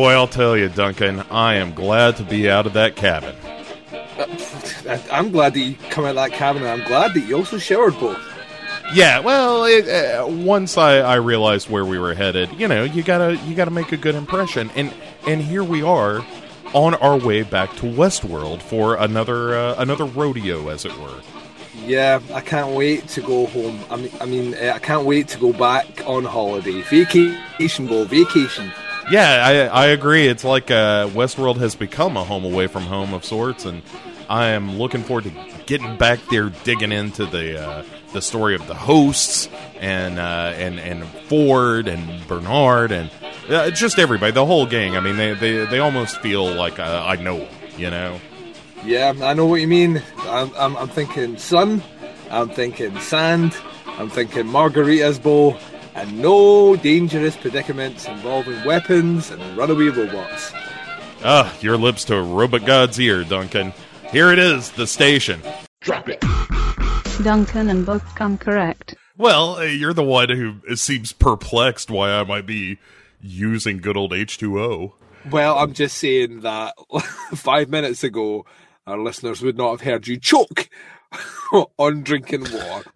Boy, I'll tell you, Duncan, I am glad to be out of that cabin. I- I'm glad that you come out of that cabin, and I'm glad that you also showered Bo. Yeah, well, it, uh, once I, I realized where we were headed, you know, you gotta you gotta make a good impression, and and here we are, on our way back to Westworld for another uh, another rodeo, as it were. Yeah, I can't wait to go home. I mean, I mean, uh, I can't wait to go back on holiday. Vacation, go vacation. Yeah, I I agree. It's like uh, Westworld has become a home away from home of sorts, and I am looking forward to getting back there, digging into the uh, the story of the hosts and uh, and and Ford and Bernard and uh, just everybody, the whole gang. I mean, they they, they almost feel like uh, I know, you know. Yeah, I know what you mean. I'm, I'm, I'm thinking sun. I'm thinking sand. I'm thinking margarita's bowl, and no dangerous predicaments involving weapons and runaway robots. Ah, your lips to a Robot God's ear, Duncan. Here it is, the station. Drop it. Duncan and Bo come correct. Well, uh, you're the one who seems perplexed why I might be using good old H2O. Well, I'm just saying that five minutes ago, our listeners would not have heard you choke on drinking water.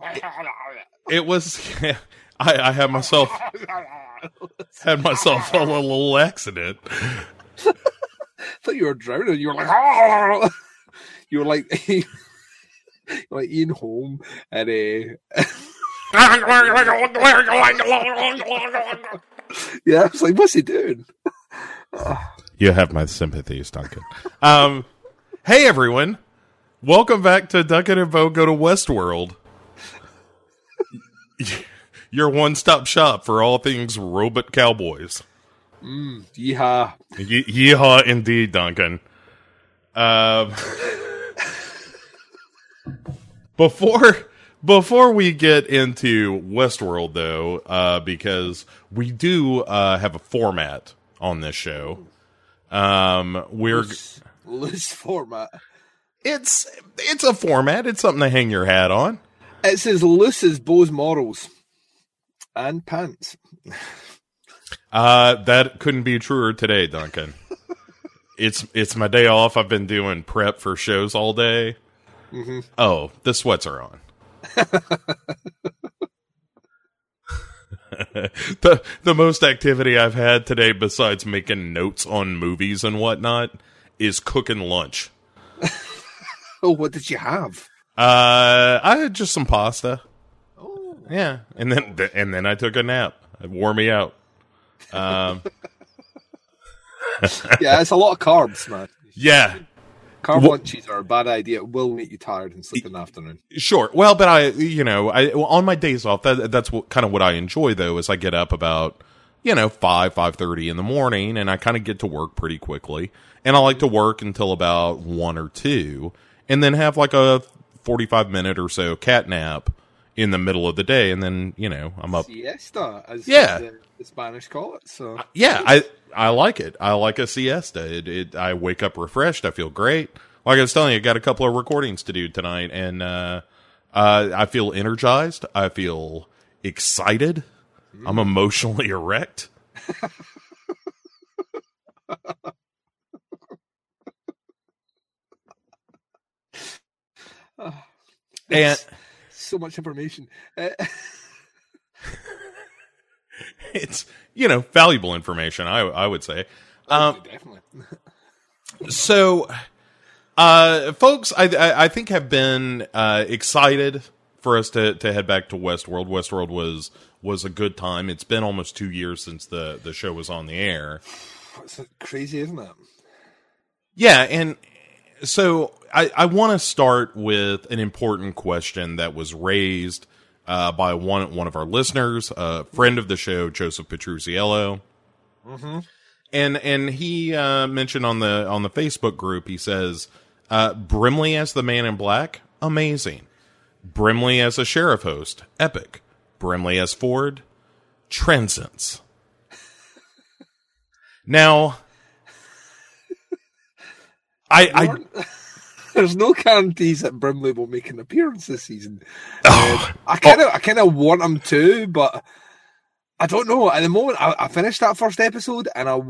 It was. I, I had myself had myself a little accident. I thought you were drowning. You were like, you were like, you were like Ian Holm and uh, yeah, I was like, what's he doing? You have my sympathies, Duncan. Um, hey everyone, welcome back to Duncan and Bo Go to Westworld. Your one-stop shop for all things robot cowboys. Yeehaw! Ye- yeehaw, indeed, Duncan. Um, before before we get into Westworld, though, uh, because we do uh, have a format on this show. Um, we're Loose, loose format. it's it's a format. It's something to hang your hat on. It's as loose as Bo's morals and pants. Uh, that couldn't be truer today, Duncan. it's it's my day off. I've been doing prep for shows all day. Oh, the sweats are on. the the most activity I've had today, besides making notes on movies and whatnot, is cooking lunch. Oh, what did you have? Uh, I had just some pasta. Yeah, and then and then I took a nap. It wore me out. Um, yeah, it's a lot of carbs, man. yeah, Carb Wha- lunches are a bad idea. It will make you tired and sleep in the afternoon. Sure. Well, but I, you know, I on my days off, that that's what kind of what I enjoy though. Is I get up about, you know, five five thirty in the morning, and I kind of get to work pretty quickly, and I like to work until about one or two, and then have like a forty five minute or so cat nap in the middle of the day, and then you know I'm up. Siesta, as Yeah. the, the Spanish call it. So Yeah, I I like it. I like a siesta. It, it I wake up refreshed. I feel great. Like I was telling you, I got a couple of recordings to do tonight, and uh, uh, I feel energized. I feel excited. I'm emotionally erect. and so much information. Uh, it's you know valuable information. I I would say. Um, definitely. so uh folks I, I i think have been uh excited for us to to head back to westworld westworld was was a good time it's been almost two years since the the show was on the air It's crazy, isn't it? yeah and so i i want to start with an important question that was raised uh by one one of our listeners a friend of the show joseph petruziello and and he uh, mentioned on the on the Facebook group, he says uh, Brimley as the Man in Black, amazing. Brimley as a sheriff host, epic. Brimley as Ford, transcends. now, I I There's no guarantees that Brimley will make an appearance this season. Oh. Um, I kind of, I kind of want him to, but I don't know. At the moment, I, I finished that first episode, and I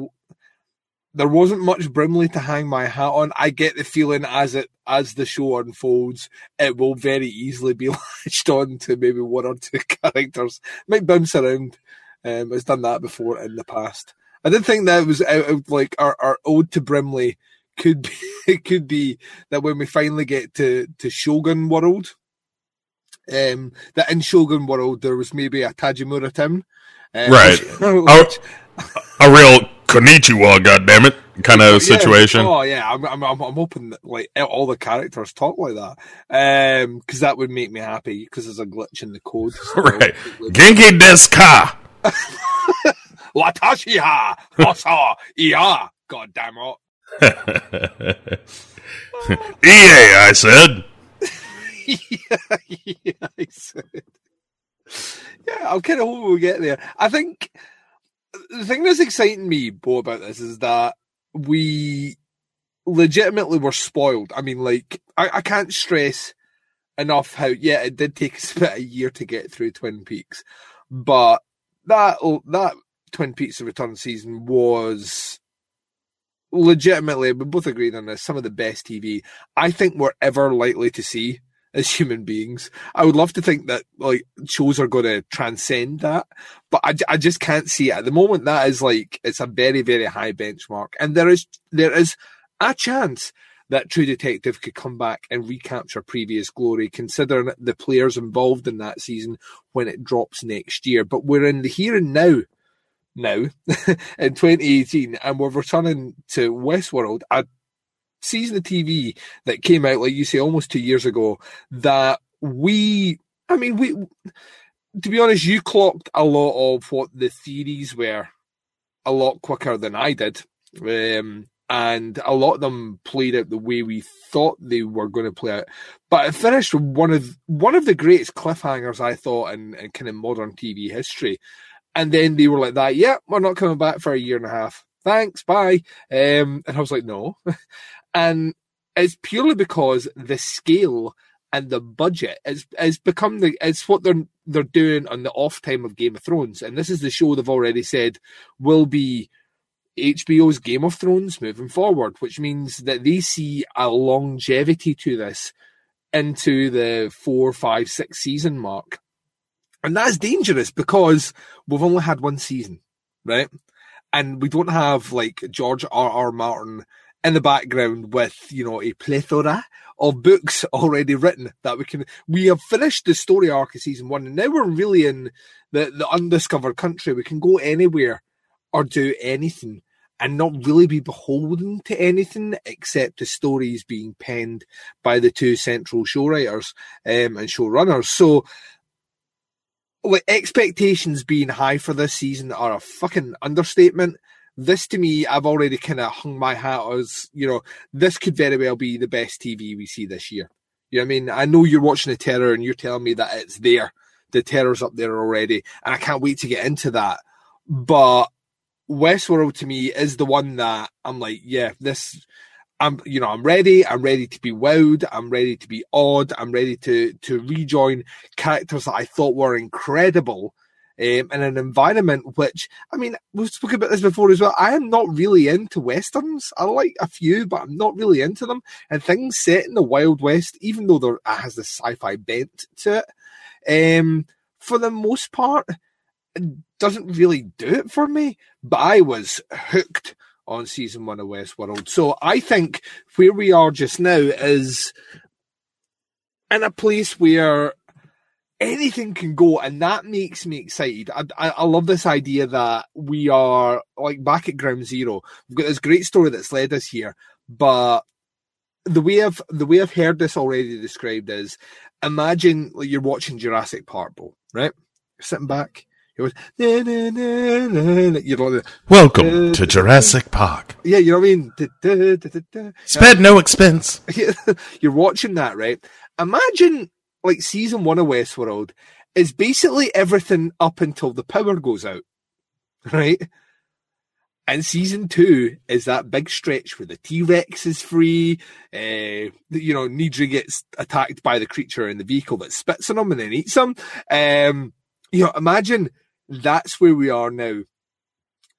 there wasn't much Brimley to hang my hat on. I get the feeling as it as the show unfolds, it will very easily be latched on to maybe one or two characters. Might bounce around. Um, it's done that before in the past. I did think that was out of like our, our ode to Brimley could be it could be that when we finally get to to Shogun World, um, that in Shogun World there was maybe a Tajimura town, um, Right. which- Oh, a real konnichiwa, goddammit, kind of situation. Yeah. Oh yeah, I'm, I'm, I'm, I'm hoping that like all the characters talk like that, um, because that would make me happy. Because there's a glitch in the code. So Right. Genki desu ka? Watashi ha, hasa, iya. God damn it. EA, I said. yeah, yeah, I said. Yeah, I'm kind of hoping we'll get there. I think the thing that's exciting me, Bo, about this is that we legitimately were spoiled. I mean, like, I, I can't stress enough how, yeah, it did take us about a year to get through Twin Peaks, but that that Twin Peaks: The Return season was legitimately, we both agreed on this, some of the best TV I think we're ever likely to see as human beings. I would love to think that like shows are going to transcend that, but I, I just can't see it at the moment. That is like it's a very very high benchmark, and there is there is a chance that True Detective could come back and recapture previous glory, considering the players involved in that season when it drops next year. But we're in the here and now. Now, in 2018, and we're returning to Westworld, a season of TV that came out, like you say, almost two years ago, that we, I mean, we, to be honest, you clocked a lot of what the theories were a lot quicker than I did. Um, and a lot of them played out the way we thought they were going to play out. But it finished one of one of the greatest cliffhangers I thought in, in kind of modern TV history. And then they were like that, yeah, we're not coming back for a year and a half. Thanks, bye. Um, and I was like, no. and it's purely because the scale and the budget is is become the it's what they're they're doing on the off time of Game of Thrones, and this is the show they've already said will be HBO's Game of Thrones moving forward, which means that they see a longevity to this into the four, five, six season mark. And that's dangerous because we've only had one season, right? And we don't have like George R. R. Martin in the background with, you know, a plethora of books already written that we can we have finished the story arc of season one and now we're really in the, the undiscovered country. We can go anywhere or do anything and not really be beholden to anything except the stories being penned by the two central show writers um, and showrunners. So like expectations being high for this season are a fucking understatement. This to me, I've already kind of hung my hat as you know, this could very well be the best TV we see this year. You know what I mean? I know you're watching the terror and you're telling me that it's there. The terror's up there already, and I can't wait to get into that. But Westworld to me is the one that I'm like, yeah, this I'm you know, I'm ready, I'm ready to be wowed, I'm ready to be awed, I'm ready to to rejoin characters that I thought were incredible. Um, in an environment which, I mean, we've spoken about this before as well. I am not really into westerns. I like a few, but I'm not really into them. And things set in the Wild West, even though there has the sci-fi bent to it, um, for the most part, doesn't really do it for me. But I was hooked on season one of Westworld. So I think where we are just now is in a place where anything can go, and that makes me excited. I, I, I, love this idea that we are like back at ground zero. We've got this great story that's led us here, but the way I've the way I've heard this already described is imagine like you're watching Jurassic Park, bro, right? You're sitting back. Na, na, na, you're like, Welcome to Jurassic Park. Yeah, you know what I mean. Da, da, da, da, da. No expense. you're watching that, right? Imagine like season one of Westworld is basically everything up until the power goes out, right? And season two is that big stretch where the T Rex is free. Uh, you know, Nedry gets attacked by the creature in the vehicle that spits on him and then eats him. Um, you know, imagine that's where we are now.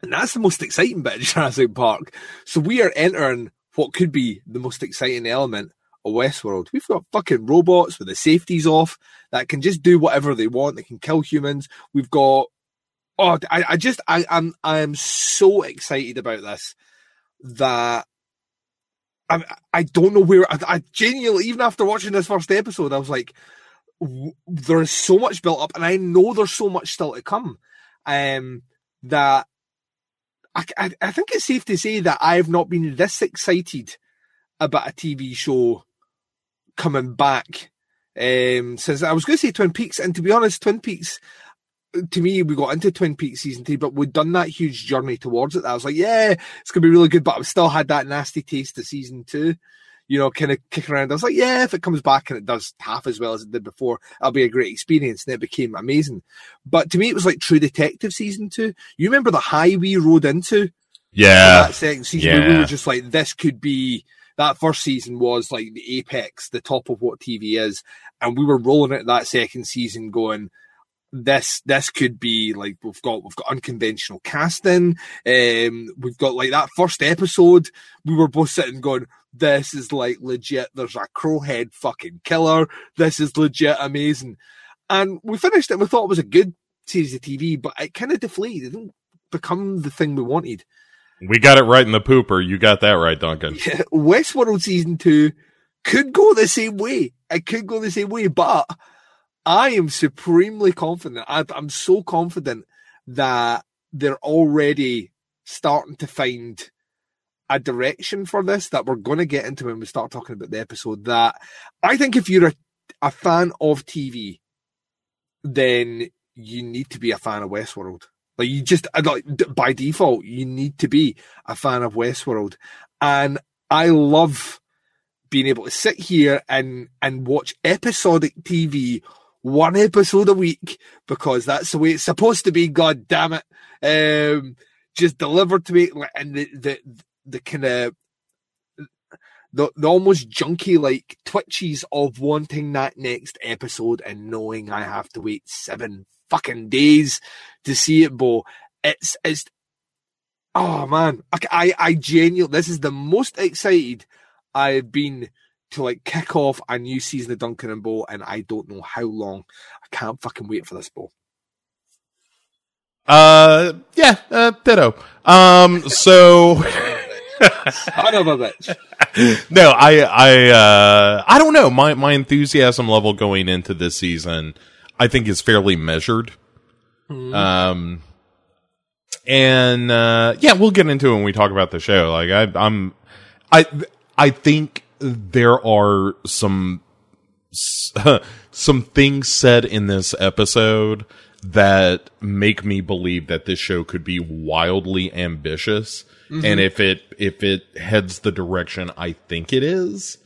And that's the most exciting bit of Jurassic Park. So we are entering what could be the most exciting element of Westworld. We've got fucking robots with the safeties off that can just do whatever they want. They can kill humans. We've got oh, I, I just I, I'm I am so excited about this that I I don't know where I, I genuinely even after watching this first episode I was like w- there is so much built up and I know there's so much still to come um that I, I, I think it's safe to say that I have not been this excited about a TV show coming back um, since I was going to say Twin Peaks, and to be honest, Twin Peaks to me, we got into Twin Peaks season three, but we'd done that huge journey towards it. I was like, yeah, it's gonna be really good, but I've still had that nasty taste of season two, you know, kind of kicking around. I was like, yeah, if it comes back and it does half as well as it did before, it'll be a great experience. And it became amazing. But to me, it was like True Detective season two. You remember the high we rode into? Yeah. That second season yeah. we were just like, this could be that first season was like the apex, the top of what TV is. And we were rolling it that second season going, this this could be like we've got we've got unconventional casting. Um, we've got like that first episode. We were both sitting going, "This is like legit." There's a crowhead fucking killer. This is legit amazing. And we finished it. We thought it was a good series of TV, but it kind of deflated. It didn't become the thing we wanted. We got it right in the pooper. You got that right, Duncan. Yeah, Westworld season two could go the same way. It could go the same way, but I am supremely confident. I'm so confident that they're already starting to find a direction for this that we're going to get into when we start talking about the episode. That I think if you're a, a fan of TV, then you need to be a fan of Westworld. Like you just like by default, you need to be a fan of Westworld, and I love being able to sit here and and watch episodic TV one episode a week because that's the way it's supposed to be. God damn it! Um, just delivered to me, and the the the kind of the, the almost junky like twitches of wanting that next episode and knowing I have to wait seven fucking days to see it, Bo. It's it's oh man, I I, I genuinely this is the most excited I've been to like kick off a new season of Duncan and Bo, and I don't know how long. I can't fucking wait for this, Bo. Uh, yeah, uh, ditto. Um, so. I know a bitch. no, I, I, uh, I don't know. My, my enthusiasm level going into this season, I think is fairly measured. Mm. Um, and, uh, yeah, we'll get into it when we talk about the show. Like, I, I'm, I, I think there are some some things said in this episode that make me believe that this show could be wildly ambitious mm-hmm. and if it if it heads the direction I think it is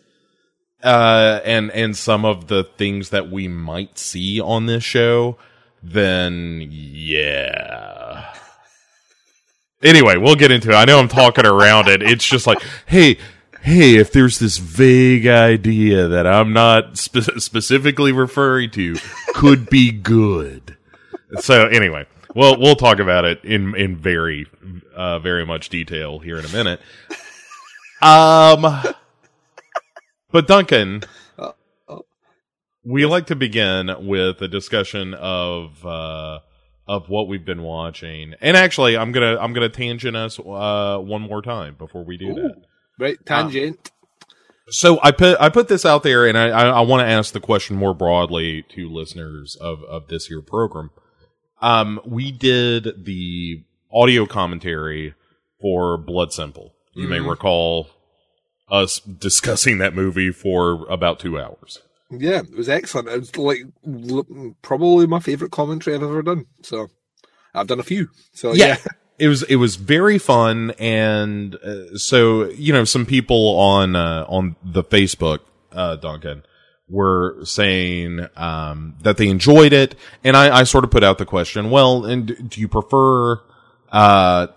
uh and and some of the things that we might see on this show then yeah anyway we'll get into it i know i'm talking around it it's just like hey hey, if there's this vague idea that I'm not spe- specifically referring to, could be good. So anyway, well, we'll talk about it in in very uh, very much detail here in a minute. Um, but Duncan, we like to begin with a discussion of uh, of what we've been watching, and actually, I'm gonna I'm gonna tangent us uh, one more time before we do Ooh. that. Right, tangent. so I put I put this out there, and I I, I want to ask the question more broadly to listeners of of this here program. Um, we did the audio commentary for Blood Simple. You mm-hmm. may recall us discussing that movie for about two hours. Yeah, it was excellent. It was like probably my favorite commentary I've ever done. So I've done a few. So yeah. yeah it was it was very fun and uh, so you know some people on uh, on the Facebook uh, Duncan were saying um, that they enjoyed it. And I, I sort of put out the question well and do you prefer uh,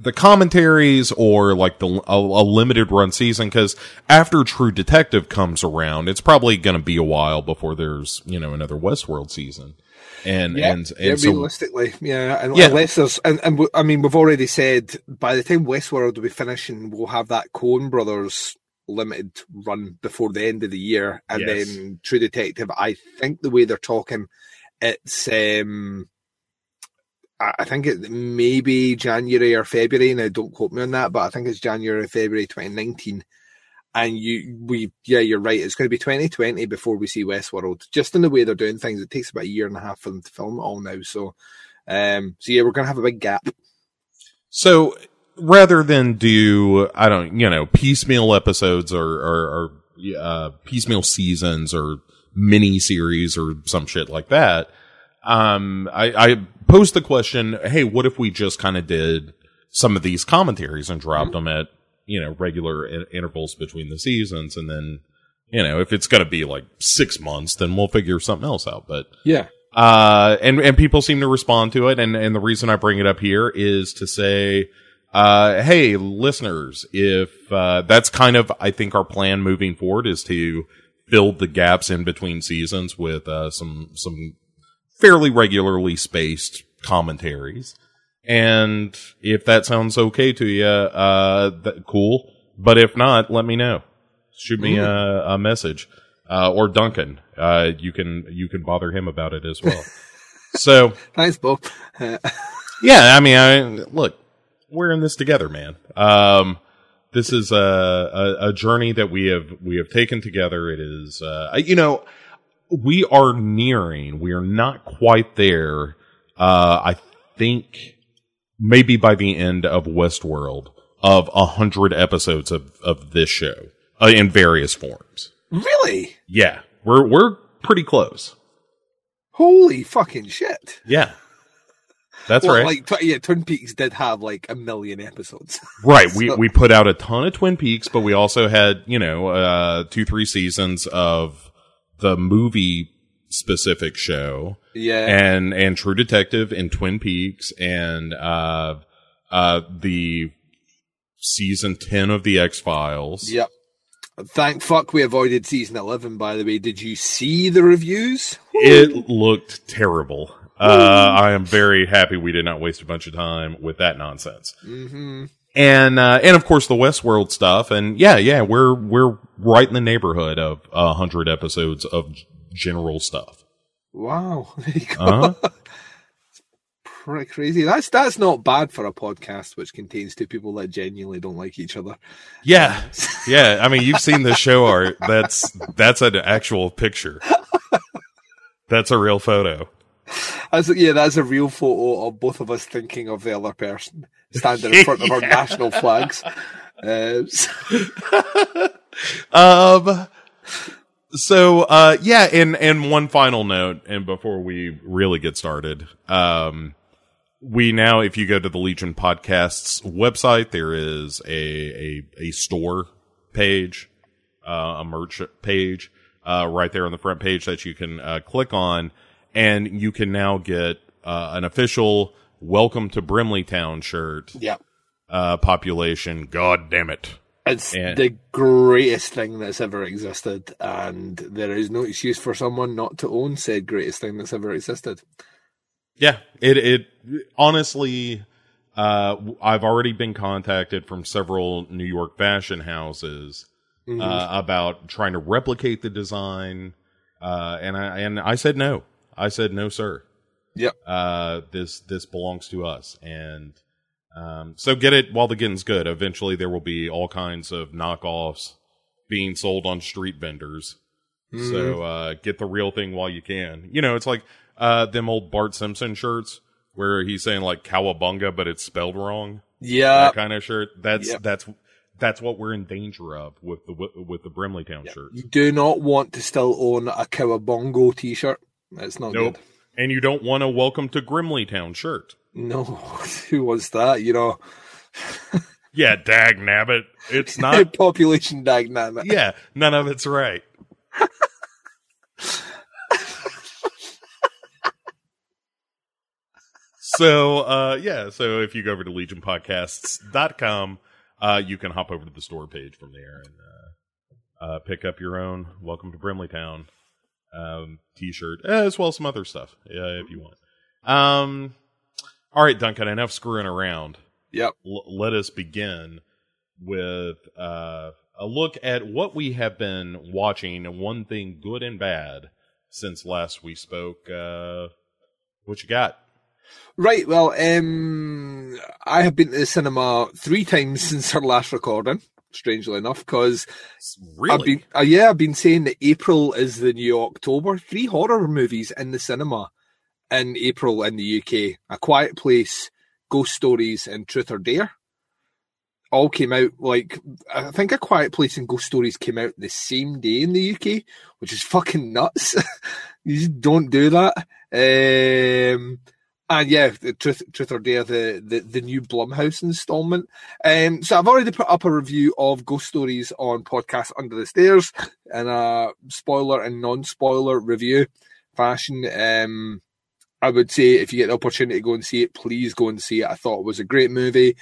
the commentaries or like the a, a limited run season? Because after True Detective comes around it's probably going to be a while before there's you know another Westworld season. And Yeah, and yeah, so realistically, yeah, and Yeah. unless there's, and, and I mean, we've already said by the time Westworld will be finishing, we'll have that Coen Brothers limited run before the end of the year, and Yes. then True Detective. I think the way they're talking, it's um, I think it may be January or February. Now, don't quote me on that, but I think it's January or February 2019. And you, we, yeah, you're right. It's going to be 2020 before we see Westworld. Just in the way they're doing things, it takes about a year and a half for them to film it all now. So, um, so yeah, we're going to have a big gap. So rather than do I don't you know piecemeal episodes or or, or uh, piecemeal seasons or mini series or some shit like that, um, I, I posed the question: Hey, what if we just kind of did some of these commentaries and dropped them at you know regular in- intervals between the seasons, and then you know if it's going to be like six months, then we'll figure something else out. But Yeah. uh, and and people seem to respond to it. And and the reason I bring it up here is to say, uh, hey, listeners, if uh, that's kind of I think our plan moving forward is to fill the gaps in between seasons with uh, some some fairly regularly spaced commentaries. And if that sounds okay to you, uh, th- cool. But if not, let me know. Shoot me a, a message, uh, or Duncan. Uh, you can you can bother him about it as well. so nice, Bob. Uh, yeah, I mean, I look, we're in this together, man. Um, this is a, a a journey that we have we have taken together. It is, uh, you know, we are nearing. We are not quite there. Uh, I think maybe by the end of Westworld of a hundred episodes of of this show uh, in various forms. really? Yeah, we're we're pretty close. Holy fucking shit. Yeah, that's Well, right. Like, tw- yeah, Twin Peaks did have like a million episodes. Right. We we put out a ton of Twin Peaks, but we also had, you know, uh two, three seasons of the movie specific show yeah. and and True Detective and Twin Peaks and uh uh the season ten of the X Files. Yep. Thank fuck we avoided season 11, by the way. Did you see the reviews? It looked terrible. Uh I am very happy we did not waste a bunch of time with that nonsense. hmm and uh, and of course the Westworld stuff, and yeah, yeah, we're we're right in the neighborhood of a hundred episodes of general stuff. Wow. There you go. Uh-huh. Pretty crazy. That's that's not bad for a podcast which contains two people that genuinely don't like each other. Yeah, yeah. I mean, you've seen the show art. That's that's an actual picture. That's a real photo. That's, yeah, that's a real photo of both of us thinking of the other person standing in front of our national flags. Uh, so- Um. So, uh, yeah, and and one final note, and before we really get started, um, we now, if you go to the Legion Podcasts website, there is a a, a store page, uh, a merch page, uh, right there on the front page that you can uh, click on, and you can now get uh, an official "Welcome to Brimley Town" shirt. yeah. Uh, population, God damn it! It's And- the greatest thing that's ever existed, and there is no excuse for someone not to own said greatest thing that's ever existed. Yeah, it it honestly, uh, I've already been contacted from several New York fashion houses Mm-hmm. uh, about trying to replicate the design, uh, and I and I said no. I said no, sir. Yep. Uh, this this belongs to us, and um, so get it while the getting's good. Eventually, there will be all kinds of knockoffs being sold on street vendors. Mm-hmm. So uh, get the real thing while you can. You know, it's like uh, them old Bart Simpson shirts where he's saying like cowabunga, but it's spelled wrong. Yeah, that kind of shirt. That's Yep. that's that's what we're in danger of with the with the Brimley Town shirts. you do not want to still own a Cowabongo t-shirt. It's not Nope. good. And you don't want a Welcome to Grimley Town shirt. No, who wants that? You know, Yeah, dag nabbit. It's not. population dynamic. yeah, none of it's right. so uh yeah, so if you go over to legionpodcasts.com, uh you can hop over to the store page from there and uh, uh pick up your own Welcome to Brimley Town um, t-shirt, eh, as well as some other stuff, uh, if you want. Um, all right, Duncan, enough screwing around. Yep. L- let us begin with uh, a look at what we have been watching, one thing good and bad, since last we spoke. Uh, what you got? Right. Well, um, I have been to the cinema three times since our last recording. Strangely enough, because Really? I've been, uh, yeah, I've been saying that April is the new October. Three horror movies in the cinema in April in the UK: A Quiet Place, Ghost Stories, and Truth or Dare. All came out like I think A Quiet Place and Ghost Stories came out the same day in the UK, which is fucking nuts. you just don't do that. Um, and yeah, Truth, Truth or Dare, the, the, the new Blumhouse installment. Um, so I've already put up a review of Ghost Stories on podcast Under the Stairs and a spoiler and non-spoiler review fashion. Um, I would say if you get the opportunity to go and see it, please go and see it. I thought it was a great movie.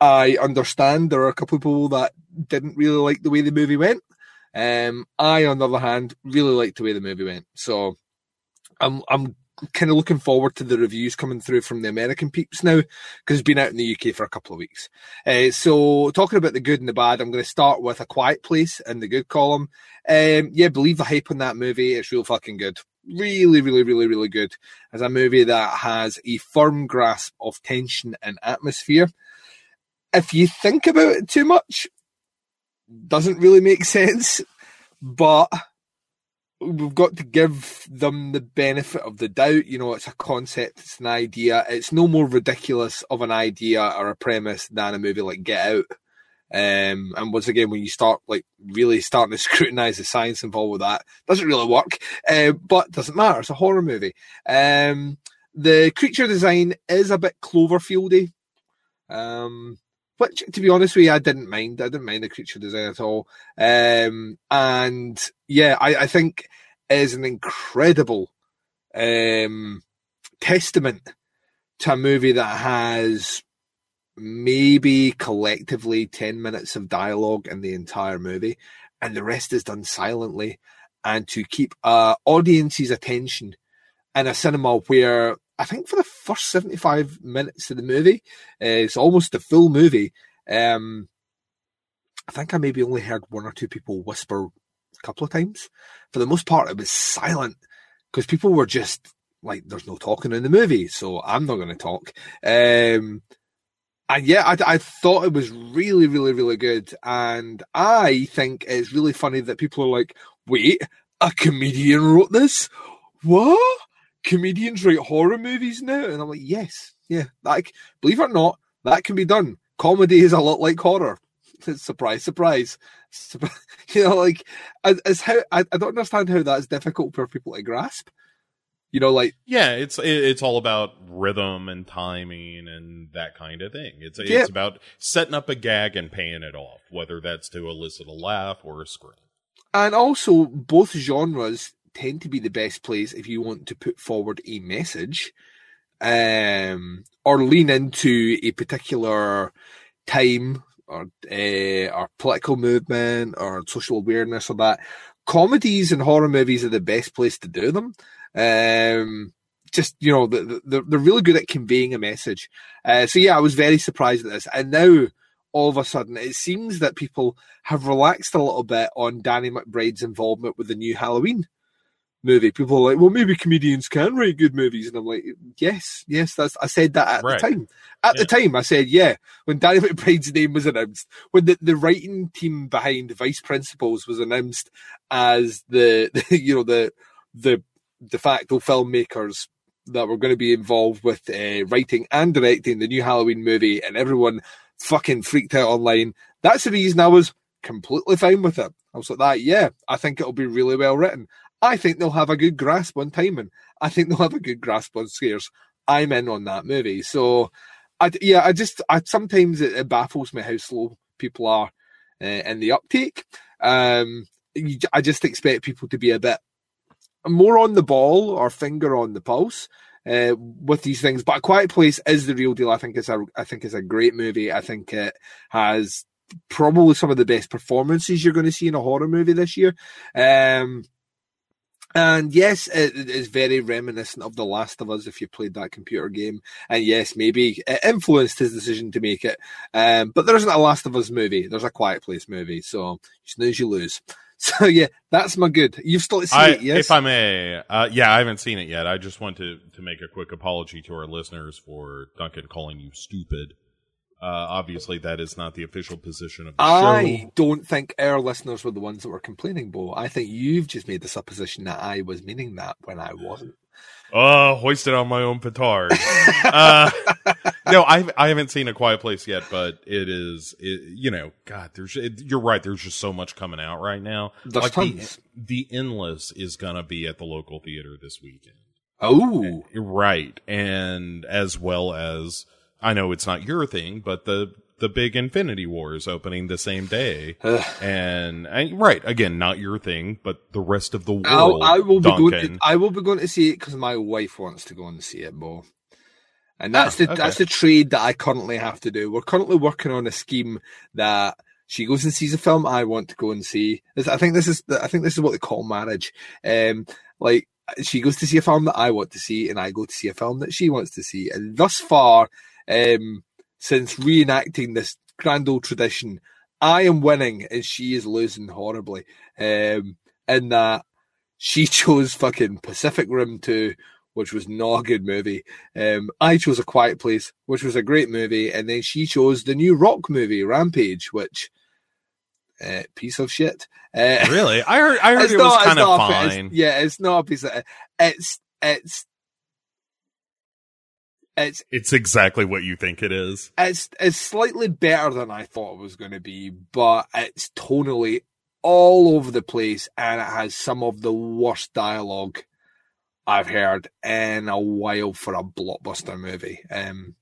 I understand there are a couple of people that didn't really like the way the movie went. Um, I, on the other hand, really liked the way the movie went. So I'm I'm kind of looking forward to the reviews coming through from the American peeps now because it's been out in the UK for a couple of weeks. Uh, so talking about the good and the bad, I'm going to start with A Quiet Place in the good column. Um, yeah, believe the hype on that movie. It's real fucking good. Really, really, really, really good. As a movie that has a firm grasp of tension and atmosphere. If you think about it too much, doesn't really make sense, but we've got to give them the benefit of the doubt. You know, it's a concept, it's an idea. It's no more ridiculous of an idea or a premise than a movie like Get Out. Um, and once again, when you start like really starting to scrutinize the science involved with that, doesn't really work. Uh, but doesn't matter. It's a horror movie. Um, the creature design is a bit Cloverfieldy. Um, which, to be honest with you, I didn't mind. I didn't mind the creature design at all. Um, and yeah, I, I think is an incredible um, testament to a movie that has maybe collectively 10 minutes of dialogue in the entire movie, and the rest is done silently. And to keep uh, audience's attention in a cinema where I think for the first 75 minutes of the movie, uh, it's almost the full movie. Um, I think I maybe only heard one or two people whisper a couple of times. For the most part, it was silent because people were just like, there's no talking in the movie, so I'm not going to talk. Um, and yeah, I, I thought it was really, really, really good. And I think it's really funny that people are like, wait, a comedian wrote this? What? Comedians write horror movies now? And I'm like, yes, yeah. Like, believe it or not, that can be done. Comedy is a lot like horror. surprise, surprise. You know, like, as how I, I don't understand how that's difficult for people to grasp. You know, like yeah, it's it's all about rhythm and timing and that kind of thing. It's Yeah. it's about setting up a gag and paying it off, whether that's to elicit a laugh or a scream. And also, both genres tend to be the best place if you want to put forward a message um, or lean into a particular time or uh, or political movement or social awareness or that. Comedies and horror movies are the best place to do them. Um, just you know, the- the- they're really good at conveying a message. Uh, so yeah, I was very surprised at this, and now all of a sudden it seems that people have relaxed a little bit on Danny McBride's involvement with the new Halloween movie. People are like, well, maybe comedians can write good movies, and I'm like, yes, yes, that's. I said that at Right. the time. At the time, I said, yeah. When Danny McBride's name was announced, when the, the writing team behind Vice Principals was announced as the, the you know the the de facto filmmakers that were going to be involved with uh, writing and directing the new Halloween movie, and everyone fucking freaked out online. That's the reason I was completely fine with it. I was like, that, yeah, I think it'll be really well written. I think they'll have a good grasp on timing. I think they'll have a good grasp on scares. I'm in on that movie. So, I, yeah, I just, I sometimes it, it baffles me how slow people are uh, in the uptake. Um, you, I just expect people to be a bit more on the ball or finger on the pulse uh, with these things. But a Quiet Place is the real deal. I think it's a I think it's a great movie. I think it has probably some of the best performances you're going to see in a horror movie this year. Um, And yes, it is very reminiscent of The Last of Us if you played that computer game. And yes, maybe it influenced his decision to make it. Um, but there isn't a Last of Us movie. There's a Quiet Place movie. So you snooze, you lose. So yeah, that's my good. You've still seen I, it, yes? If I may, uh, yeah, I haven't seen it yet. I just want to, to make a quick apology to our listeners for Duncan calling you stupid. Uh, obviously, that is not the official position of the I show. don't think our listeners were the ones that were complaining, Bo. I think you've just made the supposition that I was meaning that when I wasn't. Oh, hoisted on my own petard. uh, no, I I haven't seen a Quiet Place yet, but it is, it, you know, God, there's it, you're right. There's just so much coming out right now. There's like tons. The, the Endless is gonna be at the local theater this weekend, Oh, right? And as well as I know it's not your thing, but the the big Infinity War is opening the same day, and, and right again, not your thing, but the rest of the world. I'll, I will be going. To, I will be going to see it because my wife wants to go and see it, Bo. And that's Oh, the okay. that's the trade that I currently have to do. We're currently working on a scheme that she goes and sees a film I want to go and see. I think this is I think this is what they call marriage. Um, like she goes to see a film that I want to see, and I go to see a film that she wants to see. And thus far, um, since reenacting this grand old tradition, I am winning and she is losing horribly. Um, in that she chose fucking Pacific Rim 2, which was not a good movie. Um, I chose A Quiet Place, which was a great movie, and then she chose the new rock movie, Rampage, which uh, piece of shit. Uh, Really, I heard. I heard it was not- it's kind of a it's- fine. yeah, it's not a piece of it's it's it's It's exactly what you think it is. it's it's slightly better than I thought it was going to be, but it's tonally all over the place, and it has some of the worst dialogue I've heard in a while for a blockbuster movie. Um,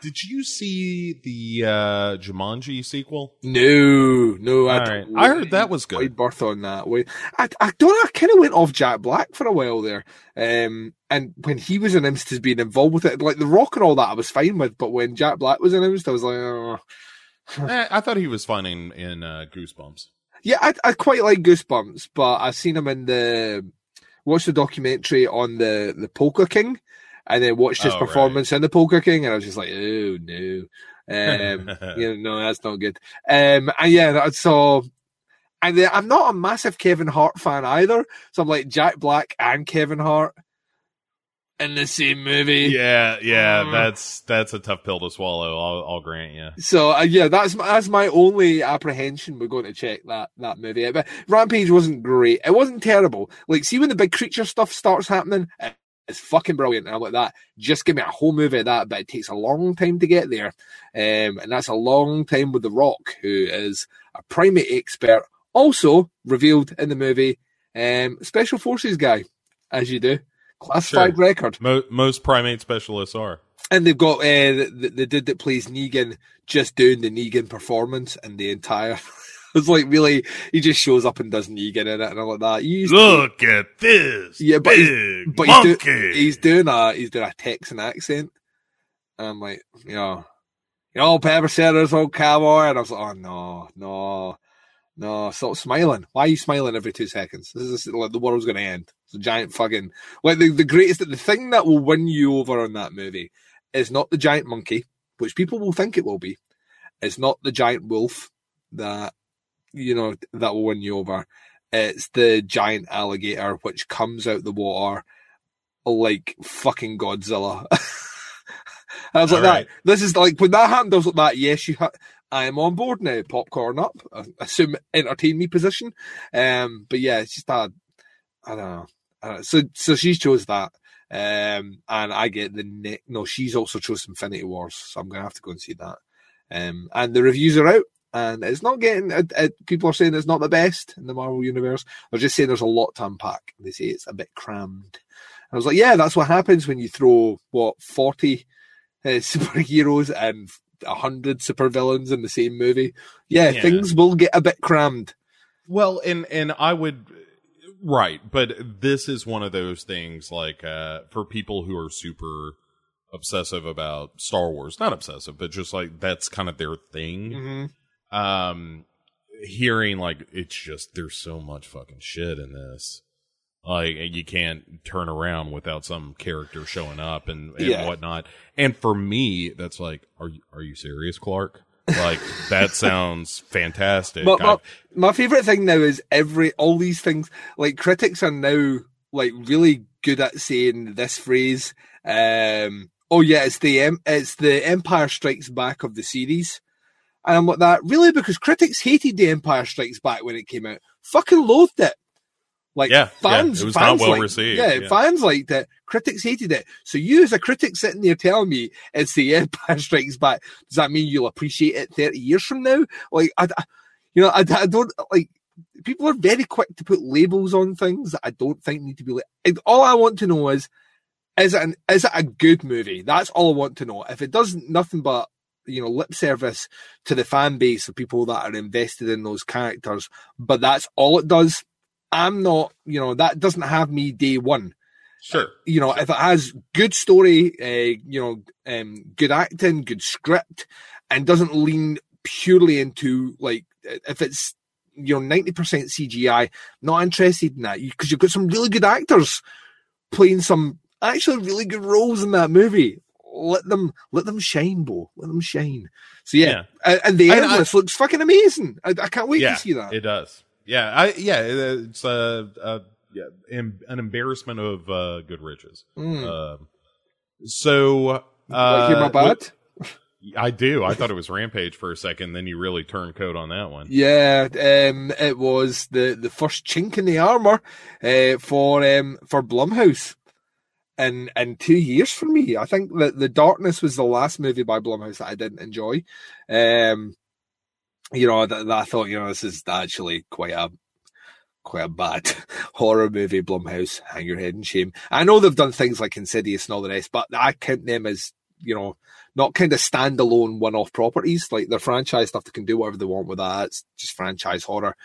Did you see the uh Jumanji sequel? no, no, I, right. I heard that was good. Wide berth on that. Wait, I, I don't. know, I kind of went off Jack Black for a while there. Um, and when he was announced as being involved with it, like The Rock and all that, I was fine with. But when Jack Black was announced, I was like, oh. Eh, I thought he was fun in in uh, Goosebumps. Yeah, I, I quite like Goosebumps, but I've seen him in the watched the documentary on the the Polka King, and then watched his Oh, right. performance in the Polka King, and I was just like, oh no, um, you know, no, that's not good. Um, and yeah, so. And then I'm not a massive Kevin Hart fan either, so I'm like Jack Black and Kevin Hart in the same movie. yeah, yeah, Mm. that's that's a tough pill to swallow. I'll, I'll grant you. So uh, yeah, that's my, that's my only apprehension. We're going to check that that movie. But Rampage wasn't great. It wasn't terrible. Like, see when the big creature stuff starts happening, it- it's fucking brilliant. And I'm like that. Just give me a whole movie of that. But it takes a long time to get there, um, and that's a long time with The Rock, who is a primate expert, also revealed in the movie, um, special forces guy, as you do, classified Sure. record. Mo- most primate specialists are. And they've got uh, the, the dude that plays Negan just doing the Negan performance and the entire. it's like really, he just shows up and does Negan in it and all like that. He used to- Look at this, Yeah, but he's- but he's, do, he's doing a he's doing a Texan accent. And I'm like, you know, you know, Pepper said there's old cowboy, and I was like, oh no, no, no, stop smiling. Why are you smiling every two seconds? This is like the world's gonna end. It's a giant fucking like the, the greatest the thing that will win you over on that movie is not the giant monkey, which people will think it will be. It's not the giant wolf that you know that will win you over. It's the giant alligator which comes out the water like fucking Godzilla. I was like, All right. that. This is like when that happened. I was like, that. Yes, you. Ha- I am on board now. Popcorn up. I assume entertain me position. Um, but yeah, it's just that. I don't know. I don't know. So, so she chose that. Um, and I get the ne- no. She's also chose Infinity Wars, so I'm gonna have to go and see that. Um, and the reviews are out, and it's not getting. It, it, people are saying it's not the best in the Marvel universe. They're just saying there's a lot to unpack. They say it's a bit crammed. I was like, yeah, that's what happens when you throw what forty uh, superheroes and hundred supervillains in the same movie. Yeah, Yeah. things will get a bit crammed. Well, and and I would right, but this is one of those things like uh for people who are super obsessive about Star Wars, not obsessive, but just like that's kind of their thing. Mm-hmm. Um hearing like it's just there's so much fucking shit in this. Like you can't turn around without some character showing up and, and Yeah. whatnot. And for me, that's like, are you are you serious, Clark? Like that sounds fantastic. But my, my favorite thing now is every all these things like critics are now like really good at saying this phrase. Um, oh yeah, it's the it's the Empire Strikes Back of the series, and I'm like that really because critics hated the Empire Strikes Back when it came out, fucking loathed it. Like Yeah, yeah, fans, it was not fans well liked- received, Yeah, yeah. fans liked it. Critics hated it. So you, as a critic, sitting there telling me it's the Empire Strikes Back, does that mean you'll appreciate it thirty years from now? Like, I, you know, I, I don't like. People are very quick to put labels on things that I don't think need to be. Li- all I want to know is, is it an, is it a good movie? That's all I want to know. If it does nothing but you know lip service to the fan base of people that are invested in those characters, but that's all it does. I'm not, you know, that doesn't have me day one sure. you know, if it has good story, uh, you know, um, good acting, good script, and doesn't lean purely into like if it's you know ninety percent CGI, not interested in that because you've got some really good actors playing some actually really good roles in that movie. Let them let them shine, Bo. Let them shine. So yeah, and, and the And I- endless looks fucking amazing. I, I can't wait yeah, to see that. It does. Yeah, I yeah, it- it's uh, uh yeah, em- an embarrassment of uh, good riches. Mm. Um, so uh, hear my bad? I do. I thought it was Rampage for a second. Then you really turned code on that one. Yeah, um, it was the, the first chink in the armor uh, for um, for Blumhouse, in in two years for me. I think that the Darkness was the last movie by Blumhouse that I didn't enjoy. Um, you know, that, that I thought you know this is actually quite a quite a bad horror movie. Blumhouse, hang your head in shame. I know they've done things like Insidious and all the rest, but I count them as you know not kind of standalone one-off properties like their franchise stuff they can do whatever they want with that it's just franchise horror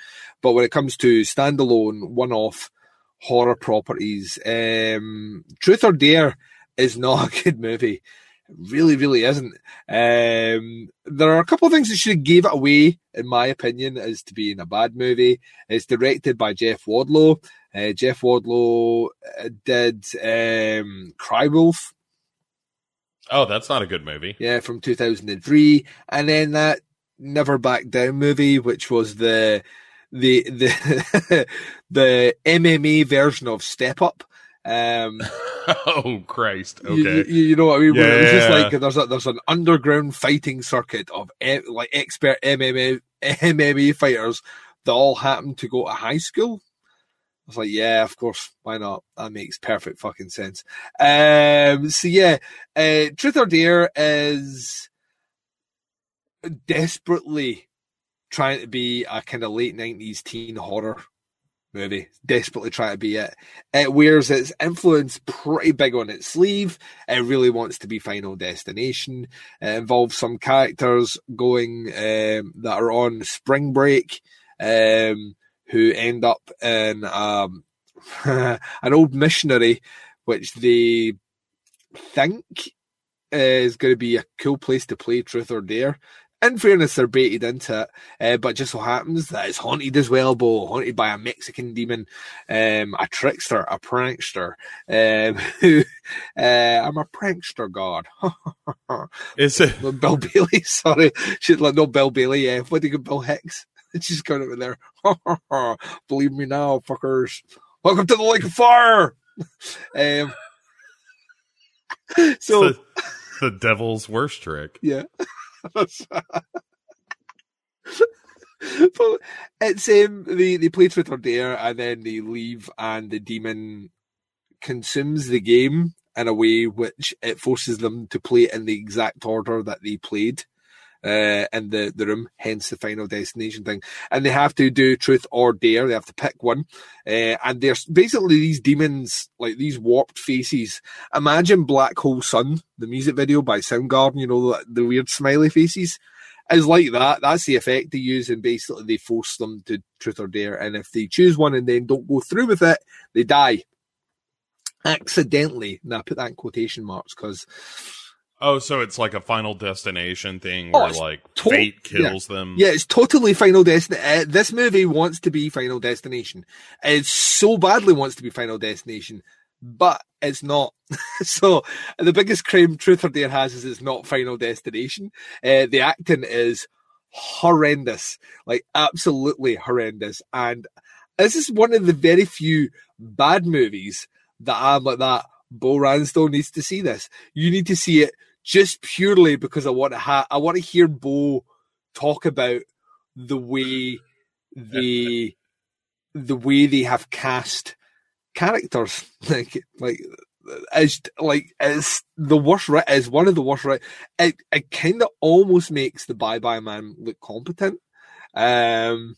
but when it comes to standalone one-off horror properties. Um truth or dare is not a good movie. It really really isn't. Um there are a couple of things that should have gave it away in my opinion as to being a bad movie. It's directed by jeff wadlow. Uh, jeff wadlow uh, did um crywolf Oh, that's not a good movie. yeah, from 2003, and then that Never Back Down movie, which was the the the the MMA version of Step Up. Um, oh Christ. Okay. you, you know what I mean? Where it was just like there's a, there's an underground fighting circuit of e- like expert MMA MMA fighters that all happen to go to high school. I was like, yeah, of course, why not? That makes perfect fucking sense. Um, so yeah, uh, Truth or Dare is desperately trying to be a kind of late nineties teen horror movie. Desperately trying to be it. It wears its influence pretty big on its sleeve. It really wants to be Final Destination. It involves some characters going um, that are on spring break, um, who end up in um, an old missionary, which they think is going to be a cool place to play Truth or Dare. In fairness, they're baited into it, uh, but just so happens that it's haunted as well, Bo, haunted by a Mexican demon, um, a trickster, a prankster, um, who, uh, I'm a prankster god. Is it? Well, Bill Bailey, sorry. She's like, no, Bill Bailey, yeah. What do you got, Bill Hicks? She's going over there. Believe me now, fuckers. Welcome to the Lake of Fire. um, so, the, the devil's worst trick. yeah. but it's um they, they play or dare and then they leave and the demon consumes the game in a way which it forces them to play in the exact order that they played uh, in the, the room, hence the final destination thing. And they have to do truth or dare. They have to pick one. Uh, and there's basically these demons, like these warped faces. Imagine Black Hole Sun, the music video by Soundgarden, you know, the, the weird smiley faces. Is like that. That's the effect they use, and basically they force them to truth or dare. And if they choose one and then don't go through with it, they die accidentally. Now I put that in quotation marks because Oh, so it's like a Final Destination thing Oh, where like to- fate kills them. Yeah, it's totally Final Destination. Uh, this movie wants to be Final Destination. It so badly wants to be Final Destination, but it's not. so the biggest crime Truth or Dare has is it's not Final Destination. Uh, the acting is horrendous, like absolutely horrendous. And this is one of the very few bad movies that I'm like that. Bo Ransdell needs to see this. You need to see it just purely because I want to ha- I want to hear Bo talk about the way they the way they have cast characters. Like like as like as the worst as one of the worst right it, it kind of almost makes the bye bye man look competent. Um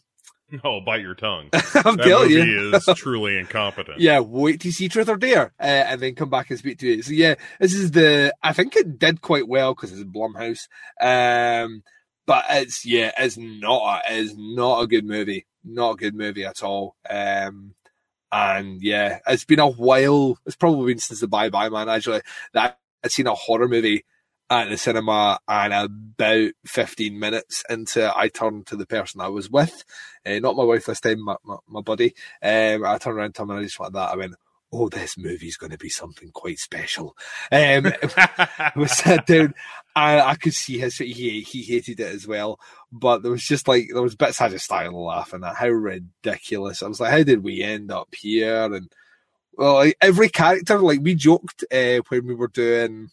Oh, bite your tongue. i'm That telling movie you is truly incompetent. yeah, wait to see Truth or Dare, uh, and then come back and speak to it. So yeah, this is the. I think it did quite well because it's a Blumhouse, um, but it's yeah, it's not. A, it's not a good movie. Not a good movie at all. Um, and yeah, it's been a while. It's probably been since the Bye Bye Man actually that I'd seen a horror movie at the cinema, and about fifteen minutes into, I turned to the person I was with, uh, not my wife this time, my, my, my buddy. Um, I turned around to him and I just went that. I went, "Oh, this movie's going to be something quite special." Um, we sat down, and I could see his he he hated it as well. But there was just like there was bits I just started laughing at how ridiculous. I was like, "How did we end up here?" And well, like, every character, like we joked uh, when we were doing.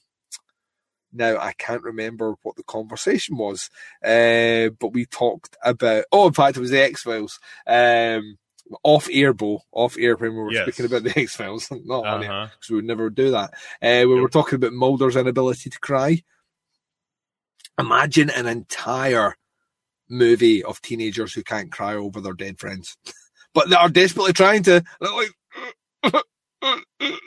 Now I can't remember what the conversation was, uh, but we talked about. Oh, in fact, it was the X Files. Um, off air, Bo, off air when we were Yes. speaking about the X Files, not on air Uh-huh. because we would never do that. Uh, we were talking about Mulder's inability to cry. Imagine an entire movie of teenagers who can't cry over their dead friends, but they are desperately trying to. Like,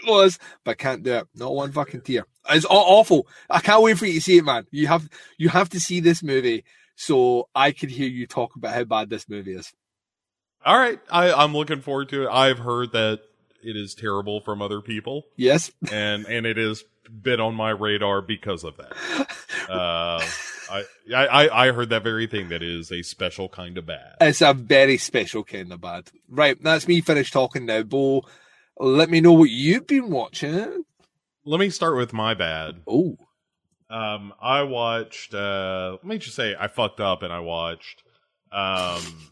was, but can't do it. Not one fucking tear. It's aw- awful. I can't wait for you to see it, man. You have you have to see this movie so I can hear you talk about how bad this movie is. All right, I, I'm looking forward to it. I've heard that it is terrible from other people, Yes. and and it has been on my radar because of that. Uh, I, I I heard that very thing. That is a special kind of bad. It's a very special kind of bad. Right, that's me finished talking now. Bo, let me know what you've been watching. Let me start with my bad. Oh, Um, I watched. Uh, let me just say, I fucked up and I watched um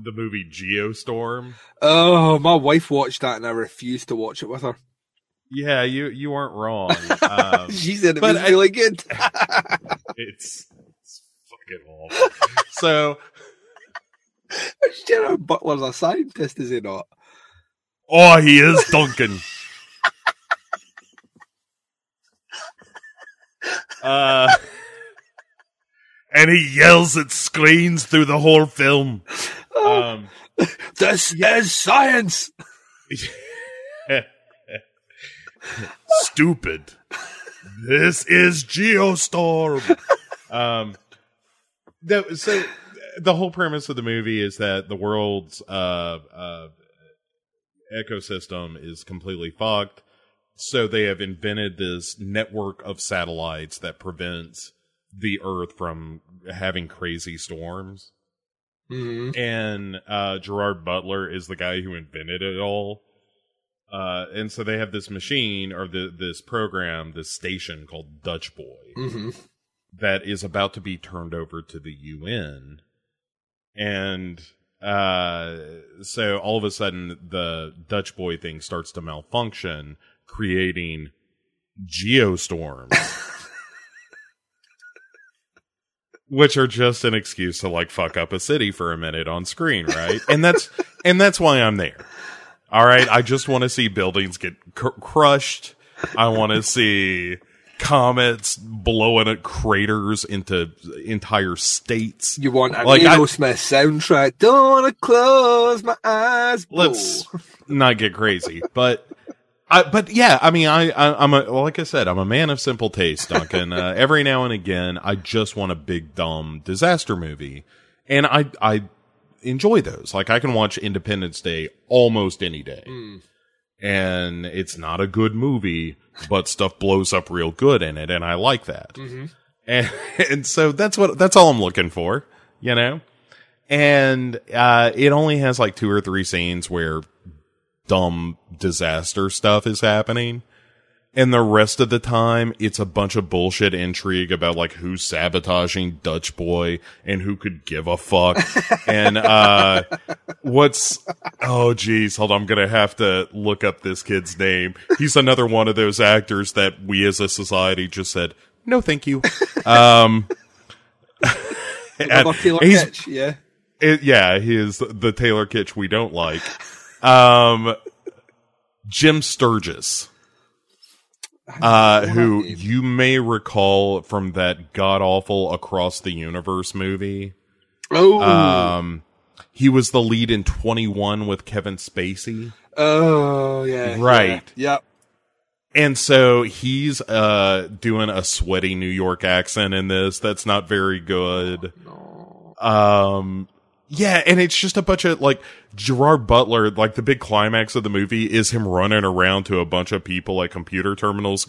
the movie Geostorm. oh, my wife watched that and I refused to watch it with her. Yeah, you you weren't wrong. Um, she said it was I- really good. it's, it's fucking awful. So, Gerard Butler's a scientist, is he not? Oh, he is Duncan. uh, and he yells at screens through the whole film. Um, This is science. Stupid. This is Geostorm. um, the, so the whole premise of the movie is that the world's uh, uh, ecosystem is completely fucked. So they have invented this network of satellites that prevents the Earth from having crazy storms. Mm-hmm. And uh, Gerard Butler is the guy who invented it all. Uh, and so they have this machine or the, this program, this station called Dutch Boy Mm-hmm. that is about to be turned over to the UN. And uh, so all of a sudden, the Dutch boy thing starts to malfunction, creating geostorms. Which are just an excuse to like fuck up a city for a minute on screen, right? and that's and that's why I'm there. All right, I just want to see buildings get cr- crushed. I want to see comets blowing at craters into entire states. You want a Like, Aerosmith soundtrack? Don't wanna close my eyes. Bo. Let's not get crazy, but I, but yeah, I mean, I, I I'm a like I said, I'm a man of simple taste, Duncan. uh, every now and again, I just want a big dumb disaster movie, and I I enjoy those. Like I can watch Independence Day almost any day. and it's not a good movie, but stuff blows up real good in it, and I like that. And and so that's what that's all I'm looking for, you know. And uh, it only has like two or three scenes where dumb disaster stuff is happening. And the rest of the time, it's a bunch of bullshit intrigue about like who's sabotaging Dutch Boy and who could give a fuck. and, uh, what's, oh geez, hold on, I'm gonna have to look up this kid's name. He's another one of those actors that we as a society just said, no thank you. Um, Taylor he's- Kitsch, yeah. it, yeah, he is the Taylor Kitsch we don't like. Um, Jim Sturgess, uh, who you may recall from that god awful Across the Universe movie. Oh, Um, he was the lead in 21 with Kevin Spacey. oh, yeah. Right. Yeah. Yep. And so he's uh doing a sweaty New York accent in this. That's not very good. Um yeah, and it's just a bunch of like Gerard Butler, like the big climax of the movie is him running around to a bunch of people at computer terminals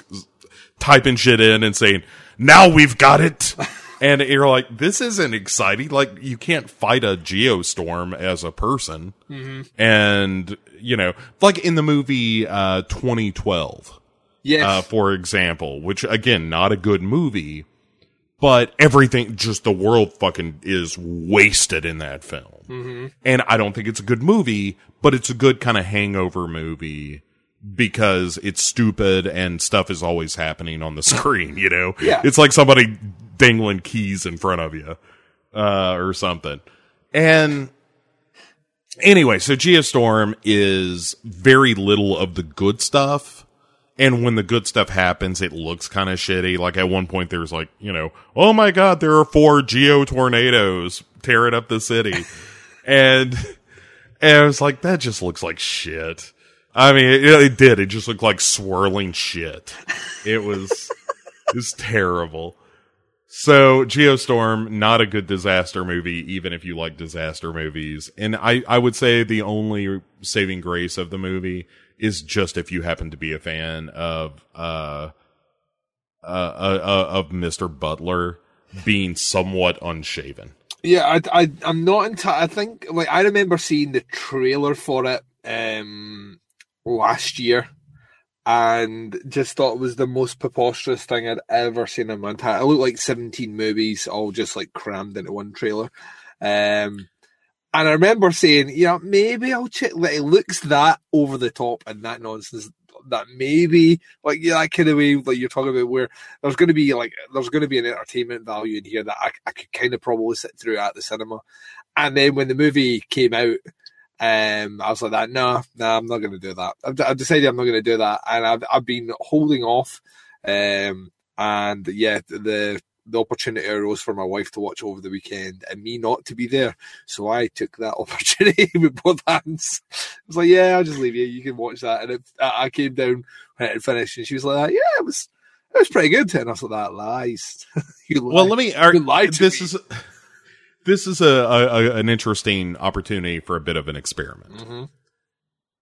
typing shit in and saying, "Now we've got it." and you're like, "This isn't exciting. Like you can't fight a geostorm as a person." And, you know, like in the movie uh 2012 Yes. uh, for example, which again, not a good movie, but everything, just the world fucking is wasted in that film. And I don't think it's a good movie, but it's a good kind of hangover movie because it's stupid and stuff is always happening on the screen, you know? Yeah. It's like somebody dangling keys in front of you, uh, or something. And anyway, so Geostorm is very little of the good stuff. And when the good stuff happens, it looks kind of shitty. Like at one point, there's like, you know, oh my god, there are four geo tornadoes tearing up the city, and and I was like, that just looks like shit. I mean, it, it did. It just looked like swirling shit. It was it was terrible. So Geostorm, not a good disaster movie, even if you like disaster movies. And I, I would say the only saving grace of the movie is just if you happen to be a fan of, uh, uh, uh, uh of Mr. Butler being somewhat unshaven. Yeah, I, I, I'm not into. I think like I remember seeing the trailer for it um last year, and just thought it was the most preposterous thing I'd ever seen in my entire. It looked like 17 movies all just like crammed into one trailer. Um, and I remember saying, yeah, maybe I'll check. Like, it looks that over the top and that nonsense that maybe like yeah, that kind of way like you're talking about where there's going to be like there's going to be an entertainment value in here that I, I could kind of probably sit through at the cinema. And then when the movie came out, um, I was like that. No, no, I'm not going to do that. I've, I've decided I'm not going to do that, and I've I've been holding off. Um, and yeah, the the opportunity arose for my wife to watch over the weekend and me not to be there. So I took that opportunity with both hands. I was like, yeah, I'll just leave you. You can watch that. And it, I came down when it finished and she was like, yeah, it was, it was pretty good. And I was like, that lies. you Well, let me. Are, You lied to this me. is this is a, a, an interesting opportunity for a bit of an experiment. Mhm.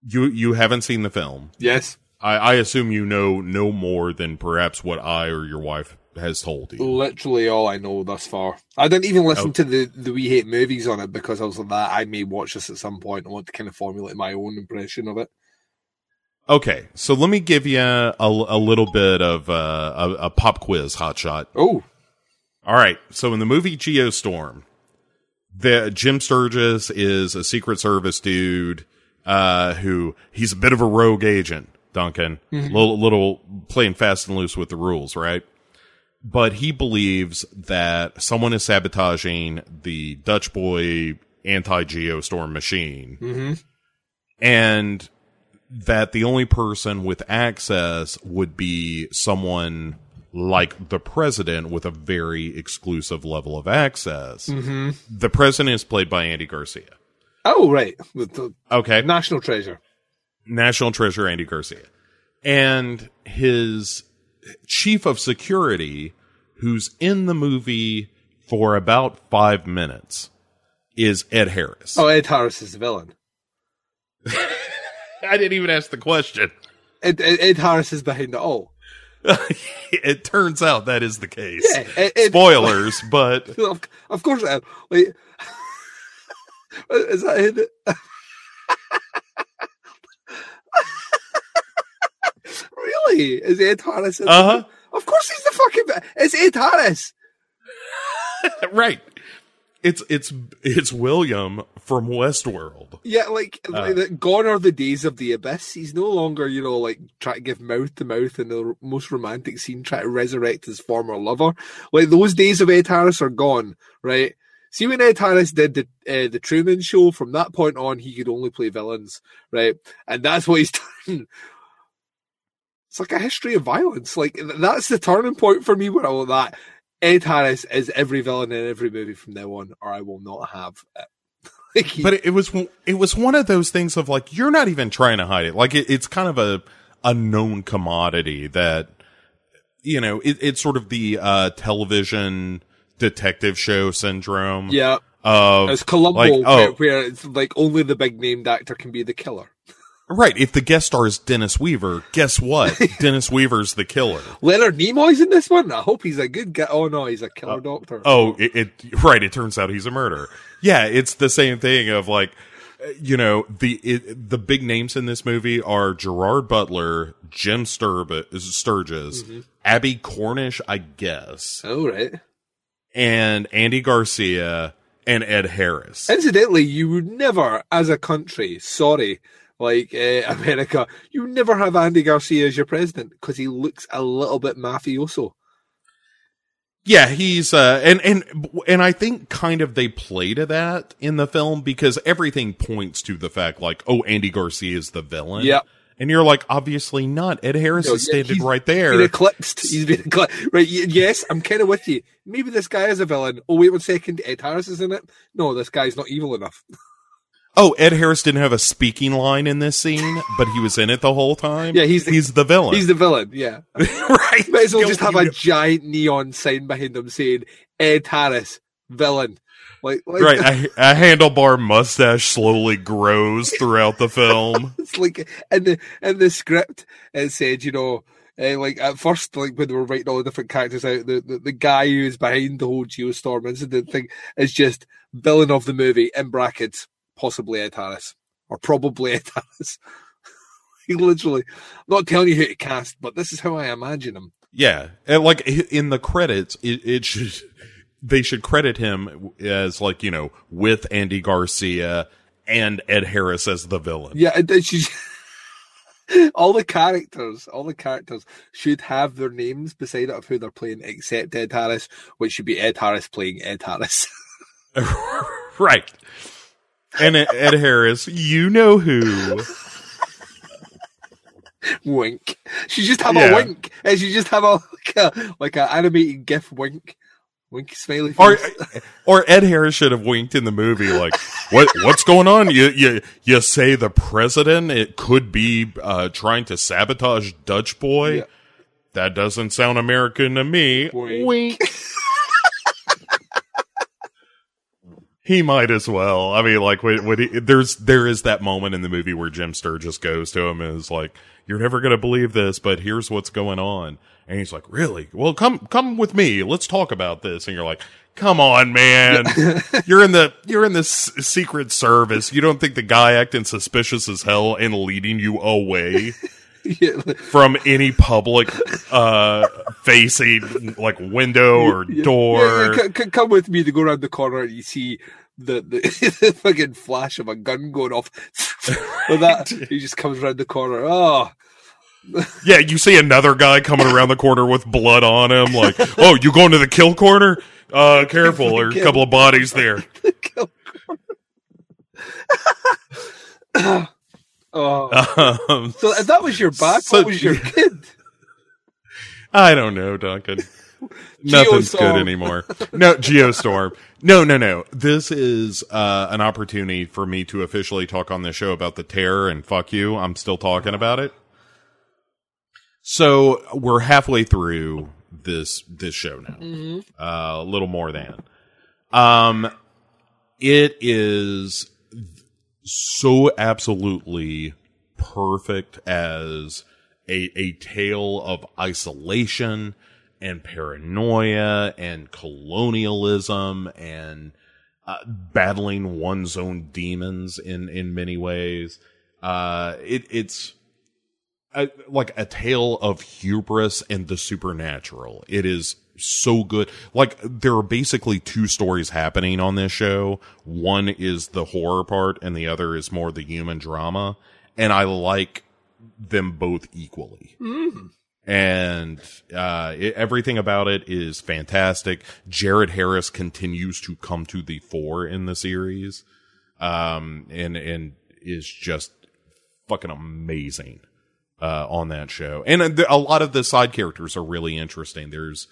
You you haven't seen the film. Yes. I, I assume you know no more than perhaps what I or your wife has told you. Literally all I know thus far. I didn't even listen Oh. to the, the We Hate movies on it because I was like that. I may watch this at some point and want to kind of formulate my own impression of it. Okay, so let me give you a, a little bit of uh, a, a pop quiz, hotshot. Oh, All right, so in the movie Geostorm, the Jim Sturgess is a Secret Service dude uh, who he's a bit of a rogue agent. Duncan, little, little playing fast and loose with the rules, right? But he believes that someone is sabotaging the Dutch boy anti Geostorm machine, mm-hmm. and that the only person with access would be someone like the president with a very exclusive level of access. Mm-hmm. The president is played by Andy Garcia. oh, right. Okay. national treasure. National Treasure Andy Garcia. And his chief of security, who's in the movie for about five minutes, is Ed Harris. Oh, Ed Harris is the villain. I didn't even ask the question. Ed, Ed, Ed Harris is behind it all. it turns out that is the case. Yeah, Ed- Ed- Spoilers, but of, course I am. Like, is that in it? Really? Is Ed Harris? uh Of course he's the fucking. It's Ed Harris. right. It's it's it's William from Westworld. Yeah, like, Uh. like gone are the days of the abyss. He's no longer, you know, like trying to give mouth to mouth in the most romantic scene, trying to resurrect his former lover. Like those days of Ed Harris are gone, right? See when Ed Harris did the uh, the Truman Show, from that point on, he could only play villains, right? And that's what he's done. It's like a history of violence. Like that's the turning point for me. Where all that Ed Harris is every villain in every movie from now on, or I will not have it. like he- But it, it was it was one of those things of like you're not even trying to hide it. Like it, it's kind of a a known commodity that you know it, it's sort of the uh, television detective show syndrome. yeah, Of It's Columbo, like, oh. where, where it's like only the big named actor can be the killer. right. If the guest star is Dennis Weaver, guess what? Dennis Weaver's the killer. Leonard Nimoy's in this one. I hope he's a good guy. Oh no, he's a killer doctor. Oh, it, it right. It turns out he's a murderer. Yeah, it's the same thing of like, uh, you know, the it, the big names in this movie are Gerard Butler, Jim Sturb- Sturgess, Abbie Cornish, I guess, Oh right. and Andy Garcia and Ed Harris. Incidentally, you would never, as a country, sorry, like uh, America, you never have Andy Garcia as your president because he looks a little bit mafioso. Yeah, he's uh and and and I think kind of they play to that in the film because everything points to the fact like oh Andy Garcia is the villain. Yeah. And you're like obviously not. Ed Harris No, is standing right Been there. eclipsed. He's been eclipsed. Right. Yes, I'm kind of with you. Maybe this guy is a villain. Oh wait one second. Ed Harris is in it. No, this guy's not evil enough. Oh, Ed Harris didn't have a speaking line in this scene, but he was in it the whole time. Yeah, he's the- he's the villain. He's the villain. Yeah. right. Might as well just have a giant neon sign behind him saying Ed Harris, villain. Like, like right. A, a handlebar mustache slowly grows throughout the film. it's like in the in the script it said, you know, uh, like at first, like when they were writing all the different characters out, the, the, the guy who's behind the whole Geostorm incident thing is just villain of the movie in brackets, possibly Ed Harris or probably Ed Harris. he literally, I'm not telling you who to cast, but this is how I imagine him. Yeah, and like in the credits, it, it should they should credit him as like you know with Andy Garcia and Ed Harris as the villain. Yeah, it, it should. all the characters, all the characters should have their names beside it of who they're playing, except Ed Harris, which should be Ed Harris playing Ed Harris. right. And Ed Harris, you know who? wink. She just have Yeah. a wink, and she just have a like a like an animated GIF wink, wink smiley Or face. or Ed Harris should have winked in the movie. Like, what what's going on? You you you say the president? It could be uh, trying to sabotage Dutch boy. Yeah. That doesn't sound American to me. Wink. Wink. he might as well. I mean, like when, when he, there's there is that moment in the movie where Jim Sturgess goes to him and is like, "You're never gonna believe this, but here's what's going on." And he's like, "Really? Well, come come with me. Let's talk about this." And you're like, "Come on, man. you're in the you're in the s- Secret Service. You don't think the guy acting suspicious as hell and leading you away?" yeah, from any public uh facing like window or yeah, door yeah, c- c- come with me to go around the corner and you see the the, the fucking flash of a gun going off. With that, he just comes around the corner. Oh, yeah you see another guy coming around the corner with blood on him like oh you going to the kill corner uh careful there's a couple of bodies there kill corner. oh. um, So that was your back, So- what was your kid? i don't know duncan nothing's good anymore. No geostorm. No no no. This is uh an opportunity for me to officially talk on this show about the terror and fuck you. I'm still talking about it. So we're halfway through this this show now. Uh, a little more than. Um, it is so absolutely perfect as a a tale of isolation and paranoia and colonialism and uh, battling one's own demons in in many ways. Uh, it it's a, like a tale of hubris and the supernatural. It is so good. Like there are basically two stories happening on this show. One is the horror part and the other is more the human drama. And I like them both equally. And uh, it, everything about it is fantastic. Jared Harris continues to come to the fore in the series, um, and and is just fucking amazing uh, on that show. And uh, a lot of the side characters are really interesting. There's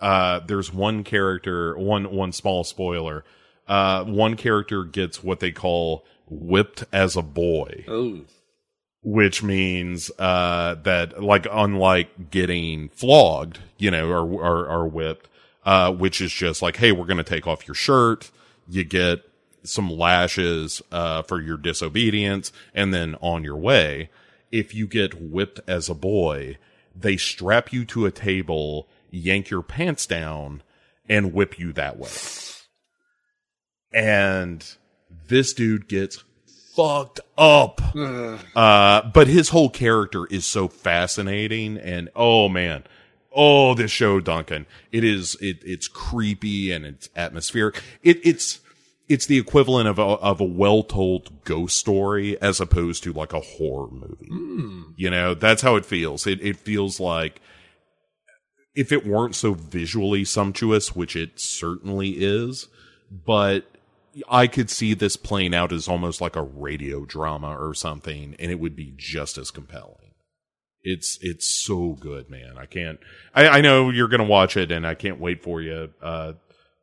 uh, there's one character, one one small spoiler. Uh, one character gets what they call whipped as a boy. Which means uh, that like unlike getting flogged, you know, or or, or whipped, uh, which is just like, hey, we're going to take off your shirt. You get some lashes uh, for your disobedience, and then on your way. If you get whipped as a boy, they strap you to a table, yank your pants down, and whip you that way. And this dude gets fucked up. Uh, but his whole character is so fascinating and oh man. Oh, this show, Duncan. It is, it, it's creepy and it's atmospheric. It, it's, it's the equivalent of a, of a well-told ghost story as opposed to like a horror movie. You know, that's how it feels. It, it feels like if it weren't so visually sumptuous, which it certainly is, but I could see this playing out as almost like a radio drama or something, and it would be just as compelling. It's it's so good, man. I can't. I, I know you're gonna watch it, and I can't wait for you uh,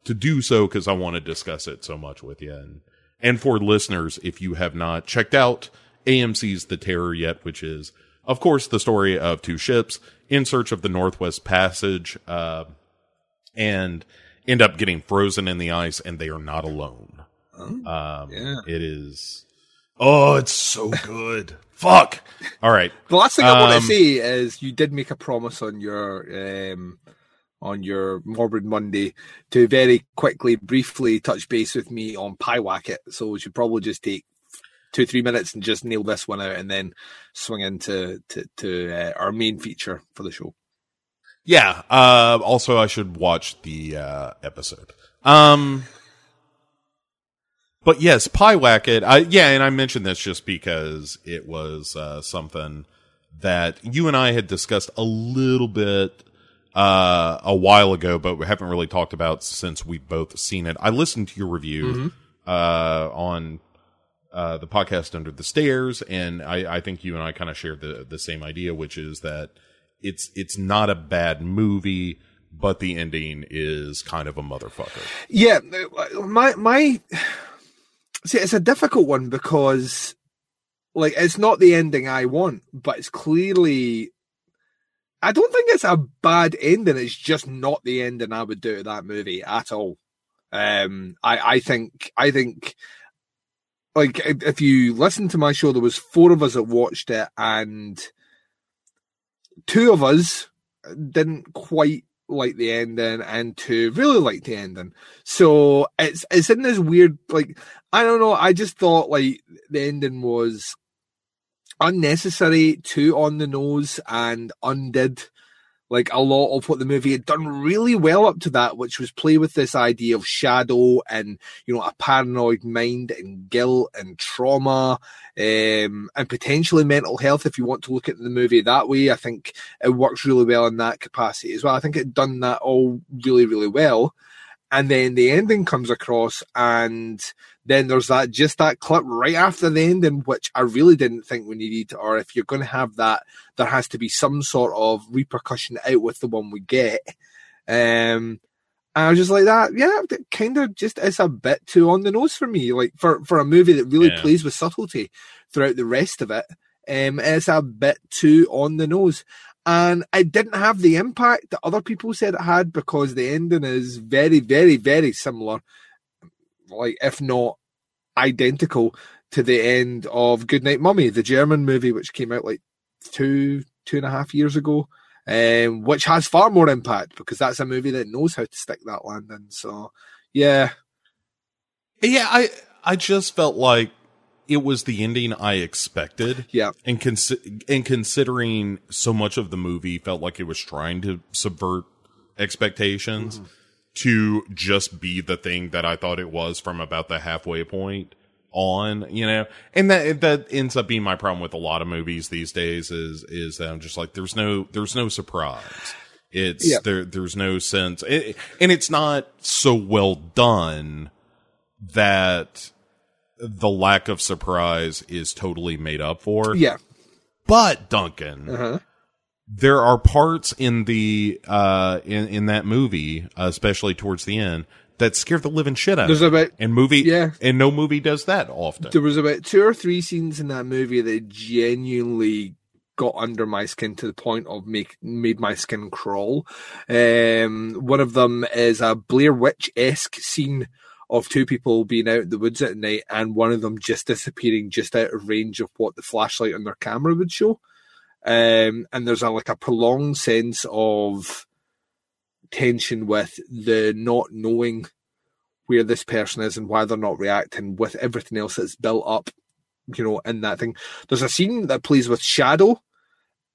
to do so because I want to discuss it so much with you. And and for listeners, if you have not checked out AMC's The Terror yet, which is of course the story of two ships in search of the Northwest Passage, uh, and end up getting frozen in the ice, and they are not alone. Um, yeah. it is. Oh, it's so good. Fuck. All right. The last thing I want Um, to say is you did make a promise on your um, on your Morbid Monday to very quickly, briefly touch base with me on Pyewacket. So we should probably just take two, three minutes and just nail this one out, and then swing into to, to uh, our main feature for the show. Yeah. Uh, also, I should watch the uh, episode. Um, but yes, Pyewacket. I yeah, and I mentioned this just because it was uh, something that you and I had discussed a little bit uh, a while ago, but we haven't really talked about since we've both seen it. I listened to your review uh, on uh, the podcast Under the Stairs, and I, I think you and I kind of shared the the same idea, which is that it's it's not a bad movie, but the ending is kind of a motherfucker. Yeah, my my see, it's a difficult one because, like, it's not the ending I want, but it's clearly. I don't think it's a bad ending. It's just not the ending I would do to that movie at all. Um, I I think I think. Like if you listen to my show, there was four of us that watched it, and two of us didn't quite like the ending, and two really liked the ending. So it's it's in this weird like I don't know. I just thought like the ending was unnecessary, too on the nose, and undid like a lot of what the movie had done really well up to that, which was play with this idea of shadow and you know a paranoid mind and guilt and trauma um, and potentially mental health. If you want to look at the movie that way, I think it works really well in that capacity as well. I think it done that all really really well. And then the ending comes across, and then there's that just that clip right after the ending, which I really didn't think we needed. Or if you're going to have that, there has to be some sort of repercussion out with the one we get. Um, and I was just like that, yeah, kind of just is a bit too on the nose for me. Like for for a movie that really Yeah. plays with subtlety throughout the rest of it, um, it's a bit too on the nose. And it didn't have the impact that other people said it had because the ending is very, very, very similar, like if not identical to the end of Goodnight Mummy, the German movie, which came out like two, two and a half years ago, um, which has far more impact because that's a movie that knows how to stick that landing. So, yeah. Yeah, I I just felt like it was the ending I expected. Yeah. And and considering so much of the movie felt like it was trying to subvert expectations mm-hmm. to just be the thing that I thought it was from about the halfway point on, you know. And that that ends up being my problem with a lot of movies these days is is that I'm just like there's no there's no surprise. It's Yeah. there there's no sense it, and it's not so well done that the lack of surprise is totally made up for. Yeah. But Duncan, Uh-huh. there are parts in the uh in in that movie, uh, especially towards the end, that scare the living shit out There's of me. about And movie, Yeah. and no movie does that often. there was about two or three scenes in that movie that genuinely got under my skin to the point of make made my skin crawl. Um, one of them is a Blair Witch esque scene of two people being out in the woods at night and one of them just disappearing just out of range of what the flashlight on their camera would show. Um, and there's a like a prolonged sense of tension with the not knowing where this person is and why they're not reacting with everything else that's built up, you know, in that thing. There's a scene that plays with shadow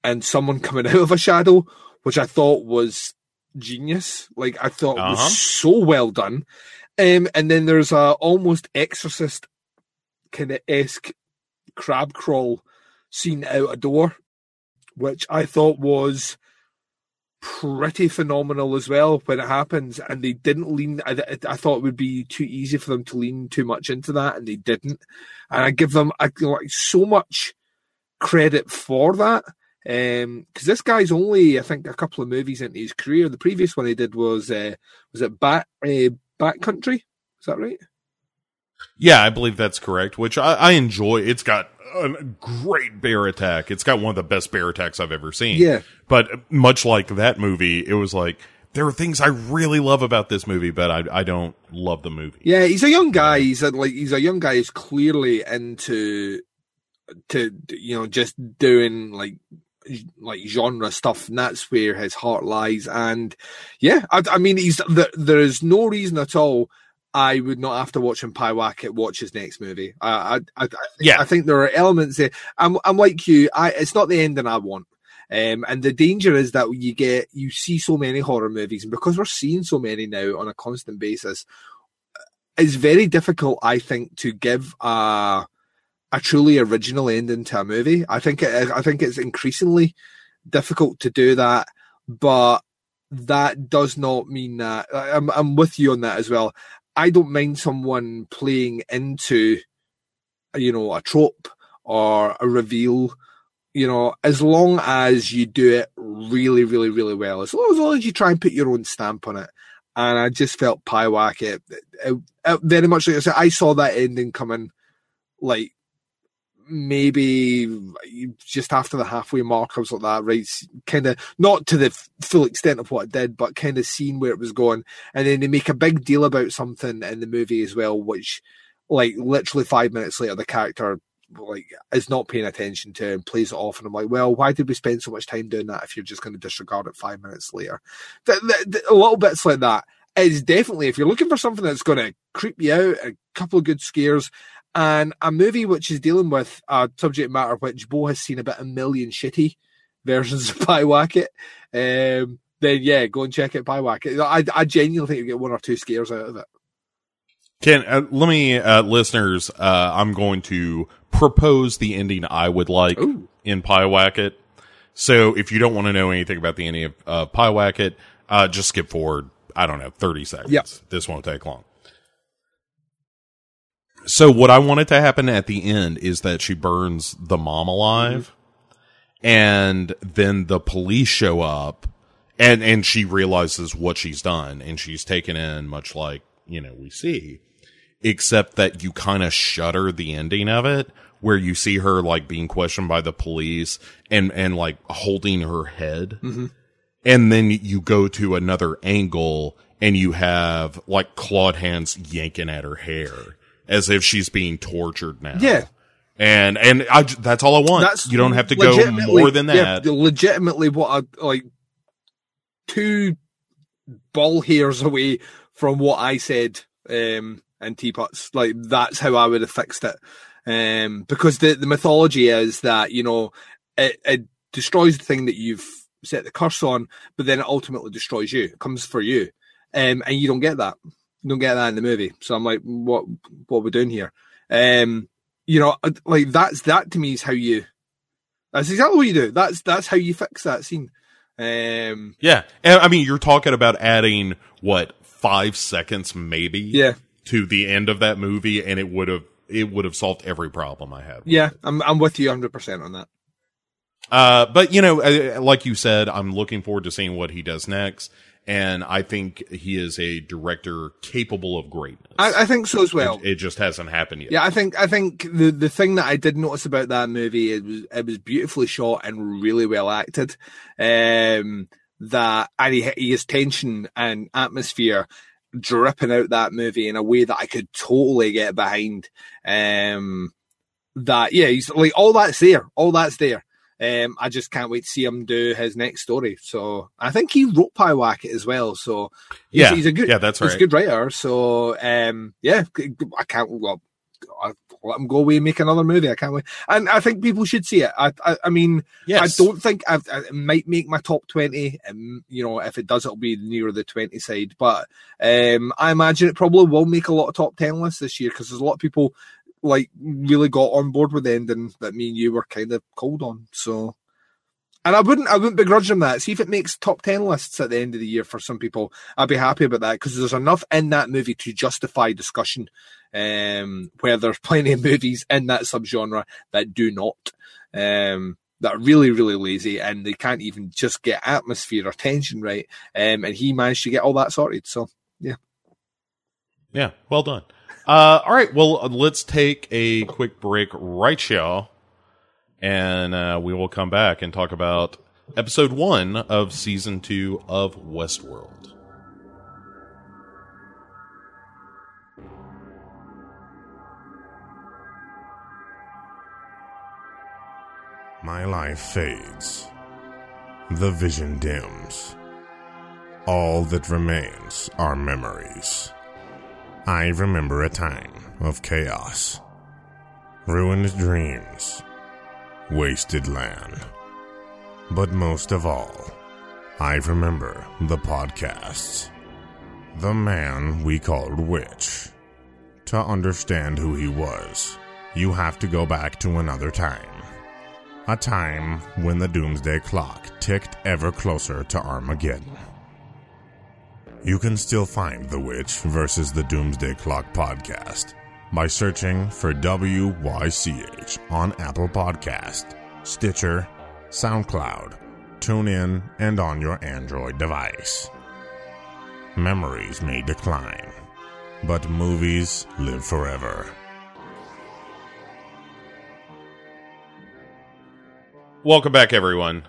and someone coming out of a shadow, which I thought was genius. Like I thought Uh-huh. was so well done. Um, and then there's a almost exorcist kind of esque crab crawl scene out a door, which I thought was pretty phenomenal as well when it happens. And they didn't lean. I, I thought it would be too easy for them to lean too much into that, and they didn't. And I give them I, like so much credit for that. Um, because this guy's only, I think, a couple of movies into his career. The previous one he did was, uh, was it Bat, uh, Backcountry? Is that right? Yeah, I believe that's correct. Which I, I enjoy. It's got a great bear attack. It's got one of the best bear attacks I've ever seen. Yeah. But much like that movie, it was like there are things I really love about this movie, but I I don't love the movie. Yeah, he's a young guy. He's a, like he's a young guy who's clearly into to you know just doing like like genre stuff, and that's where his heart lies. And yeah, I, I mean, he's there, there is no reason at all. I would not after watching watch him watch his next movie. I, I, I, I think, Yeah. I think there are elements there. I'm, I'm like you. I, it's not the ending I want. Um, and the danger is that you get, you see so many horror movies, and because we're seeing so many now on a constant basis, it's very difficult, I think, to give a a truly original ending to a movie. I think it, I think it's increasingly difficult to do that, but that does not mean that I'm I'm with you on that as well. I don't mind someone playing into, you know, a trope or a reveal. You know, as long as you do it really, really, really well, as long as, long as you try and put your own stamp on it. And I just felt Pyewacket it, it, it very much like I said. I saw that ending coming, like maybe just after the halfway mark. I was like that, right? Kind of not to the full extent of what it did, but kind of seeing where it was going. And then they make a big deal about something in the movie as well, which, like, literally five minutes later, the character like is not paying attention to and plays it off and I'm like well why did we spend so much time doing that if you're just going to disregard it five minutes later th- th- th- a little bits like that is definitely if you're looking for something that's going to creep you out a couple of good scares and a movie which is dealing with a subject matter which Bo has seen about a million shitty versions of Pyewacket, um, then yeah, go and check it Pyewacket. I, I genuinely think you get one or two scares out of it. Ken, uh, let me, uh, listeners? Uh, I'm going to propose the ending I would like Ooh. in Pyewacket. So if you don't want to know anything about the ending of uh, Pyewacket, uh, just skip forward. I don't know, 30 seconds. Yep. This won't take long. So what I wanted to happen at the end is that she burns the mom alive, and then the police show up, and and she realizes what she's done, and she's taken in, much like you know we see, except that you kind of shudder the ending of it, where you see her like being questioned by the police and and like holding her head, mm-hmm. and then you go to another angle and you have like clawed hands yanking at her hair as if she's being tortured now. Yeah. and and I, that's all I want. That's you don't have to go more than yeah, that. legitimately, what I like two ball hairs away from what I said um, in teapots. Like that's how I would have fixed it. Um, because the the mythology is that you know it, it destroys the thing that you've set the curse on, but then it ultimately destroys you. It comes for you, um, and you don't get that. Don't get that in the movie. So I'm like, what what are we doing here? Um, you know, uh, like that's that to me is how you. That's exactly what you do. That's that's how you fix that scene. Um, Yeah, and I mean, you're talking about adding what five seconds, maybe, yeah, to the end of that movie, and it would have it would have solved every problem I had. yeah. I'm I'm with you 100 percent on that. Uh, but you know, uh, like you said, I'm looking forward to seeing what he does next, and I think he is a director capable of greatness. I, I think so as well. it, it just hasn't happened yet. Yeah, I think I think the the thing that I did notice about that movie it was it was beautifully shot and really well acted. Um, that and he, he has tension and atmosphere dripping out that movie in a way that I could totally get behind. Um, that yeah, he's like all that's there, all that's there. Um, I just can't wait to see him do his next story. So I think he wrote Pyewacket as well. So he's, Yeah, he's a good yeah, that's right. he's a good writer. So um, yeah, I can't. Well, I let him go away and make another movie. I can't wait, and I think people should see it. I, I, I mean, Yes. I don't think I've, I, it might make my top twenty. Um, you know, if it does, it'll be near the twenty side. But um, I imagine it probably will make a lot of top ten lists this year because there's a lot of people like really got on board with the ending that me and you were kind of cold on. So. And I wouldn't, I wouldn't begrudge them that. See if it makes top ten lists at the end of the year for some people. I'd be happy about that because there's enough in that movie to justify discussion. Um, where there's plenty of movies in that subgenre that do not, um, that are really, really lazy and they can't even just get atmosphere or tension right. Um, and he managed to get all that sorted. So Yeah, Yeah, well done. Uh, all right, well, let's take a quick break right y'all, and uh, we will come back and talk about episode one of season two of Westworld. My life fades. The vision dims. All that remains are memories. I remember a time of chaos, ruined dreams, wasted land. But most of all, I remember the podcasts. The man we called Witch. To understand who he was, you have to go back to another time. A time when the doomsday clock ticked ever closer to Armageddon. You can still find The Witch versus the Doomsday Clock podcast by searching for WYCH on Apple Podcast, Stitcher, SoundCloud, TuneIn, and on your Android device. Memories may decline, but movies live forever. Welcome back, everyone.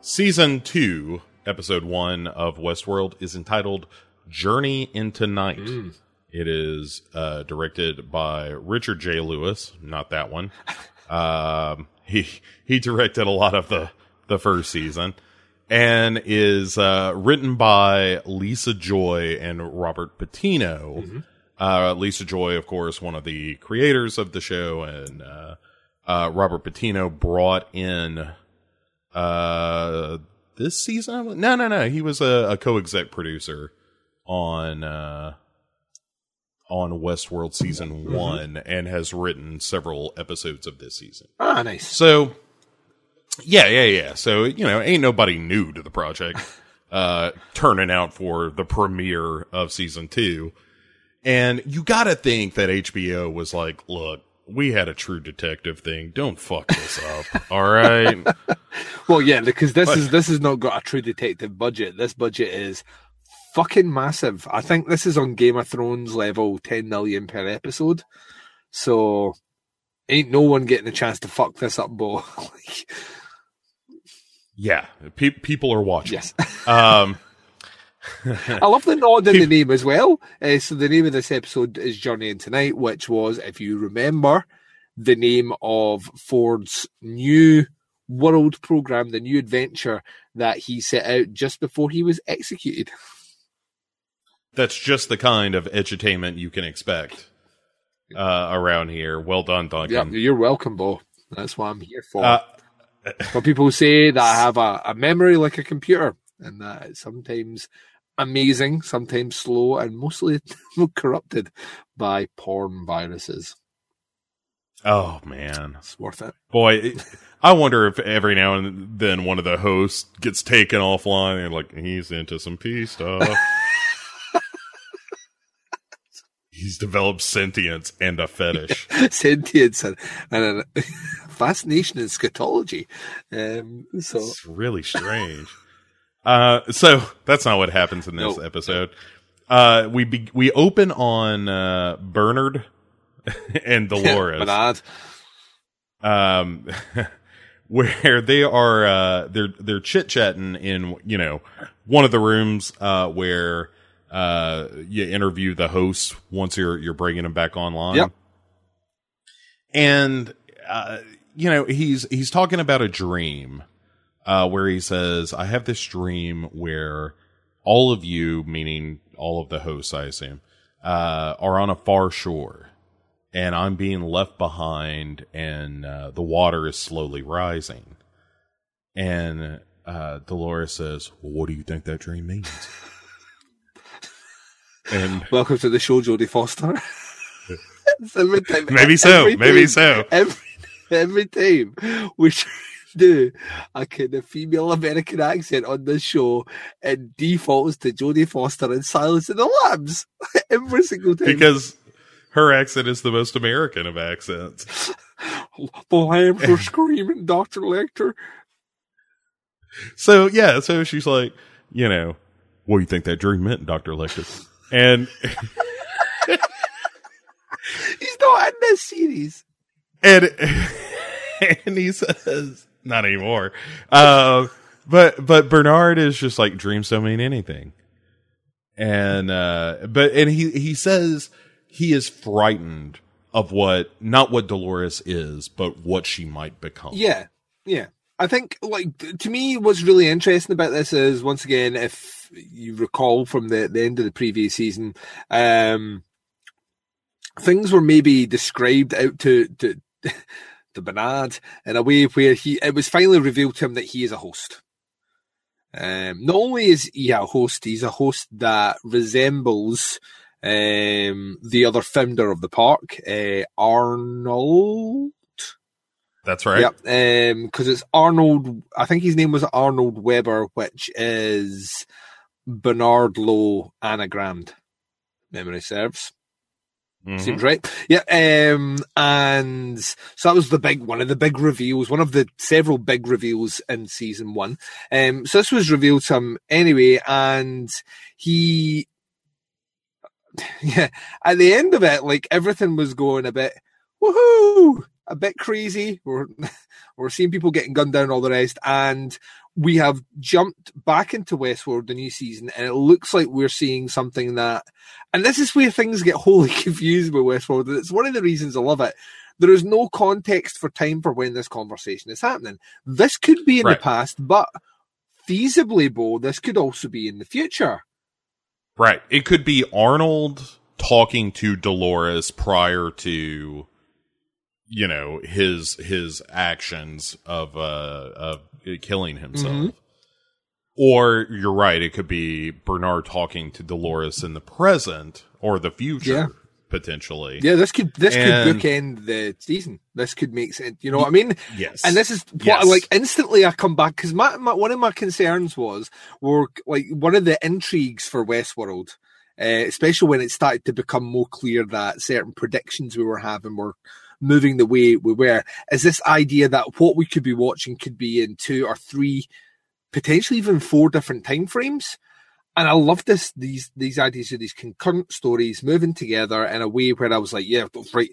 Season two, episode one of Westworld is entitled Journey into Night. It is uh, directed by Richard J. Lewis, not that one. um, he he directed a lot of the the first season, and is uh, written by Lisa Joy and Robert Patino. Uh, Lisa Joy, of course, one of the creators of the show, and uh, uh, Robert Patino brought in uh, this season. No, no, no. He was a, a co-exec producer on uh, on Westworld season one, and has written several episodes of this season. ah, nice. So, yeah, yeah, yeah. So you know, ain't nobody new to the project. uh, turning out for the premiere of season two, and you got to think that HBO was like, look. We had a true detective thing. Don't fuck this up. All right. Well, yeah, because this is this has not got a true detective budget. This budget is fucking massive. I think this is on Game of Thrones level, ten million per episode. So ain't no one getting a chance to fuck this up, Bo. Like, Yeah. Pe- people are watching. yes. um, I love the nod in the name as well. Uh, so the name of this episode is Journey into Night, which was, if you remember, the name of Ford's new world program, the new adventure that he set out just before he was executed. That's just the kind of edutainment you can expect uh, around here. Well done, Duncan. Yeah, you're welcome, Bo. That's what I'm here for. Uh, But people say that I have a, a memory like a computer, and that it's sometimes amazing, sometimes slow, and mostly corrupted by porn viruses. oh man, It's worth it. boy, I wonder if every now and then one of the hosts gets taken offline and like he's into some P stuff. he's developed sentience and a fetish. Sentience and, and a fascination in scatology. Um, so It's really strange. Uh, so that's not what happens in this Nope. episode. Uh, we be- we open on uh, Bernard and Dolores. Bernard. um, where they are uh, they're they're chit chatting in you know one of the rooms uh, where uh, you interview the host once you're you're bringing them back online. Yep. And uh, you know he's he's talking about a dream uh, where he says, "I have this dream where all of you, meaning all of the hosts, I assume, uh, are on a far shore." and I'm being left behind, and uh, the water is slowly rising. And uh, Dolores says, well, "What do you think that dream means?" and Welcome to the show, Jodie Foster. It's every time- maybe so, every maybe time- so. Every, every time we to do a kind of female American accent on this show, it defaults to Jodie Foster and Silence in the Lambs every single time. because her accent is the most American of accents. the lambs are screaming, Doctor Lecter. So yeah, so she's like, you know, what do you think that dream meant, Doctor Lecter? And He's not in this series. and and he says not anymore. Uh but but bernard is just like dreams don't mean anything. And uh but and he he says he is frightened of what not what dolores is but what she might become. Yeah, yeah. I think, like, to me, what's really interesting about this is, once again, if you recall from the, the end of the previous season, um, things were maybe described out to, to, to Bernard in a way where he, it was finally revealed to him that he is a host. Um, not only is he a host, he's a host that resembles um, the other founder of the park, uh, Arnold. that's right Yep, because it's Arnold. I think his name was Arnold Weber, which is Bernard Lowe anagrammed. Memory serves. Mhm. Seems right. Yeah. Um, and so that was the big one of the big reveals, one of the several big reveals in season one. Um, so this was revealed to him anyway, and he, yeah, at the end of it, like everything was going a bit, woohoo, a bit crazy. We're, we're seeing people getting gunned down, all the rest, and we have jumped back into Westworld, the new season, and it looks like we're seeing something that and this is where things get wholly confused with Westworld. And it's one of the reasons I love it. There is no context for time for when this conversation is happening. This could be in Right. the past, but feasibly, Bo, this could also be in the future. right it could be arnold talking to dolores prior to you know his his actions of uh of killing himself Mhm. or you're right it could be bernard talking to dolores in the present or the future Yeah. potentially Yeah, this could this And- could bookend the season. This could make sense. You know what I mean? yes And this is what Yes. like instantly I come back because my, my one of my concerns was were like one of the intrigues for Westworld, uh, especially when it started to become more clear that certain predictions we were having were moving the way we were. Is this idea that what we could be watching could be in two or three, potentially even four different time frames? And I love this these these ideas of these concurrent stories moving together in a way where I was like, yeah, right,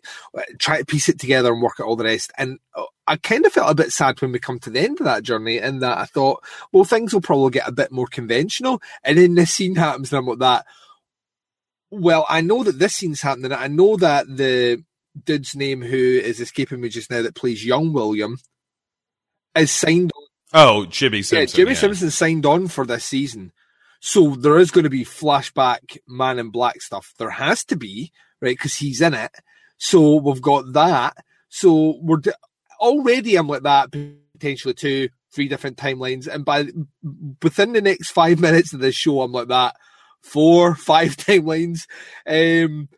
try to piece it together and work out all the rest. And uh, I kind of felt a bit sad when we come to the end of that journey, and that I thought, well, things will probably get a bit more conventional, and then this scene happens, and I'm like that. Well, I know that this scene's happening. I know that the dude's name who is escaping me just now that plays young William is signed on. Oh, Jimmy Simpson. yeah, Jimmy yeah. Simpson signed on for this season. So there is going to be flashback Man in Black stuff. There has to be, right? Because he's in it. So we've got that. So we're d- already, I'm like that, potentially two, three different timelines. And by within the next five minutes of this show, I'm like that, four, five timelines. Um,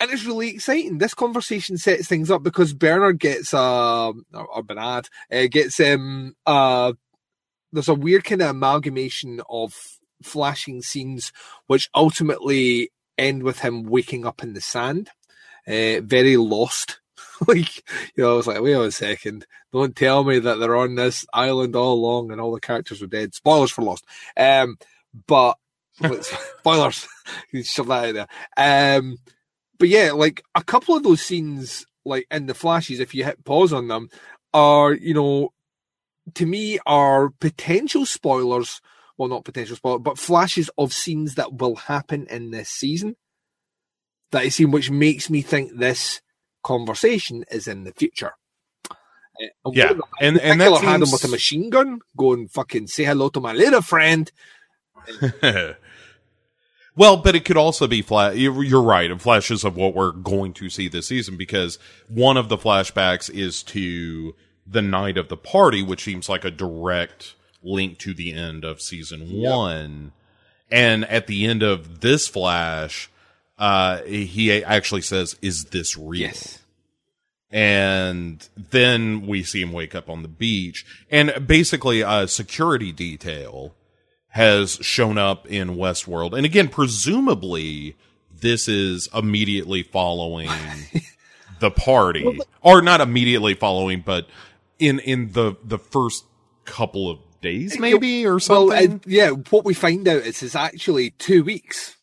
and it's really exciting. This conversation sets things up because Bernard gets uh or, or Bernard uh, gets um uh there's a weird kind of amalgamation of flashing scenes which ultimately end with him waking up in the sand, uh, very lost. like you know, I was like, wait a second, don't tell me that they're on this island all along and all the characters are dead. Spoilers for Lost. Um, but spoilers, shove that out there. Um, but yeah, like a couple of those scenes, like in the flashes, if you hit pause on them, are you know, to me, are potential spoilers. Well, not potential spoiler, but flashes of scenes that will happen in this season. That is seen, which makes me think this conversation is in the future. Uh, and Yeah, them and and that particular had him with a machine gun, going fucking say hello to my little friend. well, but it could also be flat. You're you're right. And flashes of what we're going to see this season because one of the flashbacks is to the night of the party, which seems like a direct link to the end of season one. And at the end of this flash, uh, he actually says, "Is this real?" and then we see him wake up on the beach and basically a security detail has shown up in westworld and again presumably this is immediately following the party or not immediately following but in in the the first couple of days maybe or Well, something uh, yeah, what we find out is it's actually two weeks.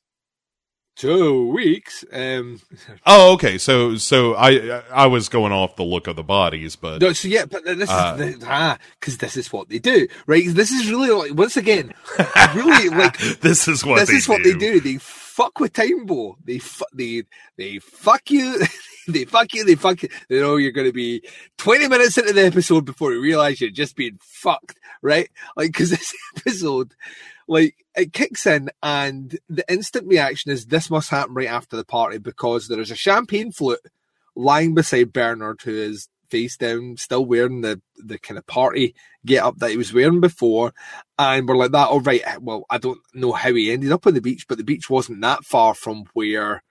Two weeks. Um, oh okay so so i i was going off the look of the bodies but no, so yeah, but this Uh, is the, ah, because this is what they do, right? This is really like once again, really like this is what this they is what do. they do. They fuck with Timebo. They fu- they they fuck you. they fuck you. They fuck you. They know you're going to be 20 minutes into the episode before you realize you're just being fucked, right? Like because this episode, like it kicks in and the instant reaction is this must happen right after the party because there is a champagne flute lying beside Bernard who is face down, still wearing the the kind of party get up that he was wearing before. And we're like that, all right, eh, well, I don't know how he ended up on the beach, but the beach wasn't that far from where,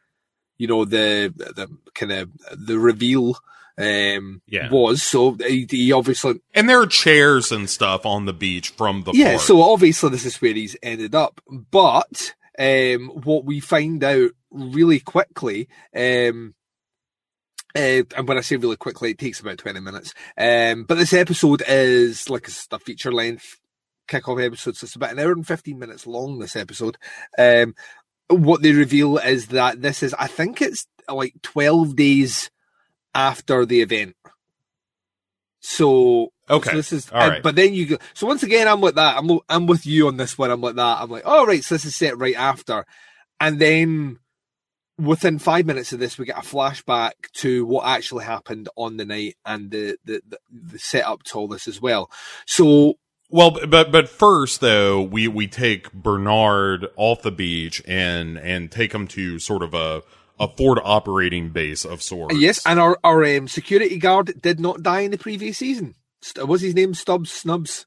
you know, the the kind of the reveal um Yeah. was. So he, he obviously And there are chairs and stuff on the beach from the yeah, park. so obviously this is where he's ended up. But um, what we find out really quickly, um, uh, and when I say really quickly, it takes about 20 minutes. Um, but this episode is like a, a feature length kickoff episode, so it's about an hour and 15 minutes long, this episode. Um, what they reveal is that this is, I think it's like 12 days after the event. So, Okay. so this is, All right. but then you go, so once again, I'm like that. I'm, I'm with you on this one. I'm like that. I'm like, all right, so this is set right after. And then within five minutes of this, we get a flashback to what actually happened on the night and the, the, the, the setup to all this as well. So, Well, but but first though, we we take Bernard off the beach and and take him to sort of a a Ford operating base of sorts. yes, and our, our um, security guard did not die in the previous season. St- What's his name? Stubbs? Snubs?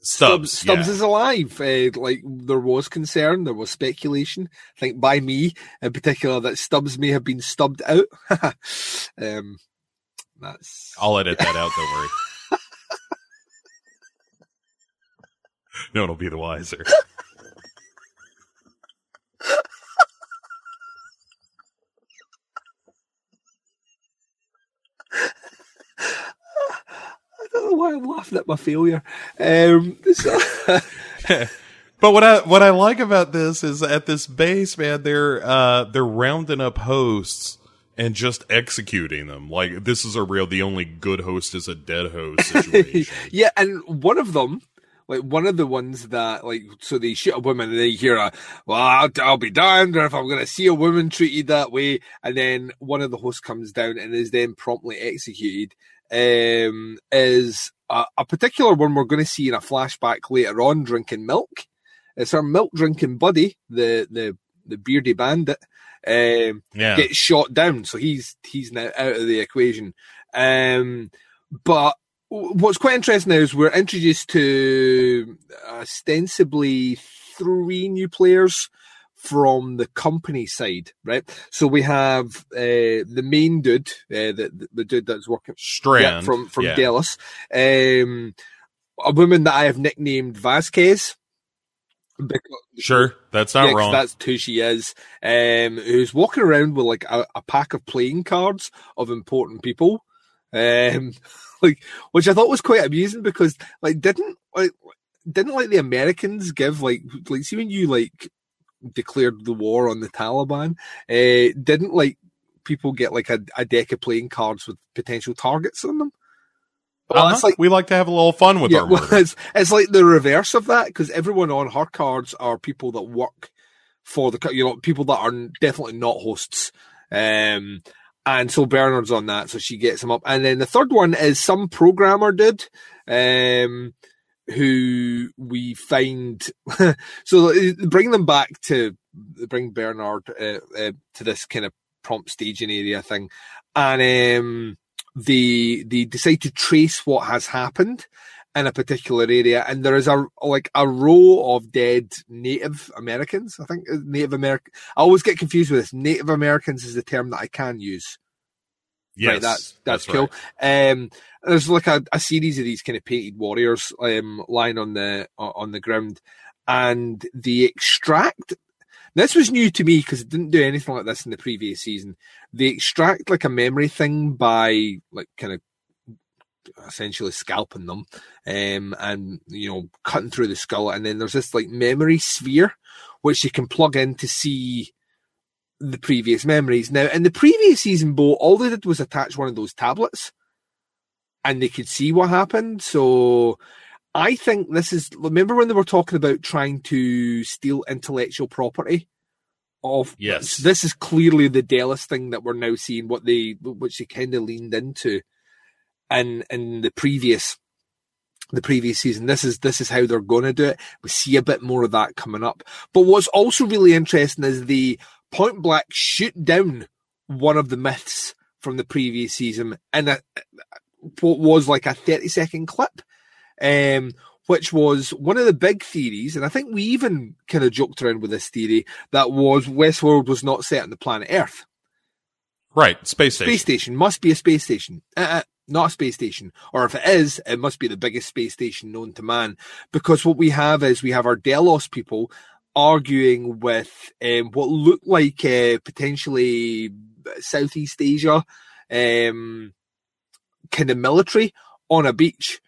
Stubbs. Stubbs yeah. is alive. Uh, like there was concern, there was speculation. I think by me in particular that Stubbs may have been stubbed out. um, that's I'll edit that out. Don't worry. no one will be the wiser. don't know why I'm laughing at my failure. Um, But what I what I like about this is at this base, man, they're uh they're rounding up hosts and just executing them. Like this is a real the only good host is a dead host situation. yeah, and one of them, like one of the ones that, like, so they shoot a woman and they hear a, well, I'll, I'll be damned if I'm going to see a woman treated that way. And then one of the hosts comes down and is then promptly executed. Um, is a, a particular one we're going to see in a flashback later on, drinking milk. It's our milk drinking buddy, the the the beardy bandit. Um, Yeah. gets shot down, so he's he's now out of the equation. Um, but what's quite interesting now is we're introduced to ostensibly three new players from the company side, right? So we have uh, the main dude, uh, the, the dude that's working Strand yeah, from from yeah. Delos, um, a woman that I have nicknamed Vasquez. Because, Sure, that's not yeah, wrong. That's who she is. Um, who's walking around with like a, a pack of playing cards of important people. Um, like which I thought was quite amusing because like didn't like didn't like the Americans give like like see when you like declared the war on the Taliban, uh, didn't like people get like a, a deck of playing cards with potential targets on them. Well, Uh-huh. it's like we like to have a little fun with yeah, our well, it's, it's like the reverse of that because everyone on her cards are people that work for the you know people that are definitely not hosts. Um, and so Bernard's on that, so she gets him up. And then the third one is some programmer did, um, who we find. so uh, bring them back to bring Bernard uh, uh, to this kind of prompt staging area thing, and um, they they decide to trace what has happened in a particular area, and there is a like a row of dead Native Americans. I think uh, Native American. I always get confused with this. Native Americans is the term that I can use. Yes, right, that's that's, right. cool. Um, there's like a, a series of these kind of painted warriors um lying on the on the ground, and the extract. This was new to me because it didn't do anything like this in the previous season. They extract like a memory thing by like kind of essentially scalping them um and you know cutting through the skull and then there's this like memory sphere which you can plug in to see the previous memories now in the previous season bo all they did was attach one of those tablets and they could see what happened so i think this is remember when they were talking about trying to steal intellectual property of Yes. this is clearly the Delos thing that we're now seeing what they which they kind of leaned into in in the previous the previous season. This is this is how they're going to do it. We see a bit more of that coming up. But what's also really interesting is the point blank shoot down one of the myths from the previous season in a what was like a thirty second clip. Um, which was one of the big theories, and I think we even kind of joked around with this theory that was Westworld was not set on the planet Earth. Right, space station. Space station must be a space station. Uh, uh, not a space station. Or if it is, it must be the biggest space station known to man. Because what we have is we have our Delos people arguing with um, what looked like uh, potentially Southeast Asia um, kind of military on a beach,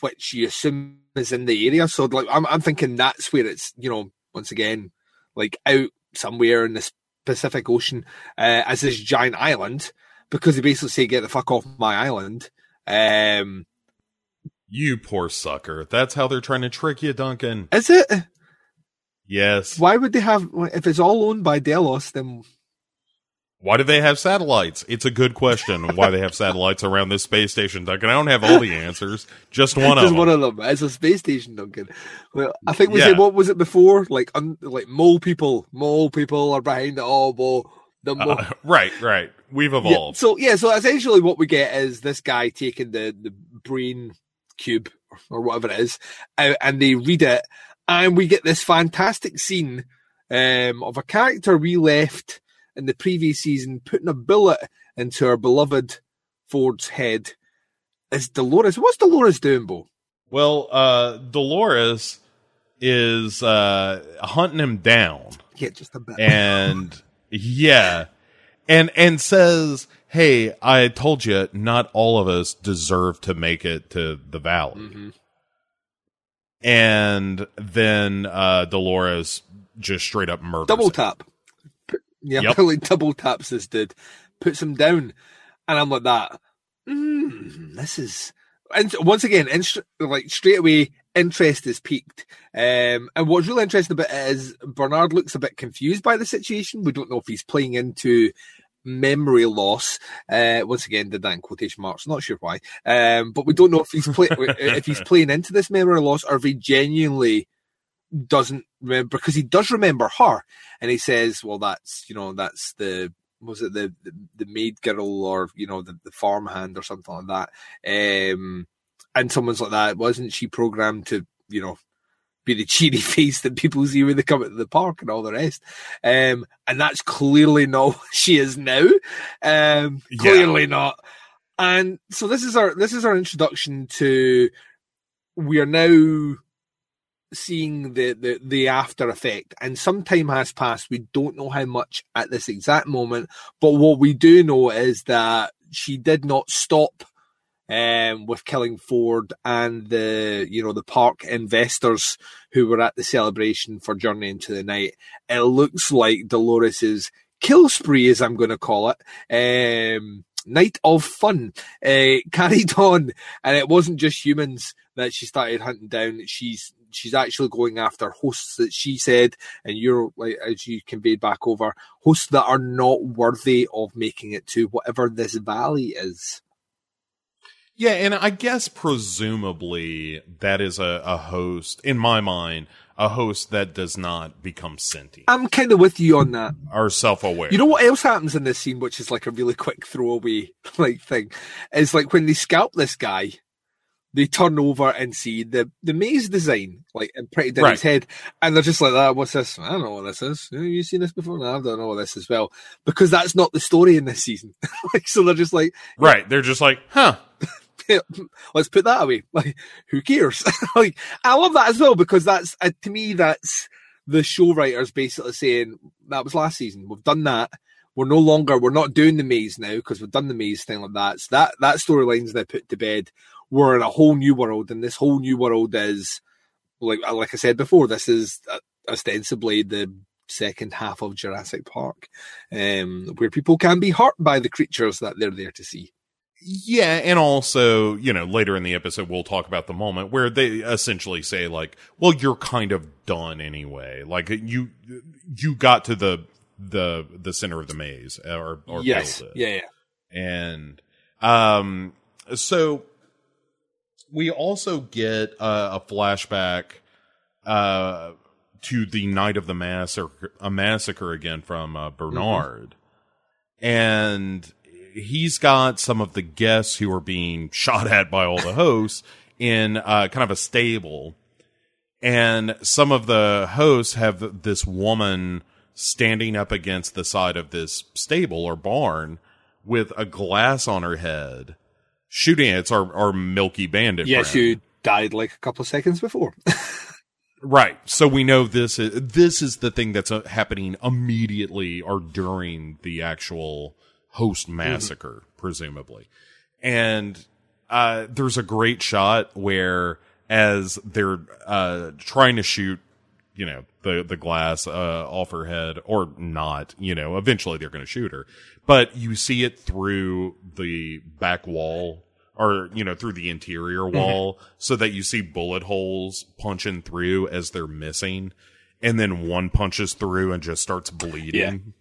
which you assume is in the area. So like I'm, I'm thinking that's where it's, you know, once again, like out somewhere in the Pacific Ocean uh, as this giant island because they basically say get the fuck off my island. Um, You poor sucker. That's how they're trying to trick you, Duncan. is it? Yes. Why would they have if it's all owned by Delos? Then Why do they have satellites? It's a good question. Why they have satellites around this space station, Duncan? I don't have all the answers. Just one of just them. one of them. It's a space station, Duncan. Well, I think we Yeah. said what was it before? Like un, like mole people, mole people are behind it all. But the mo- Uh, right, right. We've Yeah, evolved. so yeah, so essentially what we get is this guy taking the the brain cube or whatever it is, out, and they read it, and we get this fantastic scene um, of a character we left in the previous season putting a bullet into our beloved Ford's head. Is Dolores? What's Dolores doing, Bo? Well, uh, Dolores is uh, hunting him down, Yeah, just a bit. and yeah, and and says, "Hey, I told you, not all of us deserve to make it to the valley." Mhm. And then uh, Dolores just straight up murders. Double tap. Yeah, Yep. double taps this dude, puts him down, and I'm like that. Mm, this is, and once again, inst- like straight away, interest is peaked. Um, and what's really interesting about it is Bernard looks a bit confused by the situation. We don't know if he's playing into memory loss. Uh, once again, did that in quotation marks. Not sure why. Um, but we don't know if he's play- if he's playing into this memory loss or if he genuinely doesn't remember because he does remember her, and he says, "Well, that's you know that's the." Was it the, the the maid girl or you know the, the farmhand or something like that? Um, and someone's like that. Wasn't she programmed to you know be the cheery face that people see when they come into the park and all the rest? Um, and that's clearly not what she is now. Um, Yeah. clearly not. And so this is our this is our introduction to we are now seeing the, the the after effect and some time has passed we don't know how much at this exact moment but what we do know is that she did not stop um, with killing Ford and the you know the park investors who were at the celebration for Journey into the Night. It looks like Dolores's kill spree, as I'm going to call it, um, night of fun, uh, carried on, and it wasn't just humans that she started hunting down. She's she's actually going after hosts that she said, and you're like as you conveyed back over hosts that are not worthy of making it to whatever this valley is. Yeah, and I guess presumably that is a, a host, in my mind, a host that does not become sentient I'm kind of with you on that. or self aware. You know what else happens in this scene, which is like a really quick throwaway like thing, is like when they scalp this guy, they turn over and see the the maze design like imprinted in Right. his head, and they're just like, "That what's this? I don't know what this is. Have you seen this before? No, I don't know what this is." Well, because that's not the story in this season. like, so they're just like, right. They're just like, huh. let's put that away. Like, who cares? like, I love that as well because that's uh, to me that's the show writers basically saying that was last season. We've done that. We're no longer we're not doing the maze now because we've done the maze thing like that. So that that storyline's now put to bed. We're in a whole new world, and this whole new world is like like I said before. This is uh, ostensibly the second half of Jurassic Park, um, where people can be hurt by the creatures that they're there to see. Yeah, and also, you know, later in the episode, we'll talk about the moment where they essentially say, like, well, you're kind of done anyway. Like, you, you got to the, the, the center of the maze or, or yes, it. yeah, yeah. And, um, so we also get a, a flashback, uh, to the night of the massacre, a massacre again from, uh, Bernard. And he's got some of the guests who are being shot at by all the hosts in, uh, kind of a stable. And some of the hosts have this woman standing up against the side of this stable or barn with a glass on her head, shooting it's our, our Milky Bandit. Yes, friend. you died like a couple of seconds before. Right. So we know this is this is the thing that's uh, happening immediately or during the actual host massacre, presumably. And uh, there's a great shot where as they're uh, trying to shoot, you know, the the glass uh, off her head or not, you know, eventually they're going to shoot her, but you see it through the back wall or you know through the interior wall so that you see bullet holes punching through as they're missing. And then one punches through and just starts bleeding.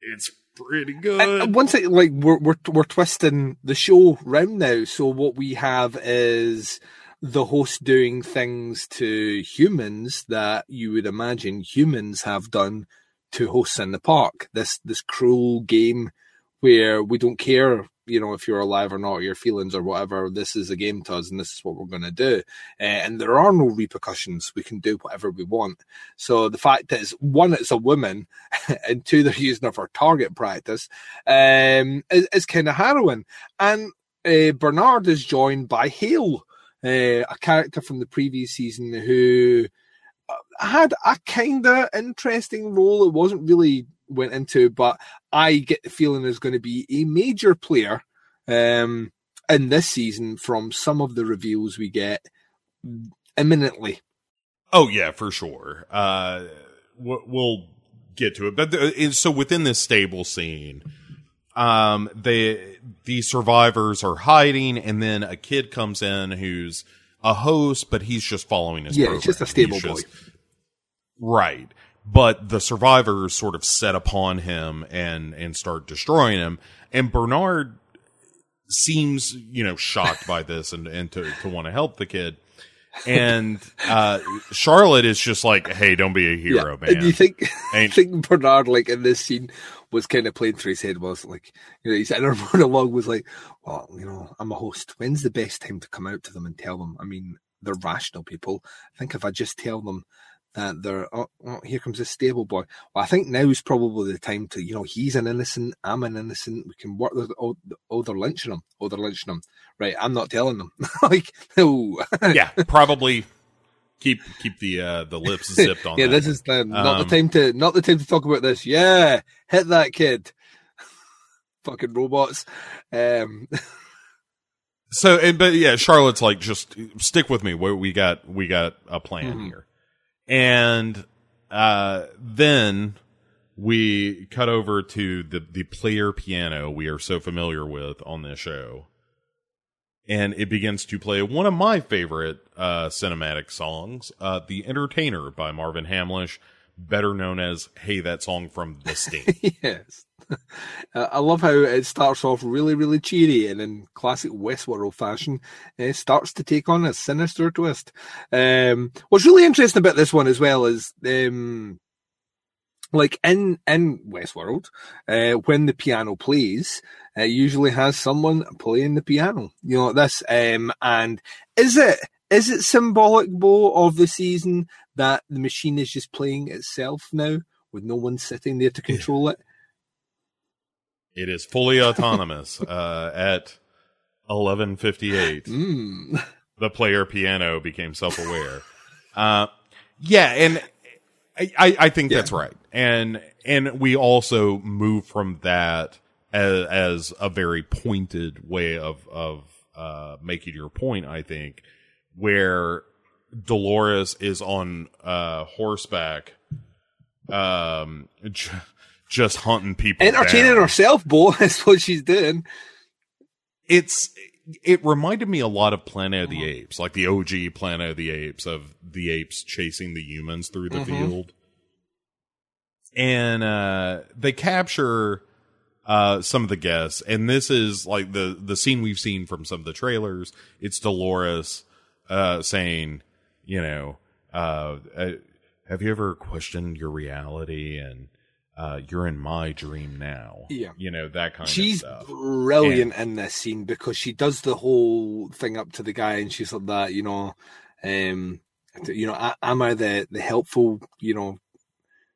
It's pretty good And once it like we're we're we're twisting the show round now. So what we have is the host doing things to humans that you would imagine humans have done to hosts in the park. This this cruel game where we don't care, you know, if you're alive or not, your feelings or whatever. This is a game to us, and this is what we're going to do. Uh, and there are no repercussions. We can do whatever we want. So the fact that it's one, it's a woman, and two, they're using her for target practice, um, is, is kind of harrowing. And uh, Bernard is joined by Hale, uh, a character from the previous season who uh, had a kind of interesting role. It wasn't really went into, but I get the feeling is going to be a major player um, in this season from some of the reveals we get imminently. oh yeah for sure uh we'll get to it. But the, so within this stable scene, um, the the survivors are hiding, and then a kid comes in who's a host, but he's just following his. Yeah, program. it's just a stable He's boy. just- right? But the survivors sort of set upon him and and start destroying him, and Bernard seems you know shocked by this and and to to want to help the kid. And uh Charlotte is just like, "Hey, don't be a hero, man." And you think, I Ain't- think Bernard, like in this scene, was kind of playing through his head was like, you know, his inner monologue was like, well, you know, I'm a host. When's the best time to come out to them and tell them? I mean, they're rational people. I think if I just tell them that they're, oh, oh here comes this stable boy. Well, I think now is probably the time to, you know, he's an innocent, I'm an innocent. We can work with, oh, oh they're lynching him. Oh, they're lynching him. Right. I'm not telling them. like, no. yeah, probably keep keep the uh the lips zipped on yeah, that this is the, not Um, the time to not the time to talk about this. Yeah, hit that kid. Fucking robots. Um, So, and, but yeah, Charlotte's like, just stick with me. Where we got, we got a plan Mhm. here, and uh, then we cut over to the the player piano we are so familiar with on this show, and it begins to play one of my favorite uh, cinematic songs, uh, "The Entertainer" by Marvin Hamlisch, better known as "Hey, that song from The Sting." yes. Uh, I love how it starts off really, really cheery, and in classic Westworld fashion, it starts to take on a sinister twist. Um, what's really interesting about this one as well is, um, like in in Westworld, uh, when the piano plays, it usually has someone playing the piano. You know this, um, and is it is it symbolic, Bo, of the season that the machine is just playing itself now, with no one sitting there to control it? It is fully autonomous uh, at 11:58. Mm. The player piano became self-aware. uh, yeah, and I, I, I think that's right. And and we also move from that as, as a very pointed way of of uh, making your point. I think where Dolores is on uh, horseback, um, just hunting people, Entertaining down herself, Bo, That's what she's doing. it's it reminded me a lot of Planet of the Apes, like the OG Planet of the Apes of the apes chasing the humans through the Mhm. field. And uh they capture uh some of the guests and this is like the the scene we've seen from some of the trailers. It's Dolores uh saying, you know, uh, uh have you ever questioned your reality and uh, you're in my dream now. Yeah. You know, that kind She's of stuff. She's brilliant in this scene because she does the whole thing up to the guy and she's like that, you know, um, you know, a- am I the, the helpful, you know,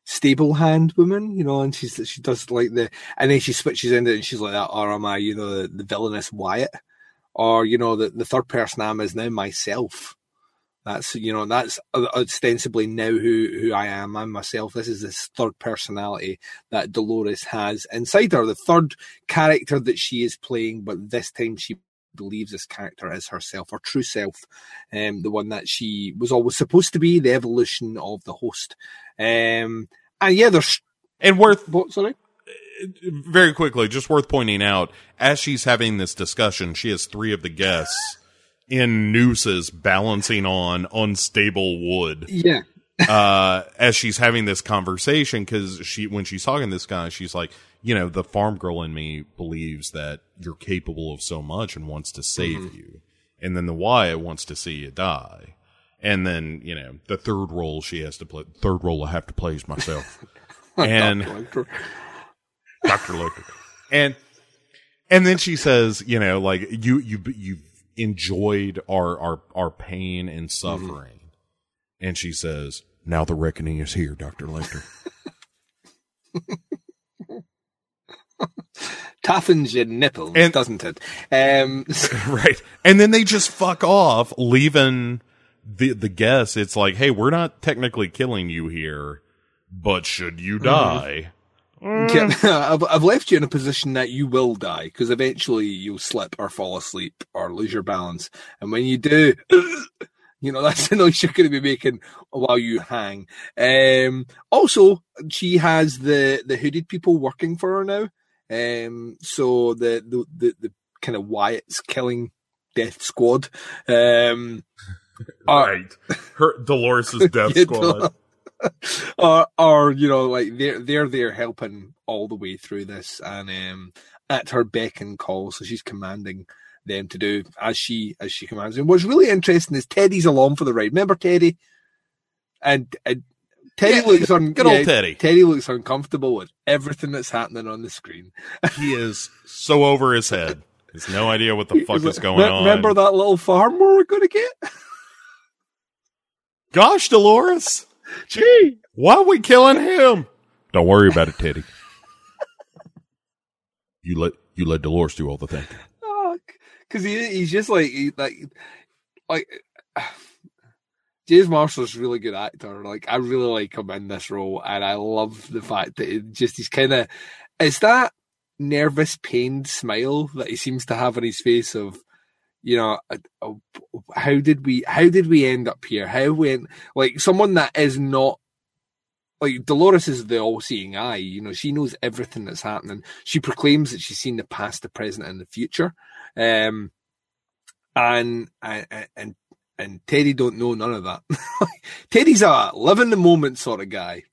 stable hand woman, you know, and she's, she does like the, and then she switches into it and she's like that, or am I, you know, the, the villainous Wyatt? Or, you know, the, the third person I'm is now myself. That's you know that's ostensibly now who who I am. I'm myself. This is this third personality that Dolores has inside her. The third character that she is playing, but this time she believes this character is herself, her true self, um, the one that she was always supposed to be, the evolution of the host. Um, and yeah, there's And worth what? Sorry. very quickly, just worth pointing out, as she's having this discussion, she has three of the guests in nooses balancing on unstable wood. Yeah. uh, as she's having this conversation, because she, when she's talking to this guy, she's like, you know, the farm girl in me believes that you're capable of so much and wants to save you. And then the Wyatt wants to see you die. And then, you know, the third role she has to play, third role I have to play is myself. and Doctor. Dr. Lecter. And and then she says, you know, like you you you've enjoyed our our our pain and suffering. And she says, "Now the reckoning is here, Dr. Lecter." Toughens your nipples, And- doesn't it? Um, right. And then they just fuck off, leaving the the guests. It's like, "Hey, we're not technically killing you here, but should you die?" Yeah, I've, I've left you in a position that you will die because eventually you'll slip or fall asleep or lose your balance. And when you do, You know, that's the noise you're going to be making while you hang. Um, also, she has the, the hooded people working for her now. Um, so the, the, the, the kind of Wyatt's killing death squad. Um, are- right. Her Dolores's death squad. or, or you know, like they're they're there helping all the way through this, and um, at her beck and call, so she's commanding them to do as she as she commands. And what's really interesting is Teddy's along for the ride. Remember Teddy? And, and Teddy Yeah, looks un- good old Teddy. Teddy looks uncomfortable with everything that's happening on the screen. He is so over his head. Has no idea what the fuck He's is like, going "Re- on. Remember that little farm we were going to get? Gosh, Dolores, Gee, why are we killing him? Don't worry about it, Teddy. you let you let Dolores do all the thinking. Oh, because he he's just like he, like like James Marsden's a really good actor. Like I really like him in this role, and I love the fact that it just he's kind of it's that nervous, pained smile that he seems to have on his face of. You know, how did we? How did we end up here? How went like someone that is not like Dolores is the all-seeing eye. You know, she knows everything that's happening. She proclaims that she's seen the past, the present, and the future. Um, and and and and Teddy don't know none of that. Teddy's a live in the moment sort of guy.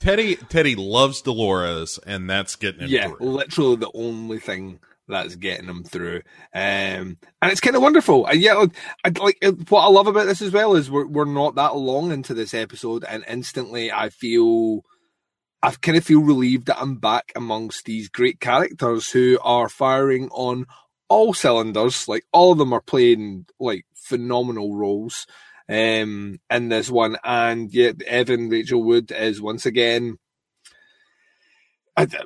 Teddy Teddy loves Dolores, and that's getting him yeah, literally the only thing that's getting them through. Um, and it's kind of wonderful. And yeah, I, like what I love about this as well is we're we're not that long into this episode, and instantly I feel. I kind of feel relieved that I'm back amongst these great characters who are firing on all cylinders. Like all of them are playing like phenomenal roles um, in this one, and yet Evan Rachel Wood is once again,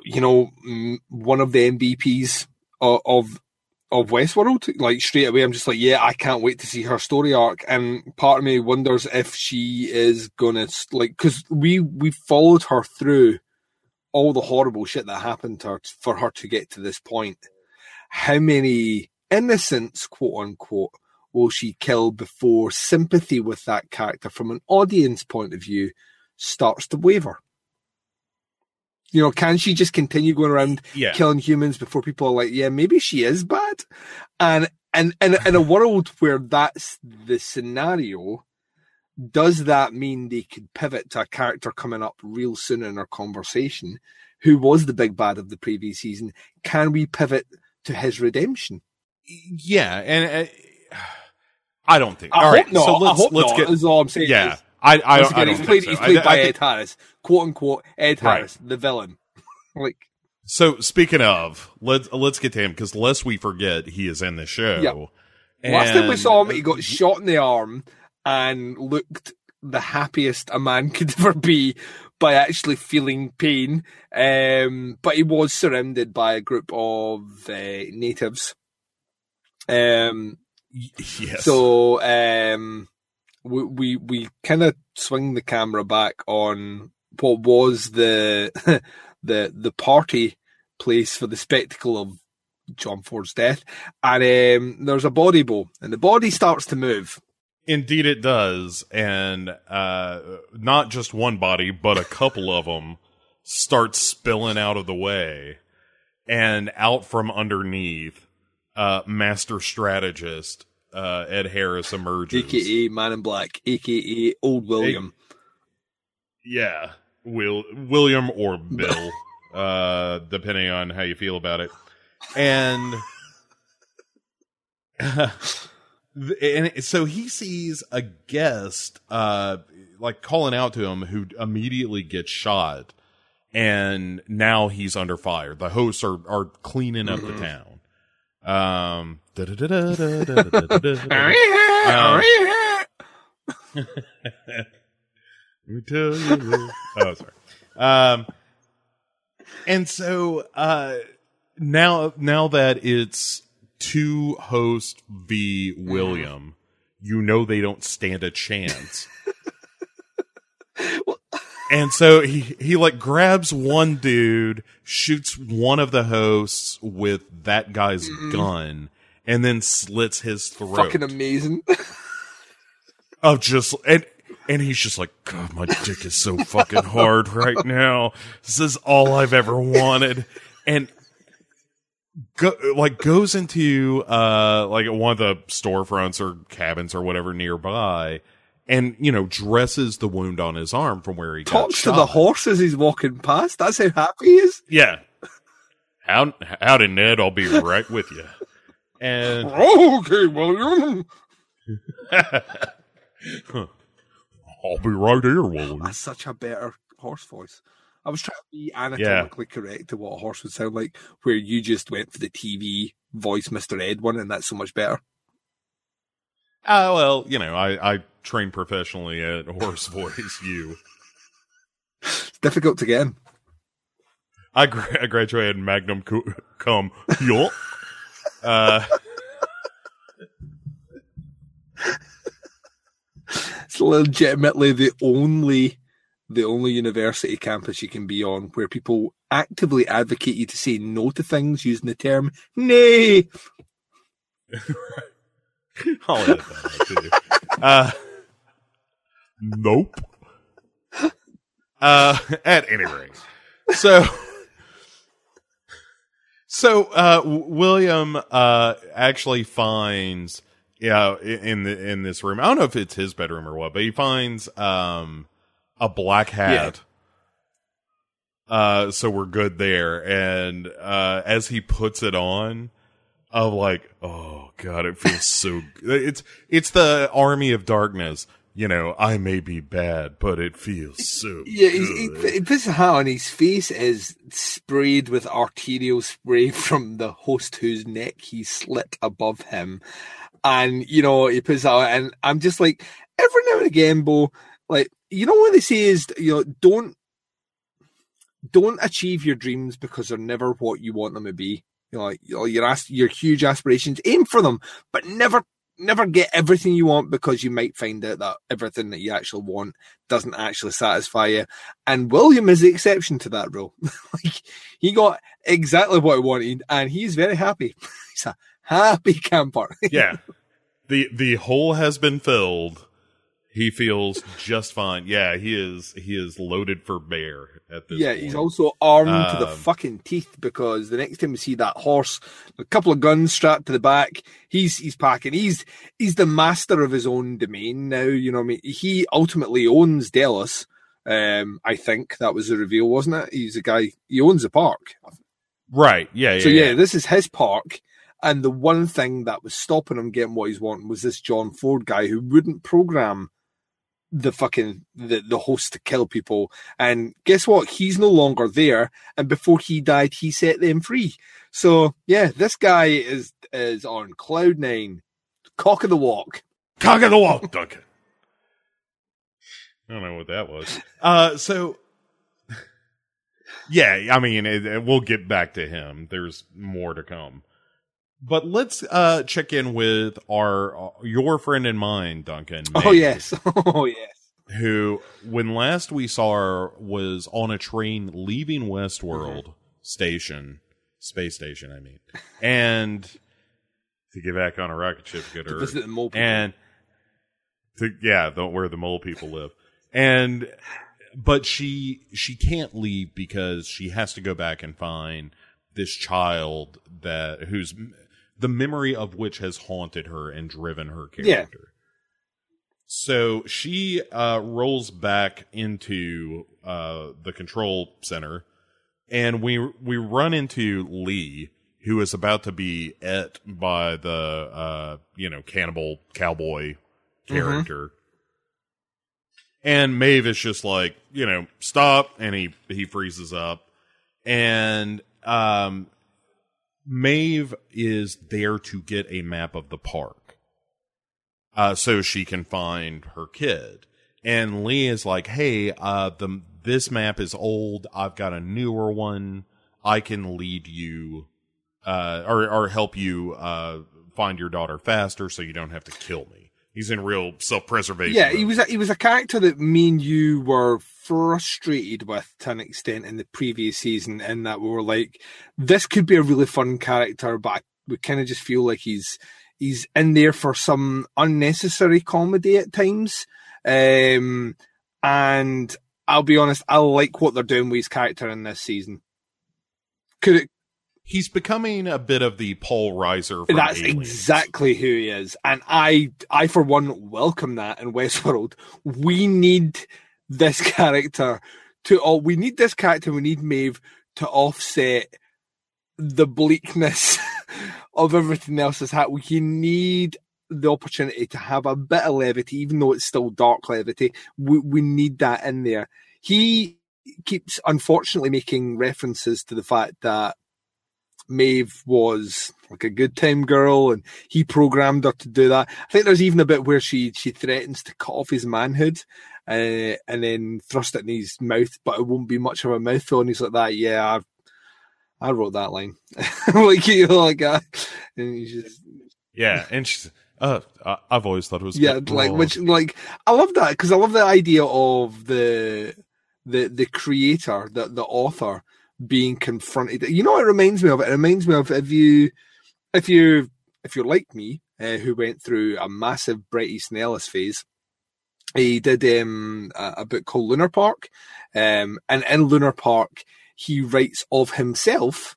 you know, one of the MVPs of, of Westworld. Like straight away, I'm just like, yeah, I can't wait to see her story arc. And part of me wonders if she is gonna like, because we we followed her through all the horrible shit that happened to her for her to get to this point. How many innocents, quote unquote, will she kill before sympathy with that character from an audience point of view starts to waver? You know, can she just continue going around Yeah. killing humans before people are like, yeah, maybe she is bad? And and and in a world where that's the scenario, does that mean they could pivot to a character coming up real soon in our conversation who was the big bad of the previous season? Can we pivot to his redemption? Yeah, and uh, I don't think. I all right, not. so let's let's not. get. is all I'm saying. Yeah, is- I I, once I again, don't he's played, think he's played I, by I Ed Harris, quote unquote Ed Right. Harris, the villain. like, so speaking of, let's let's get to him because lest we forget, he is in the show. Yep. last time we saw him, he got shot in the arm and looked the happiest a man could ever be by actually feeling pain. Um, but he was surrounded by a group of uh, natives. Um, Yes. So um, we we, we kind of swing the camera back on what was the the the party place for the spectacle of John Ford's death, and um, there's a body bowl, and the body starts to move. Indeed, it does, and uh, not just one body, but a couple of them start spilling out of the way, and out from underneath, uh, master strategist uh, Ed Harris emerges. AKA Man in Black, AKA Old William. Yeah, Will William or Bill, uh, depending on how you feel about it, and and so he sees a guest, uh, like calling out to him, who immediately gets shot, and now he's under fire. The hosts are are cleaning up the town. Um, Let me tell you. this. oh, sorry. Um, and so uh, now, now that it's two host v William, you know they don't stand a chance. and so he he like grabs one dude, shoots one of the hosts with that guy's gun, and then slits his throat. Fucking amazing. of just and and he's just like, God, my dick is so fucking hard right now. This is all I've ever wanted, and go, like goes into uh like one of the storefronts or cabins or whatever nearby. And you know, dresses the wound on his arm from where he got Talks to the horse as he's walking past. That's how happy he is. Yeah. How, howdy, Ned. I'll be right with you. And okay, William. I'll be right here, Willie. That's such a better horse voice. I was trying to be anatomically correct to what a horse would sound like, where you just went for the TV voice Mr. Ed one, and that's so much better. Uh, well, you know, I, I train professionally at horse voice. You. It's difficult to get in. I, gra- I graduated Magnum cu- cum. Yo. Uh, It's legitimately the only the only university campus you can be on where people actively advocate you to say no to things using the term nay. I'll edit that out too. Uh, nope. Uh, at any rate, so so uh, William uh actually finds yeah in the in this room. I don't know if it's his bedroom or what, but he finds um a black hat. Uh, so we're good there. And uh, as he puts it on, I'm like, oh god, it feels so. good. It's it's the army of darkness. You know, I may be bad, but it feels so. Yeah, he, puts a hat on. His face is sprayed with arterial spray from the host whose neck he slit above him. And, you know, he puts out, and I'm just like, every now and again, Bo, like, you know what they say is, you know, don't, don't achieve your dreams because they're never what you want them to be. You know, like, you know, your, your huge aspirations, aim for them, but never never get everything you want because you might find out that everything that you actually want doesn't actually satisfy you. And William is the exception to that rule. like he got exactly what he wanted and he's very happy. he's a happy camper. yeah. The the hole has been filled. He feels just fine. Yeah, he is he is loaded for bear at this yeah, point. he's also armed to the Um, fucking teeth because the next time we see that horse, a couple of guns strapped to the back, he's he's packing. He's he's the master of his own domain now. You know, what I mean, he ultimately owns Delos. Um, I think that was the reveal, wasn't it? He's a guy. He owns the park. right. Yeah, yeah. So yeah, yeah. this is his park. And the one thing that was stopping him getting what he's wanting was this John Ford guy who wouldn't program the fucking the, the host to kill people. And guess what? He's no longer there. And before he died, he set them free. So yeah, this guy is is on cloud nine, cock of the walk. Cock of the walk, Duncan. I don't know what that was. Uh, so yeah, I mean, it, it- we'll get back to him. There's more to come, but let's uh check in with our uh, your friend and mine, Duncan. Oh yes, oh yes. who when last we saw her was on a train leaving Westworld station, space station. I mean, and to get back on a rocket ship, to get To her visit the mole people. and to yeah, the, where the mole people live, and but she she can't leave because she has to go back and find this child that who's the memory of which has haunted her and driven her character. Yeah. So she uh, rolls back into uh, the control center, and we we run into Lee, who is about to be et by the uh, you know cannibal cowboy character. And Maeve is just like, you know, stop, and he he freezes up, and um, Maeve is there to get a map of the park, uh, so she can find her kid. And Lee is like, "Hey, uh, the this map is old. I've got a newer one. I can lead you, uh, or or help you uh find your daughter faster, so you don't have to kill me." He's in real self preservation. Yeah, he was a, he was a character that me and you were frustrated with to an extent in the previous season, in that we were like, this could be a really fun character, but we kind of just feel like he's he's in there for some unnecessary comedy at times. Um, and I'll be honest, I like what they're doing with his character in this season. Could it? He's becoming a bit of the Paul Reiser. That's Aliens. exactly who he is, and I, I for one, welcome that in Westworld. We need this character to. Oh, we need this character. We need Maeve to offset the bleakness of everything else that's happening. We need the opportunity to have a bit of levity, even though it's still dark levity. We, we need that in there. He keeps unfortunately making references to the fact that Maeve was like a good time girl and he programmed her to do that. I think there's even a bit where she she threatens to cut off his manhood uh, and then thrust it in his mouth, but it won't be much of a mouthful. And he's like that, yeah, I, I wrote that line. like you know, like uh, and he's just Yeah, and she's. Uh, I- I've always thought it was yeah, good. like which like I love that because I love the idea of the the the creator, the the author being confronted. You know, it reminds me of. It reminds me of if you if you if you're like me, uh, who went through a massive Bret Easton Ellis phase. He did um, a, a book called Lunar Park, um, and in Lunar Park, he writes of himself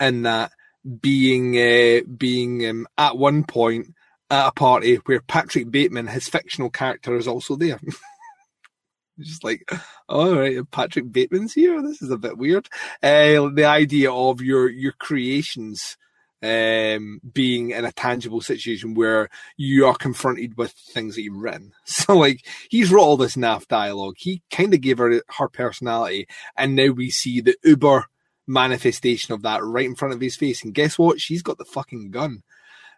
in that being uh, being um, at one point at a party where Patrick Bateman, his fictional character, is also there. Just like, all right, Patrick Bateman's here. This is a bit weird. Uh, the idea of your your creations um, being in a tangible situation where you are confronted with things that you've written. So, like, he's wrote all this naff dialogue. He kind of gave her her personality, and now we see the uber manifestation of that right in front of his face. And guess what? She's got the fucking gun.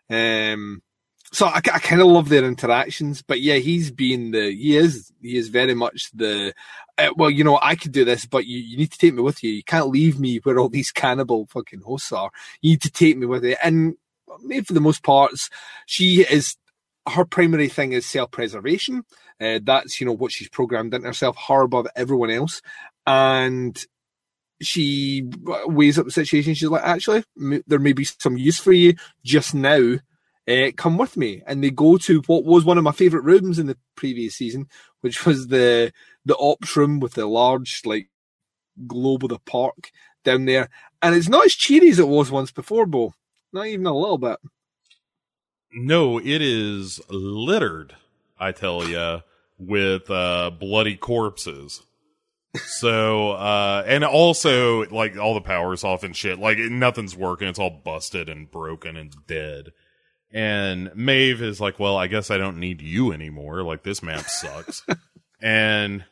Um, so I, I kind of love their interactions, but yeah, he's been the he is he is very much the uh, well, you know, I could do this, but you, you need to take me with you. You can't leave me where all these cannibal fucking hosts are. You need to take me with you. And for the most parts, she is her primary thing is self preservation. Uh, that's you know what she's programmed into herself, her above everyone else, and she weighs up the situation. She's like, actually, m- there may be some use for you just now. Uh, come with me, and they go to what was one of my favorite rooms in the previous season, which was the the ops room with the large like globe of the park down there, and it's not as cheery as it was once before, Bo. Not even a little bit. No, it is littered, I tell ya, with uh, bloody corpses. So, uh, and also, like, all the power's off and shit. Like, nothing's working. It's all busted and broken and dead. And Maeve is like, well, I guess I don't need you anymore. Like, this map sucks. and,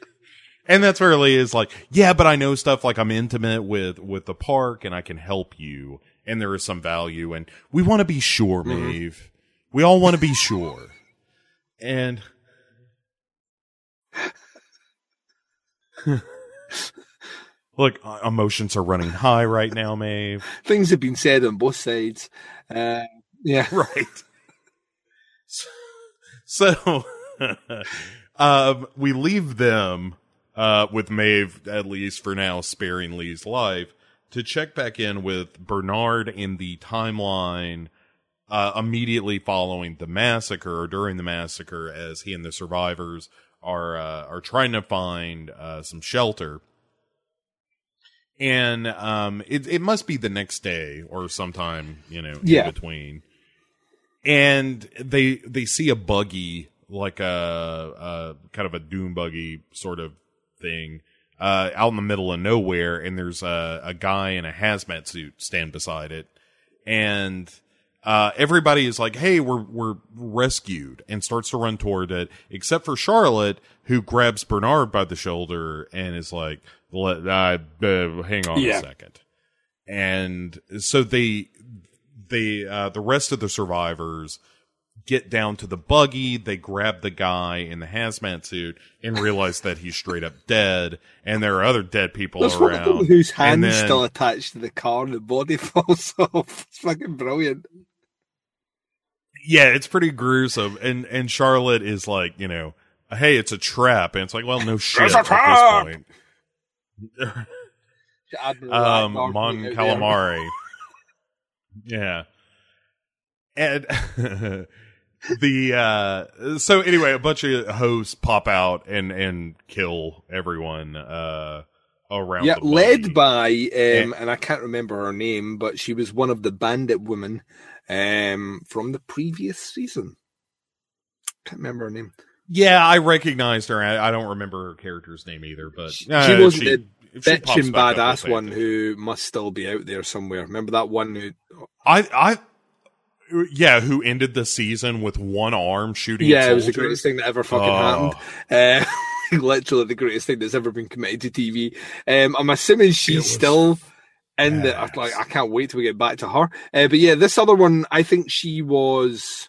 and that's where Lee is like, yeah, but I know stuff like I'm intimate with, with the park and I can help you. And there is some value and we want to be sure, Maeve. We all want to be sure. And look, uh, emotions are running high right now, Maeve. Things have been said on both sides. Uh, yeah, right. So, um, we leave them uh, with Maeve, at least for now, sparing Lee's life, to check back in with Bernard in the timeline uh, immediately following the massacre or during the massacre, as he and the survivors are uh, are trying to find uh, some shelter. And um, it it must be the next day or sometime, you know, Yeah. in between and they they see a buggy like a, a kind of a doom buggy sort of thing uh, out in the middle of nowhere, and there's a, a guy in a hazmat suit stand beside it, and uh, everybody is like, "Hey, we're we're rescued," and starts to run toward it, except for Charlotte, who grabs Bernard by the shoulder and is like, "Let uh, uh, hang on Yeah. a second. and so they they uh, the rest of the survivors get down to the buggy. They grab the guy in the hazmat suit and realize that he's straight up dead, and there are other dead people there's one around. whose And hand's then- still attached to the car, and the body falls off. It's fucking brilliant. yeah, it's pretty gruesome. And and Charlotte is like, you know, hey, it's a trap, and it's like, well, no shit at this point. Um, Mon. Calamari. Yeah. and the uh so anyway a bunch of hosts pop out and and kill everyone uh around Yeah, led by, um, and I can't remember her name, but she was one of the bandit women um, from the previous season. Can't remember her name. yeah i recognized her i, I don't remember her character's name either but She, uh, wasn't she- the she pops bitchin' back up badass one who must still be out there somewhere. Remember that one who? I i yeah who ended the season with one arm shooting Yeah, it was the greatest thing that ever fucking Oh. happened. Uh, literally the greatest thing that's ever been committed to TV. Um, I'm assuming she's still in the. Like, I can't wait till we get back to her. Uh, but yeah, this other one, I think she was.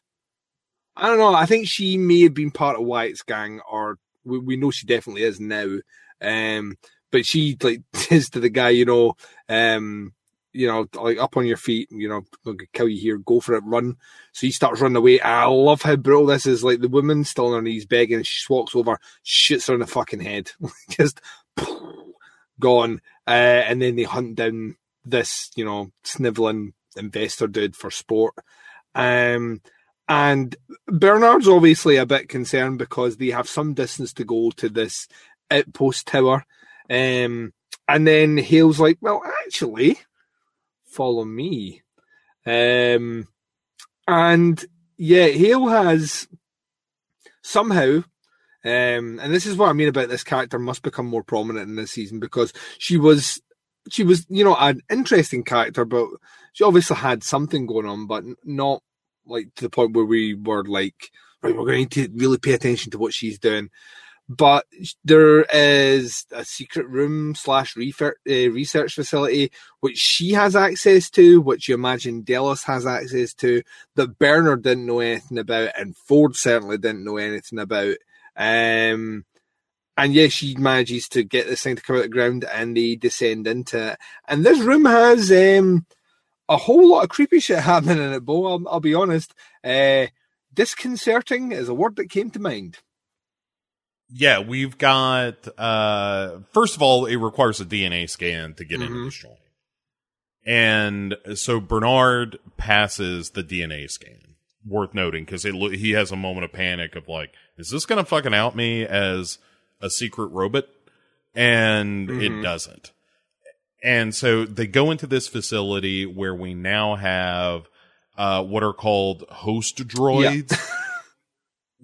I don't know. I think she may have been part of Wyatt's gang, or we, we know she definitely is now. Um, but she like says to the guy, you know, um, you know, like up on your feet, you know, look, kill you here, go for it, run. So he starts running away. I love how brutal this is. Like the woman still on her knees begging, she just walks over, shoots her in the fucking head, just gone. Uh, and then they hunt down this, you know, sniveling investor dude for sport. Um, and Bernard's obviously a bit concerned because they have some distance to go to this outpost tower. Um, and then Hale's like, well, actually, follow me. Um, and yeah, Hale has somehow, um, and this is what I mean about this character must become more prominent in this season because she was, she was, you know, an interesting character, but she obviously had something going on, but not like to the point where we were like, right, we're going to really pay attention to what she's doing. But there is a secret room slash uh, research facility which she has access to, which you imagine Delos has access to, that Bernard didn't know anything about, and Ford certainly didn't know anything about. Um, and yeah, she manages to get this thing to come out of the ground, and they descend into it. And this room has um, a whole lot of creepy shit happening in it, Bo. I'll, I'll be honest. Uh, disconcerting is a word that came to mind. Yeah, we've got uh first of all, it requires a DNA scan to get into Mhm. this joint. And so Bernard passes the DNA scan. Worth noting because he has a moment of panic of like, is this going to fucking out me as a secret robot? And it Mhm. doesn't. And so they go into this facility where we now have uh, what are called host droids,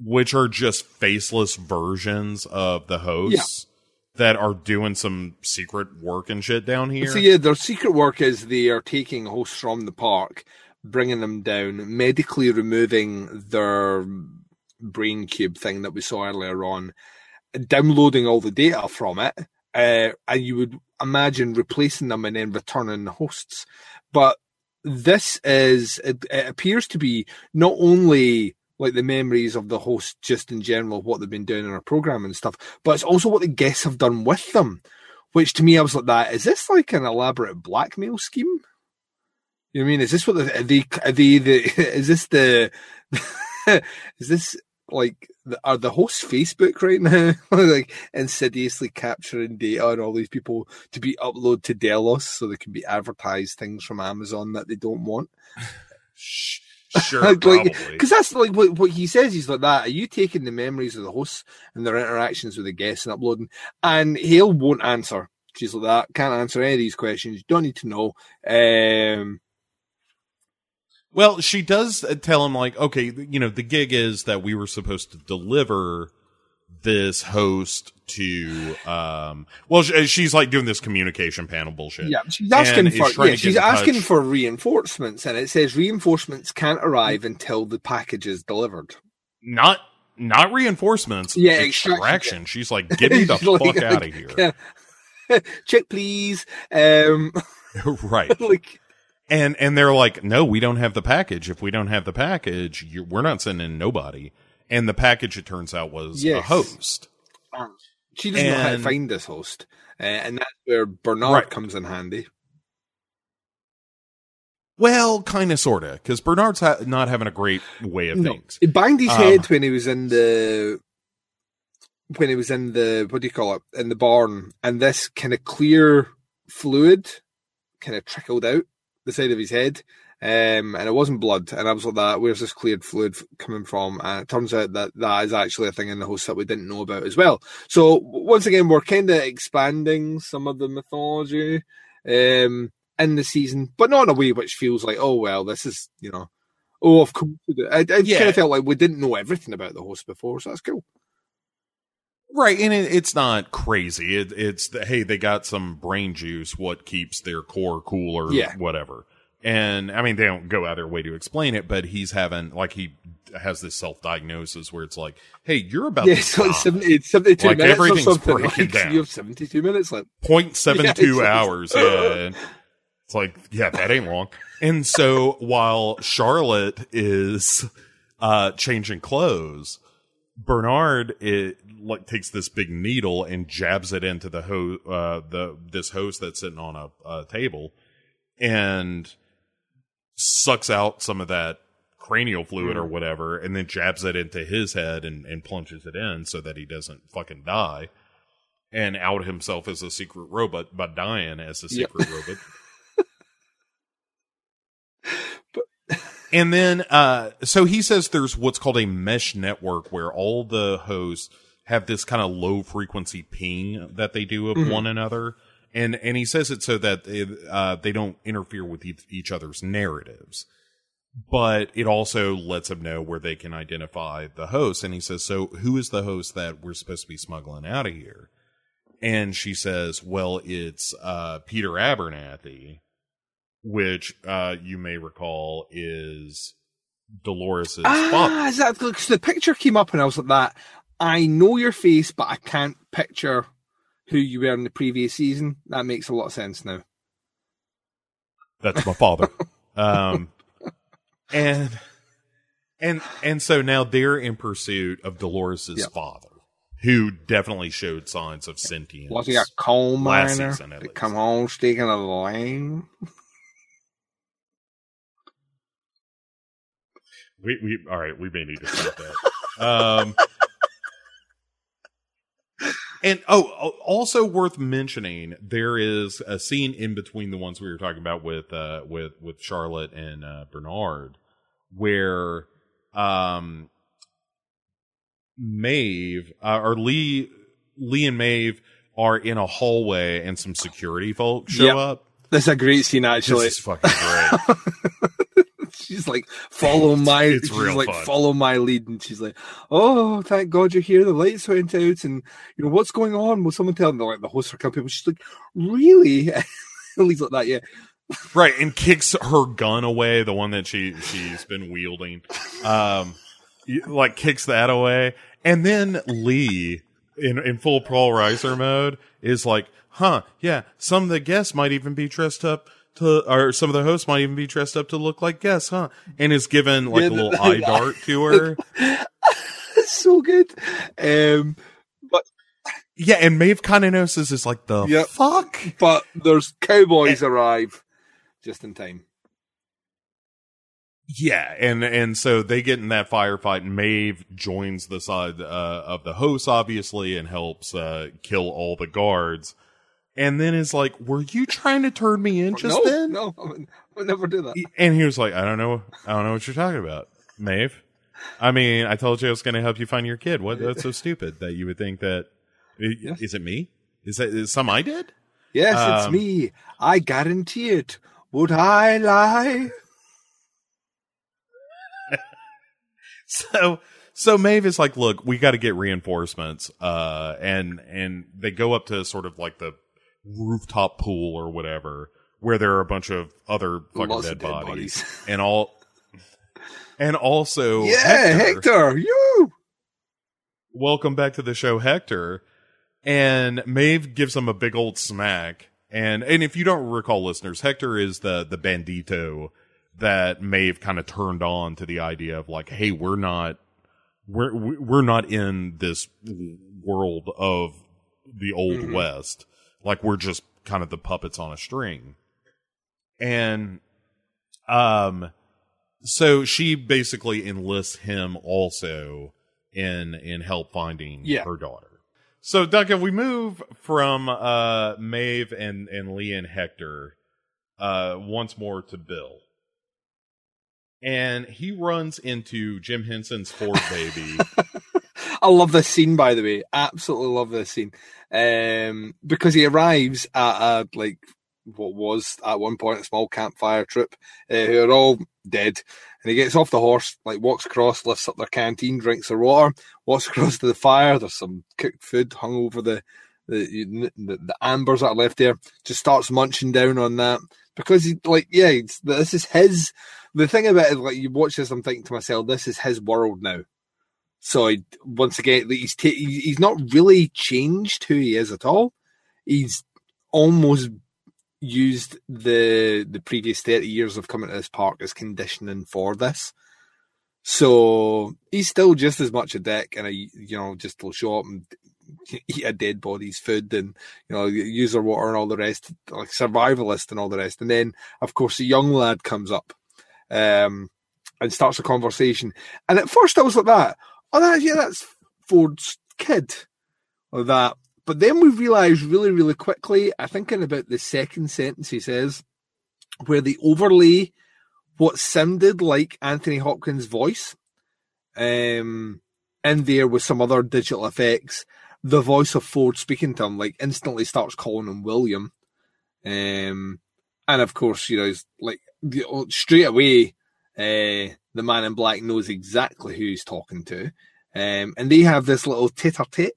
which are just faceless versions of the hosts that are doing some secret work and shit down here. So yeah, their secret work is they are taking hosts from the park, bringing them down, medically removing their brain cube thing that we saw earlier on, downloading all the data from it, uh, and you would imagine replacing them and then returning the hosts. But this is it, it appears to be not only like the memories of the host just in general what they've been doing in our program and stuff but it's also what the guests have done with them which to me i was like that is this like an elaborate blackmail scheme? You know what i mean? Is this what the, are they, are they the is this the is this like the, are the hosts facebook right now? Like insidiously capturing data on all these people to be uploaded to delos so they can be advertised things from amazon that they don't want? Sh- sure, like, because that's like what, what he says. He's like that. Are you taking the memories of the hosts and their interactions with the guests and uploading? And Hale won't answer. She's like that. Can't answer any of these questions. You don't need to know. Um, Well, she does tell him like, okay, you know, the gig is that we were supposed to deliver this host to um well sh- she's like doing this communication panel bullshit. yeah, she's asking And for yeah, she's asking touch. for reinforcements, and it says reinforcements can't arrive until the package is delivered. Not not reinforcements. Yeah, extraction. extraction. She's like, get me the like- fuck out of here. Check, please. Um, right. like And and they're like, no, we don't have the package. If we don't have the package, we're not sending nobody. And the package, it turns out, was a Yes. host. she doesn't know how to find this host, uh, and that's where Bernard Right. comes in handy. Well, kind of, sort of, because Bernard's ha- not having a great way of No. things. He banged his Um, head when he was in the when he was in the what do you call it in the barn, and this kind of clear fluid kind of trickled out the side of his head, Um, and it wasn't blood, and I was like, "That where's this cleared fluid coming from?" And it turns out that that is actually a thing in the host that we didn't know about as well. So once again, we're kind of expanding some of the mythology um, in the season, but not in a way which feels like, "Oh well, this is you know." Oh, of course. we do." I, I kind of felt like we didn't know everything about the host before, so that's cool. Right, and it, it's not crazy. It, it's the, hey, they got some brain juice. What keeps their core cool or Yeah. whatever. And I mean, they don't go out of their way to explain it, but he's having like he has this self diagnosis where it's like, hey, you're about Yeah, to it's like die. 70, it's 72 Like, minutes or everything's something. breaking Like, down. You have 72 minutes left. point seven Yeah, two it's- hours. Yeah, it's like yeah, that ain't long. And so while Charlotte is uh changing clothes, Bernard it like takes this big needle and jabs it into the ho- uh the this host that's sitting on a, a table and sucks out some of that cranial fluid or whatever and then jabs it into his head and, and plunges it in so that he doesn't fucking die and out himself as a secret robot by dying as a Yep. secret robot and then uh so he says there's what's called a mesh network where all the hosts have this kind of low frequency ping that they do of Mm-hmm. one another and and he says it so that it, uh they don't interfere with each, each other's narratives but it also lets them know where they can identify the host and he says so who is the host that we're supposed to be smuggling out of here and she says well it's uh peter abernathy which uh you may recall is Dolores's father. Ah, is that the picture came up and I was like that? I know your face, but I can't picture who you were in the previous season. That makes a lot of sense now. That's my father. um and and and so now they're in pursuit of Dolores's Yeah. father, who definitely showed signs of sentience. Was he a coal miner season, at to come home staking a lane? We we all right. We may need to stop that. um, and oh, oh, also worth mentioning, there is a scene in between the ones we were talking about with uh with with Charlotte and uh, Bernard, where um Maeve uh, or Lee Lee and Maeve are in a hallway and some security folks show Yep. up. That's a great scene, actually. This is fucking great. she's like, follow my, it's she's real like, fun. follow my lead. And she's like, oh, thank God you're here. The lights went out. And, you know, what's going on? Will someone tell them? Like, the hosts are coming. She's like, really? Lee's like that, yeah. right and kicks her gun away the one that she she's been wielding. Um, like kicks that away and then lee in in full paul reiser mode is like huh yeah some of the guests might even be dressed up to or some of the hosts might even be dressed up to look like guests huh and is given like Yeah, a little eye dart to her It's so good. Um, but yeah and maeve kind of notices is like the Yep. fuck but there's cowboys arrive just in time. Yeah, and and so they get in that firefight, and Maeve joins the side uh, of the hosts, obviously, and helps uh, kill all the guards. And then is like, "Were you trying to turn me in just no, then?" no, I would, I would never do that. And he was like, "I don't know, I don't know what you're talking about, Maeve. I mean, I told you I was going to help you find your kid. What? That's so stupid that you would think that. Yes. Is it me? Is that is some I did? Yes, it's Um, me. I guarantee it. Would I lie? So so Maeve is like, look, we got to get reinforcements, uh, and and they go up to sort of like the rooftop pool or whatever, where there are a bunch of other fucking Lots dead, dead bodies, bodies. and all, and also yeah, Hector, Hector, you. welcome back to the show, Hector, and Maeve gives him a big old smack, and and if you don't recall, listeners, Hector is the the bandito that Maeve kind of turned on to the idea of like, hey, we're not we're we're not in this world of the old Mhm. west. Like we're just kind of the puppets on a string. And um so she basically enlists him also in in help finding Yeah. her daughter. So Duncan, we move from uh Maeve and and Lee and Hector uh once more to Bill. and he runs into Jim Henson's Ford baby. I love this scene, by the way. Absolutely love this scene. Um, because he arrives at a, like, what was at one point a small campfire troop, uh, who are all dead. And he gets off the horse, like, walks across, lifts up their canteen, drinks their water, walks across to the fire. There's some cooked food hung over the, the, the, the ambers that are left there. Just starts munching down on that. Because he, like, yeah, this is his. The thing about it, like, you watch this, I'm thinking to myself, this is his world now. So once again, he's he's not really changed who he is at all. He's almost used the the previous thirty years of coming to this park as conditioning for this. So he's still just as much a dick, and a you know just will show up and eat a dead body's food, and you know use their water and all the rest, like survivalist and all the rest. And then of course the young lad comes up, um, and starts a conversation. And at first I was like that oh, that, yeah, that's Ford's kid, or that. But then we realise really, really quickly, I think in about the second sentence he says, where they overlay what sounded like Anthony Hopkins' voice um, in there with some other digital effects, the voice of Ford speaking to him, like instantly starts calling him William. Um, and of course, you know, it's like straight away, uh, the man in black knows exactly who he's talking to. Um, and they have this little tit-a-tit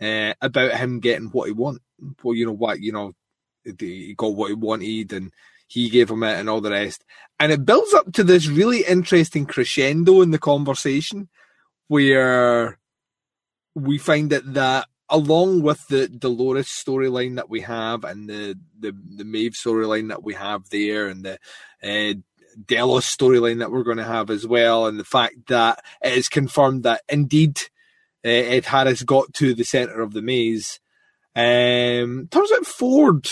uh, about him getting what he want. Well, you know what, you know, he got what he wanted and he gave him it and all the rest. And it builds up to this really interesting crescendo in the conversation where we find that that along with the Dolores storyline that we have and the the, the Maeve storyline that we have there and the uh, Delos storyline that we're going to have as well, and the fact that it is confirmed that indeed uh, Ed Harris got to the center of the maze. Um, turns out Ford,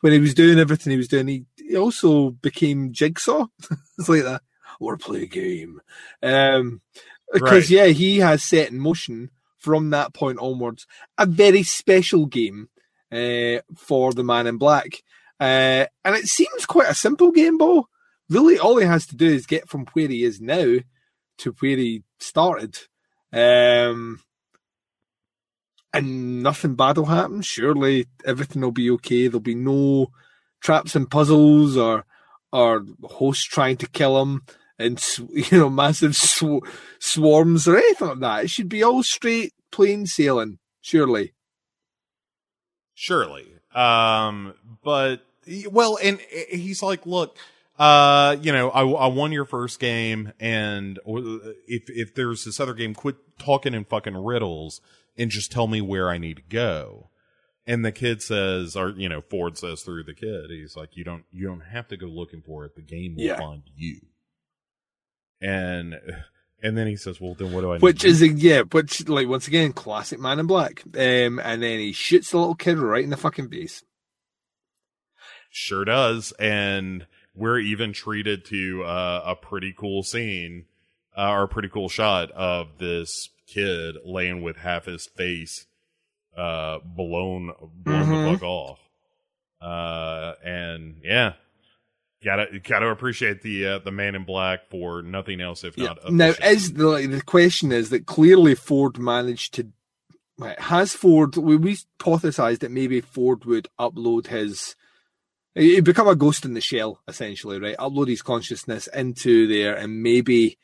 when he was doing everything he was doing, he, he also became Jigsaw. it's like that. Or play a game. Um, because, right. yeah, he has set in motion from that point onwards a very special game uh, for the man in black. Uh, and it seems quite a simple game, Bo really all he has to do is get from where he is now to where he started. Um, and nothing bad will happen. Surely everything will be okay. There'll be no traps and puzzles or or hosts trying to kill him and you know massive sw- swarms or anything like that. It should be all straight plain sailing. Surely. Surely. Um, but well, and he's like, look uh, you know, I, I won your first game, and if if there's this other game, quit talking in fucking riddles and just tell me where I need to go. And the kid says, or you know, Ford says through the kid, he's like, you don't you don't have to go looking for it. The game will yeah. find you. And and then he says, well, then what do I? Which is a, yeah, which like once again, classic Man in Black. Um, and then he shoots the little kid right in the fucking base. Sure does, and we're even treated to uh, a pretty cool scene uh, or a pretty cool shot of this kid laying with half his face uh, blown blown mm-hmm. the fuck off. Uh, and yeah, gotta gotta appreciate the uh, the man in black for nothing else if yeah. not. Now, is the like, the question is that clearly Ford managed to has Ford we, we hypothesized that maybe Ford would upload his He'd become a ghost in the shell, essentially, right? Upload his consciousness into there and maybe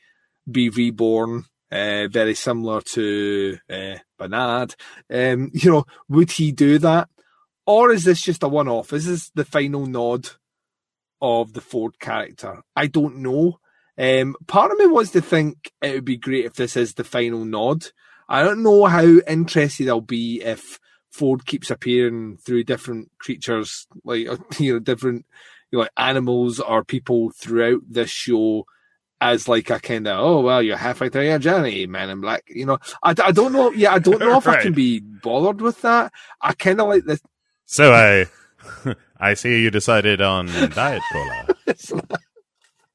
be reborn, uh, very similar to uh, Bernard. Um, you know, would he do that? Or is this just a one off? Is this the final nod of the Ford character? I don't know. Um, part of me wants to think it would be great if this is the final nod. I don't know how interested I'll be if Ford keeps appearing through different creatures, like uh, you know, different you know, like animals or people throughout this show as like a kind of oh well you're halfway through your journey man in black you know? I, I don't know yeah i don't know if right. i can be bothered with that. I kind of like this so i i see you decided on diet cola.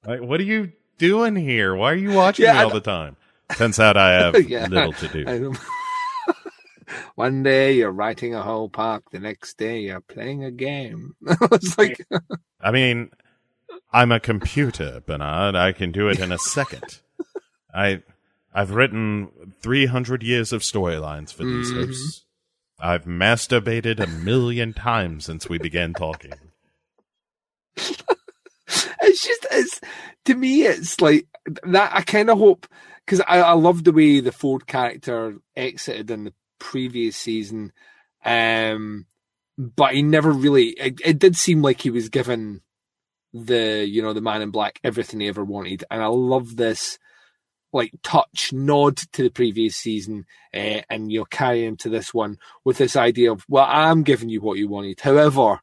Like what are you doing here? Why are you watching yeah, me all the time? Turns out i have yeah, little to do one day you're writing a whole park, the next day you're playing a game. it's like, I mean, I'm a computer, Bernard. I can do it in a second. I, I've written 300 years of storylines for these Mhm. hosts. I've masturbated a million times since we began talking. it's just it's to me it's like that i kind of hope because I, I love the way the ford character exited in the previous season. Um but he never really it, it did seem like he was given the you know the man in black everything he ever wanted. And i love this like touch nod to the previous season uh, and you'll carry into this one with this idea of well i'm giving you what you wanted. However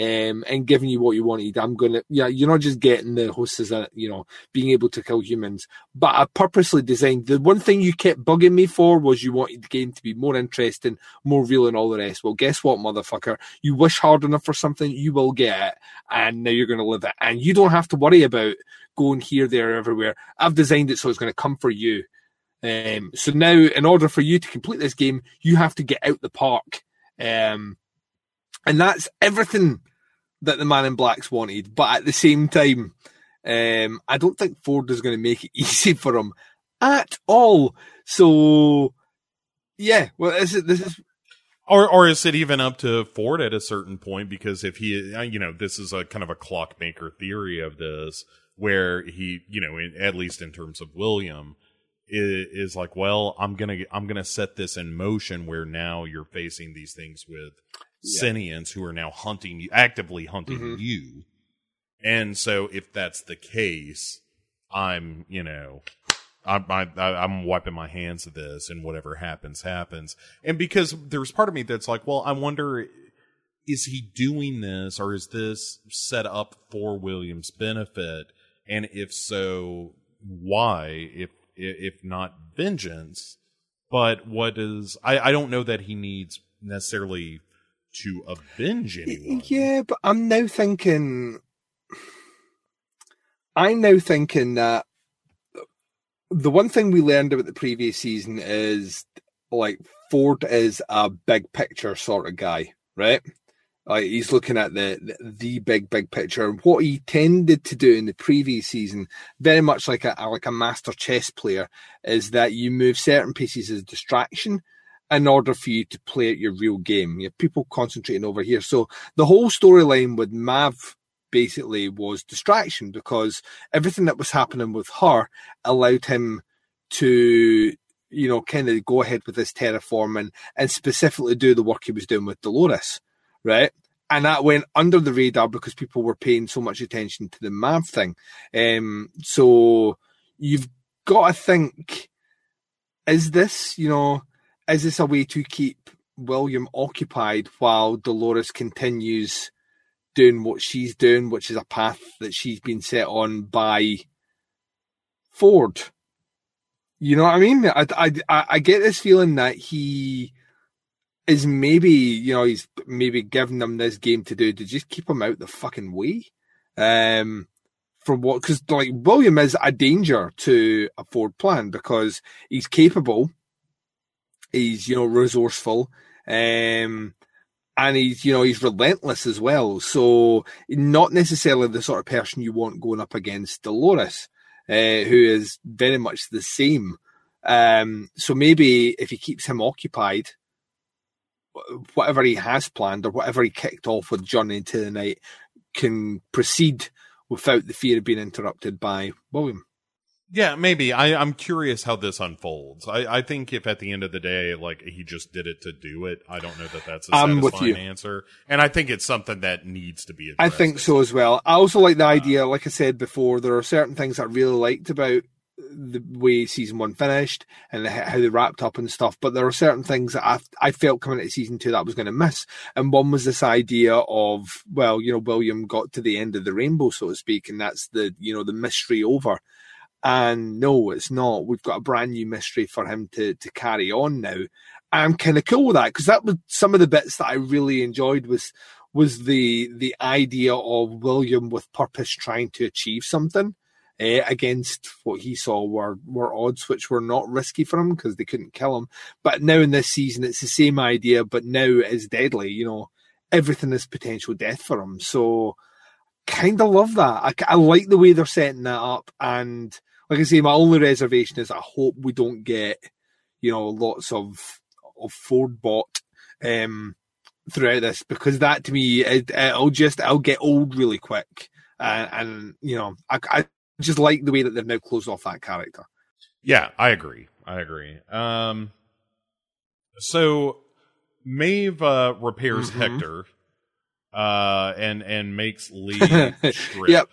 um, and giving you what you wanted. I'm gonna, yeah, you're not just getting the hosts a, you know, being able to kill humans, but I purposely designed. The one thing you kept bugging me for was you wanted the game to be more interesting, more real, and all the rest. Well, guess what, motherfucker? You wish hard enough for something, you will get it, and now you're gonna live it, and you don't have to worry about going here, there, everywhere. I've designed it so it's gonna come for you. Um, so now, in order for you to complete this game, you have to get out the park. Um, and that's everything that the man in blacks wanted. But at the same time, um, I don't think Ford is going to make it easy for him at all. So, yeah, well, is, this is Or, or is it even up to Ford at a certain point? Because if he, uh, you know, this is a kind of a clockmaker theory of this, where he, you know, in, at least in terms of William, is, is like, well, I'm gonna, I'm gonna set this in motion where now you're facing these things with Yeah. Sinians who are now hunting you, actively hunting Mhm. you. And so if that's the case, I'm, you know, I'm, I, I- I'm wiping my hands of this and whatever happens, happens. And because there's part of me that's like, well, I wonder, is he doing this or is this set up for William's benefit? And if so, why? If, if not vengeance, but what is, I, I don't know that he needs necessarily to avenge anyone. Yeah, but I'm now thinking. I'm now thinking that the one thing we learned about the previous season is like Ford is a big picture sort of guy, right? Like he's looking at the, the big big picture. And what he tended to do in the previous season, very much like a like a master chess player, is that you move certain pieces as distraction in order for you to play at your real game. You have people concentrating over here. So the whole storyline with Maeve basically was distraction because everything that was happening with her allowed him to, you know, kind of go ahead with this terraforming and specifically do the work he was doing with Dolores, right? And that went under the radar because people were paying so much attention to the Maeve thing. Um, so you've got to think, is this, you know, is this a way to keep William occupied while Dolores continues doing what she's doing, which is a path that she's been set on by Ford? You know what I mean? I, I, I get this feeling that he is maybe, you know, he's maybe giving them this game to do to just keep him out the fucking way. Um, from what, because like William is a danger to a Ford plan because he's capable he's you know resourceful um and he's you know he's relentless as well. So not necessarily the sort of person you want going up against dolores uh, who is very much the same. Um so maybe if he keeps him occupied whatever he has planned or whatever he kicked off with journey into the night can proceed without the fear of being interrupted by william Yeah, maybe. I, I'm curious how this unfolds. I, I think if at the end of the day, like he just did it to do it, I don't know that that's a I'm with satisfying you. answer. And I think it's something that needs to be I addressed. think so as well. I also like the uh, idea, like I said before, there are certain things I really liked about the way season one finished and the- how they wrapped up and stuff. But there are certain things that I, I felt coming into season two that I was going to miss. And one was this idea of, well, you know, William got to the end of the rainbow, so to speak, and that's the, you know, the mystery over. And no, it's not. We've got a brand new mystery for him to to carry on now. I'm kind of cool with that because that was some of the bits that I really enjoyed was was the the idea of William with purpose trying to achieve something uh, against what he saw were were odds which were not risky for him because they couldn't kill him. But now in this season, it's the same idea, but now it's deadly. You know, everything is potential death for him. So kind of love that. I, I like the way they're setting that up, and like I say, my only reservation is I hope we don't get, you know, lots of of Ford bought um, throughout this because that to me it, will just I'll get old really quick, uh, and you know I, I just like the way that they've now closed off that character. Yeah, I agree. I agree. Um, so Maeve uh, repairs mm-hmm. Hector uh, and and makes Lee yeah,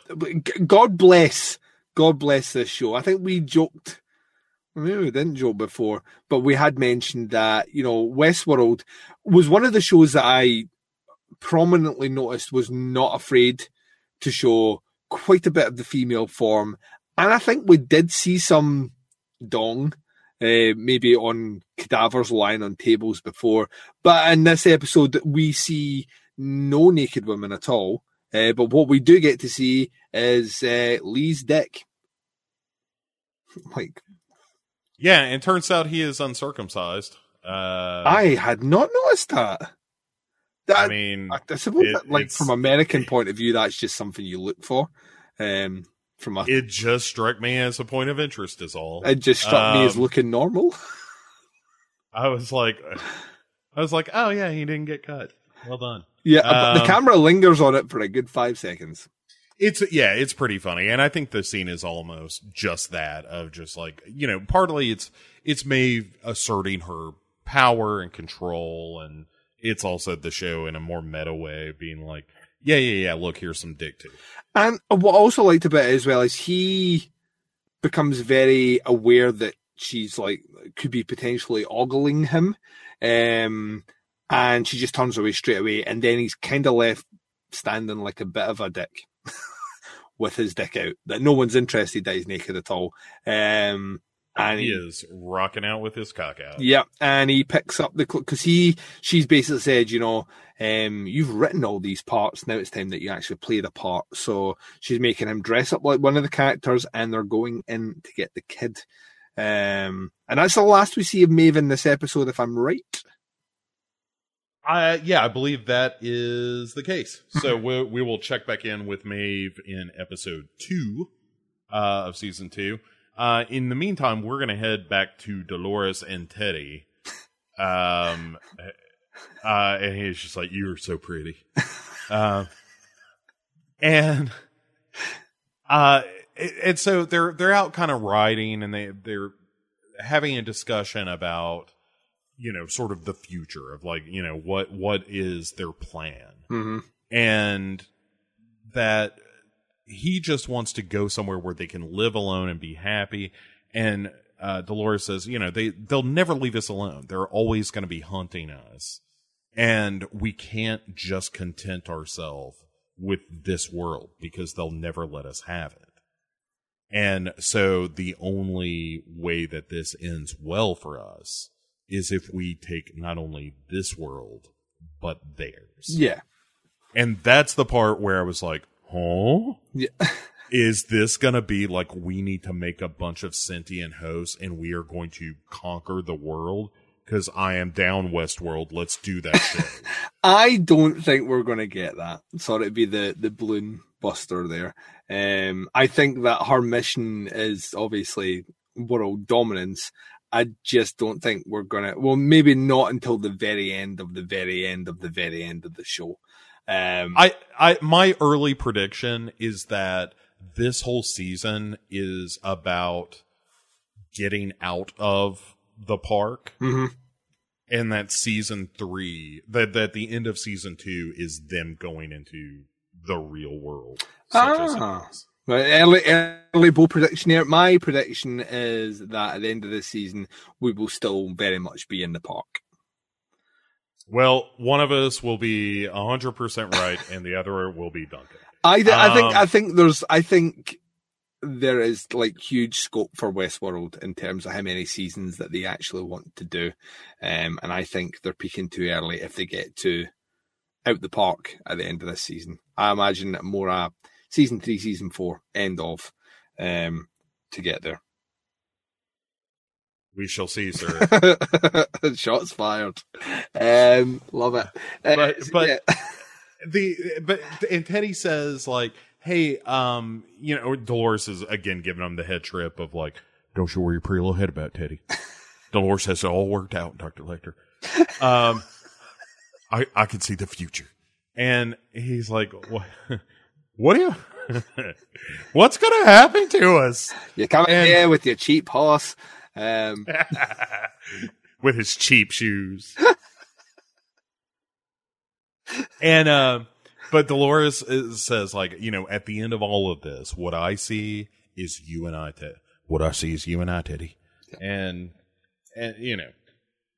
God bless, God bless this show. I think we joked, maybe we didn't joke before, but we had mentioned that you know Westworld was one of the shows that I prominently noticed was not afraid to show quite a bit of the female form, and I think we did see some dong. Uh, maybe on cadavers lying on tables before, but in this episode we see no naked women at all. Uh, but what we do get to see is uh, Lee's dick. like, yeah, and turns out he is uncircumcised. Uh, I had not noticed that. that I mean, I, I suppose, it, that, like from American point of view, that's just something you look for. Um, from a, it just struck me as a point of interest, is all. It just struck um, me as um, looking normal. I was like, I was like, oh yeah, he didn't get cut. Well done. Yeah, um, the camera lingers on it for a good five seconds. It's yeah, it's pretty funny, and I think the scene is almost just that of just like you know, partly it's it's Maeve asserting her power and control, and it's also the show in a more meta way, being like, yeah, yeah, yeah, look, here's some dick too. And what I also liked about it as well is he becomes very aware that she's like could be potentially ogling him. Um, and she just turns away straight away, and then he's kind of left standing like a bit of a dick with his dick out. That no one's interested that he's naked at all. Um, and he, he, is rocking out with his cock out. Yeah, and he picks up the because he she's basically said, you know, um, you've written all these parts. Now it's time that you actually play the part. So she's making him dress up like one of the characters, and they're going in to get the kid. Um, and that's the last we see of Maeve in this episode, if I'm right. I, yeah, I believe that is the case. So we we will check back in with Maeve in episode two uh, of season two. Uh, in the meantime, we're gonna head back to Dolores and Teddy. Um, uh, and he's just like, "You're so pretty," uh, and uh, and so they're they're out kind of riding, and they they're having a discussion about you know, sort of the future of like, you know, what what is their plan, mm-hmm. and that he just wants to go somewhere where they can live alone and be happy. And uh, Dolores says, you know, they they'll never leave us alone. They're always going to be hunting us, and we can't just content ourselves with this world because they'll never let us have it. And so the only way that this ends well for us is if we take not only this world but theirs. Yeah. And that's the part where I was like, "Huh? Yeah. is this going to be like we need to make a bunch of sentient hosts and we are going to conquer the world?" Because I am down Westworld. Let's do that shit. I don't think we're going to get that. Sorry to be the the balloon buster there. Um, I think that her mission is obviously world dominance, I just don't think we're gonna. Well, maybe not until the very end of the very end of the very end of the show. Um, I, I, my early prediction is that this whole season is about getting out of the park, mm-hmm. and that season three, that that the end of season two is them going into the real world. ah. Early, early bold prediction here. My prediction is that at the end of the season, we will still very much be in the park. Well, one of us will be hundred percent right, and the other will be Duncan. I, th- um, I think I think there's I think there is like huge scope for Westworld in terms of how many seasons that they actually want to do, um, and I think they're peaking too early if they get to out the park at the end of this season. I imagine more a season three, season four, end of, um, to get there. We shall see, sir. Shots fired. Um, love it. Uh, but, but yeah. the but and Teddy says like, "Hey, um, you know," Dolores is again giving him the head trip of like, "Don't you worry your pretty little head about Teddy." Dolores has it all worked out, Doctor Lecter. Um, I I can see the future, and he's like, "What? What do you?" What's gonna happen to us You come in And- here with your cheap horse. Um, with his cheap shoes? and uh, but Dolores says like, you know, at the end of all of this, what I see is you and I, Ted. What I see is you and I, Teddy, and and you know,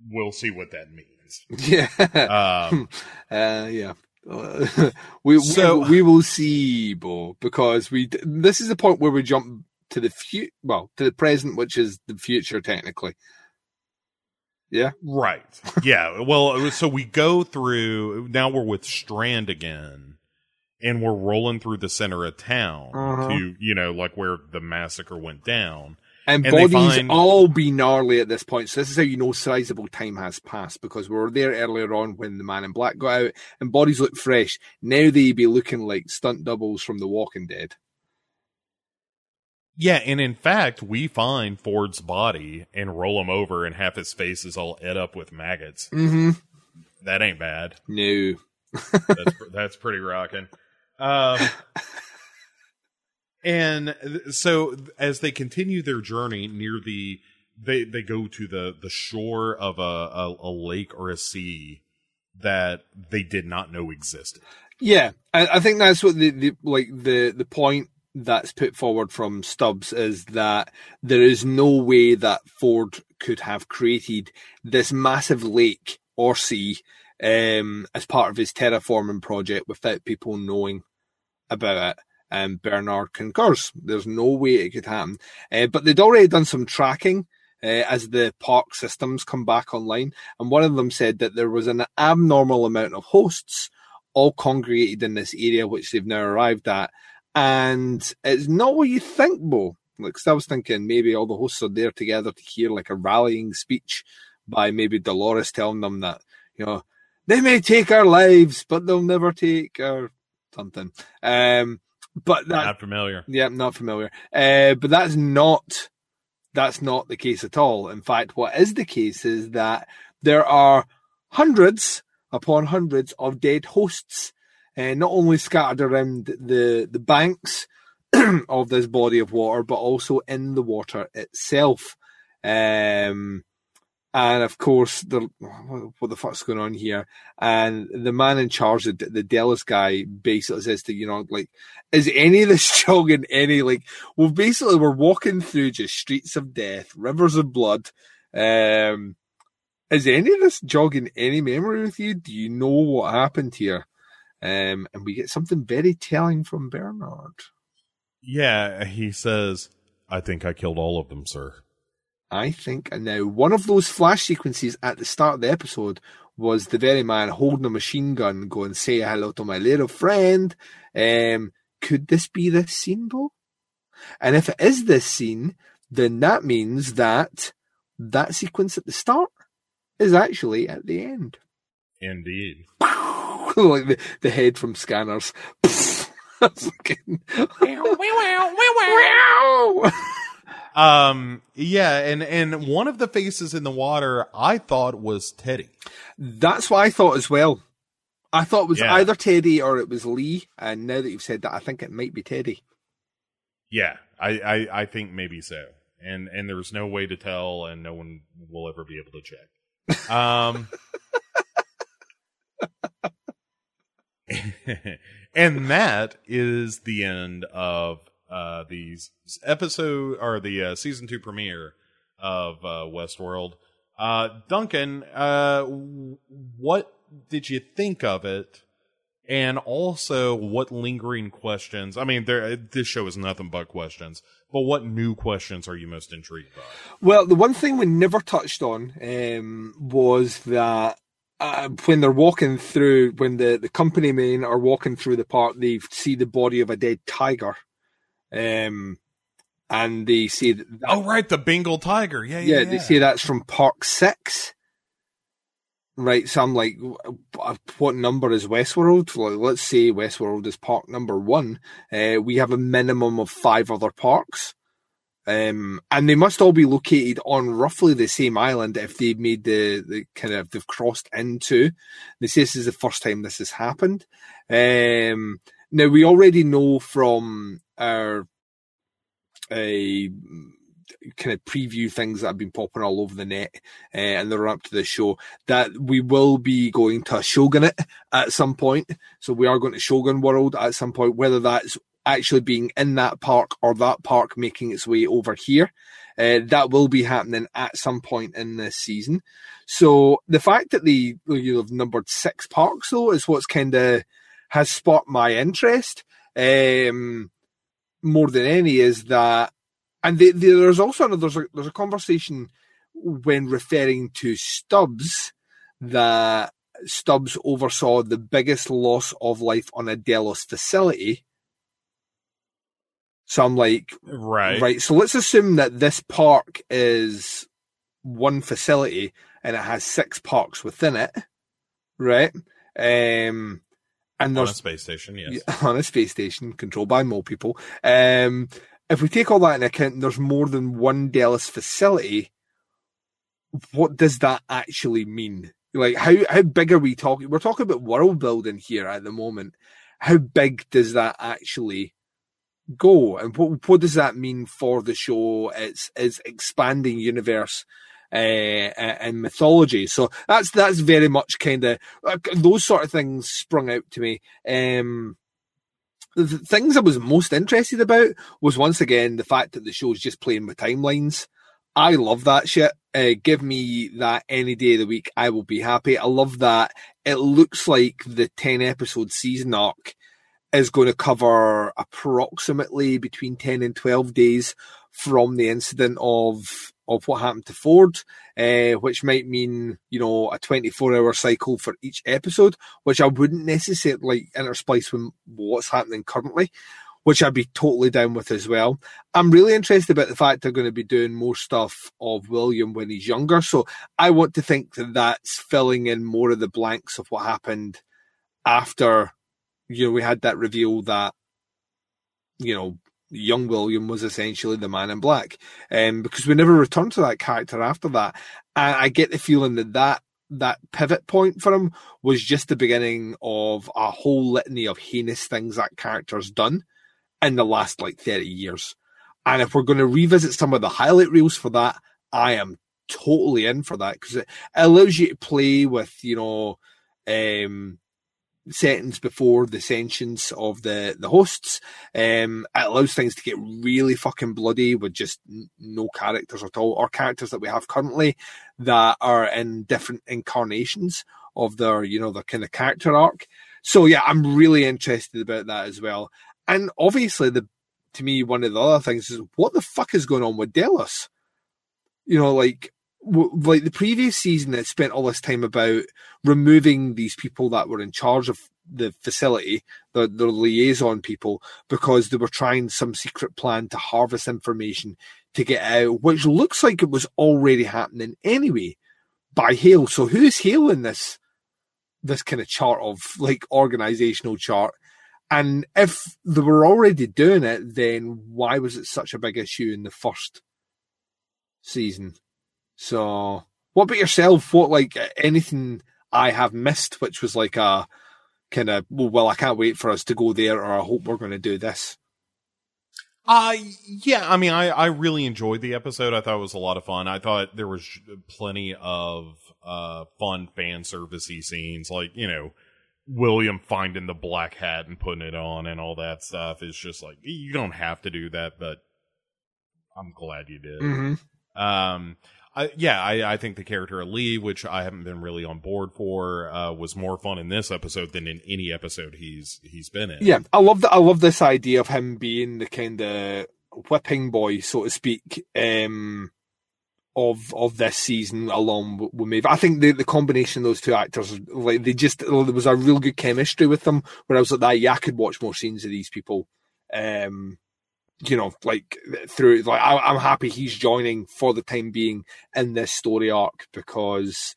we'll see what that means. yeah. Um, Uh, yeah. We, So- we we will see, Bo, because we this is the point where we jump to the fu- well to the present, which is the future technically. Yeah, Right. Yeah. Well, so we go through. Now we're with Strand again, and we're rolling through the center of town Uh-huh. to you know like where the massacre went down. And, And bodies find- all be gnarly at this point. So this is how you know sizable time has passed because we were there earlier on when the Man in Black got out, and bodies look fresh. Now they be looking like stunt doubles from The Walking Dead. Yeah, and in fact, we find Ford's body and roll him over, and half his face is all ed up with maggots. Mm-hmm. That ain't bad. No. That's that's pretty rocking. Um, and so as they continue their journey near the, they they go to the the shore of a a, a lake or a sea that they did not know existed. Yeah, I, I think that's what the, the like the the point that's put forward from Stubbs is that there is no way that Ford could have created this massive lake or sea um, as part of his terraforming project without people knowing about it. And Bernard concurs. There's no way it could happen. Uh, but they'd already done some tracking uh, as the park systems come back online, and one of them said that there was an abnormal amount of hosts all congregated in this area, which they've now arrived at. And it's not what you think, Bo. Like, I was thinking maybe all the hosts are there together to hear like a rallying speech by maybe Dolores telling them that, you know, they may take our lives, but they'll never take our something. Um, but that, Not familiar. yeah, not familiar. Uh, but that's not that's not the case at all. In fact, what is the case is that there are hundreds upon hundreds of dead hosts, uh, not only scattered around the the banks of this body of water, but also in the water itself. Um, and of course, the what the fuck's going on here? And the man in charge, the, the Delos guy, basically says to you know, like, is any of this jogging any like? Well, basically, we're walking through just streets of death, rivers of blood. Um, is any of this jogging any memory with you? Do you know what happened here? Um, and we get something very telling from Bernard. Yeah, he says, "I think I killed all of them, sir." I think and now one of those flash sequences at the start of the episode was the very man holding a machine gun going say hello to my little friend. Um, could this be this scene, Bo? And if it is this scene, then that means that that sequence at the start is actually at the end. Indeed. like the, the head from Scanners. Fucking- Um. Yeah, and and one of the faces in the water I thought was Teddy. That's what I thought as well. I thought it was Yeah. either Teddy or it was Lee, and now that you've said that, I think it might be Teddy. Yeah, I, I, I think maybe so. And and there's no way to tell, and no one will ever be able to check. Um, and that is the end of uh the episode or the uh, season two premiere of uh, Westworld. Uh, Duncan, uh, what did you think of it? and also what lingering questions i mean there this show is nothing but questions but what new questions are you most intrigued by Well, the one thing we never touched on um, was that uh, when they're walking through, when the, the company men are walking through the park, they see the body of a dead tiger. Um, and they say that, that oh right the bengal tiger yeah yeah, yeah, they say that's from Park Six. right? So I'm like, what number is Westworld? Let's say Westworld is park number one. Uh, we have a minimum of five other parks. Um, and they must all be located on roughly the same island if they've made the, the kind of they've crossed into. They say this is the first time this has happened. Um, now we already know from our uh, kind of preview things that have been popping all over the net uh, and they're up to the show that we will be going to Shogunate at some point. So we are going to Shogun World at some point, whether that's actually being in that park or that park making its way over here. Uh, that will be happening at some point in this season. So the fact that they you know, have numbered six parks though is what's kind of has sparked my interest um, more than any is that, and they, they, there's also another, there's a, there's a conversation when referring to Stubbs that Stubbs oversaw the biggest loss of life on a Delos facility so I'm like, right, right. So let's assume that this park is one facility and it has six parks within it, right? Um, and there's on a space station, yes, on a space station controlled by mole people. Um, if we take all that into account, there's more than one Delos facility. What does that actually mean? Like, how how big are we talking? We're talking about world building here at the moment. How big does that actually go and what what does that mean for the show it's its expanding universe and mythology so that's that's very much kind of those sort of things sprung out to me um the things I was most interested about was once again the fact that the show's just playing with timelines. I love that shit. Uh, give me that any day of the week. I will be happy. I love that. It looks like the 10 episode season arc is going to cover approximately between 10 and 12 days from the incident of of what happened to Ford, uh, which might mean, you know, a 24 hour cycle for each episode, which I wouldn't necessarily intersplice with what's happening currently, which I'd be totally down with as well. I'm really interested about the fact they're going to be doing more stuff of William when he's younger. So I want to think that that's filling in more of the blanks of what happened after you know, we had that reveal that, you know, young William was essentially the man in black. Um, because we never returned to that character after that. And I get the feeling that that, that pivot point for him was just the beginning of a whole litany of heinous things that character's done in the last like 30 years. And if we're going to revisit some of the highlight reels for that, I am totally in for that because it allows you to play with, you know, um, settings before the sentience of the the hosts. Um, it allows things to get really fucking bloody with just n- no characters at all, or characters that we have currently that are in different incarnations of their you know their kind of character arc. So yeah, I'm really interested about that as well. And obviously, the to me one of the other things is what the fuck is going on with Delos. You know, like like the previous season that spent all this time about removing these people that were in charge of the facility, the, the liaison people, because they were trying some secret plan to harvest information to get out, which looks like it was already happening anyway by Hale. So who's Hale in this this kind of chart of like organizational chart? And if they were already doing it, then why was it such a big issue in the first season? So, what about yourself? What like anything I have missed, which was like a kind of well, well, I can't wait for us to go there, or I hope we're going to do this. Uh yeah, I mean, I I really enjoyed the episode. I thought it was a lot of fun. I thought there was plenty of uh fun fan servicey scenes, like you know. William finding the black hat and putting it on and all that stuff is just like you don't have to do that, but I'm glad you did. Mm-hmm. Um, I, yeah, I, I think the character of Lee, which I haven't been really on board for, uh, was more fun in this episode than in any episode he's he's been in. Yeah, I love that. I love this idea of him being the kind of whipping boy, so to speak, um, of of this season, along with Maeve. I think the, the combination of those two actors, like they just there was a real good chemistry with them. Where I was like, that, yeah, I could watch more scenes of these people. Um, you know, like through, like I, am happy he's joining for the time being in this story arc because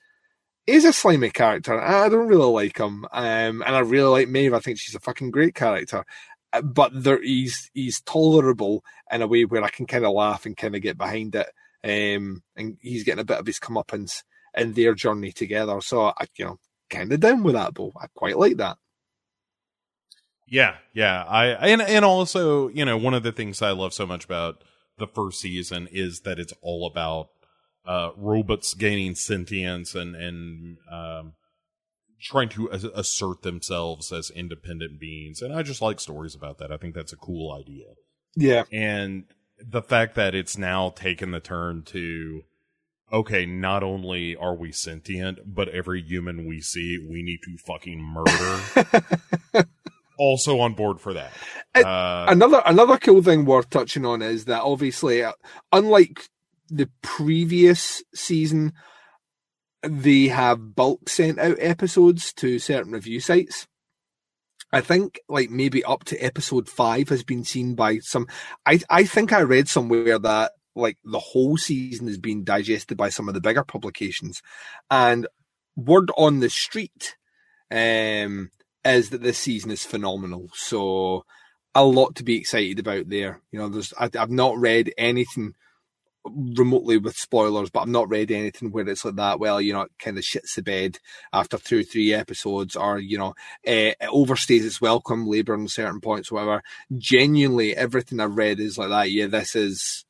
he's a slimy character. I don't really like him, um, and I really like Maeve. I think she's a fucking great character. Uh, But there, he's he's tolerable in a way where I can kind of laugh and kind of get behind it. Um, and he's getting a bit of his comeuppance in their journey together. So I, you know, kind of down with that, Bo. I quite like that. Yeah, yeah. I and and also, you know, one of the things I love so much about the first season is that it's all about uh robots gaining sentience and and um trying to as- assert themselves as independent beings. And I just like stories about that. I think that's a cool idea. Yeah, And the fact that it's now taken the turn to okay, not only are we sentient, but every human we see, we need to fucking murder. also on board for that. It- Uh, another another cool thing worth touching on is that obviously, uh, unlike the previous season, they have bulk sent out episodes to certain review sites. I think like maybe up to episode five has been seen by some. I I think I read somewhere that like the whole season is being digested by some of the bigger publications, and word on the street um, is that this season is phenomenal. So a lot to be excited about there. You know, there's I, I've not read anything remotely with spoilers, but I've not read anything where it's like that. Well, you know, it kind of shits the bed after two or three episodes, or you know, uh, it overstays its welcome, labour on certain points, whatever. Genuinely, everything I've read is like that. Yeah, this is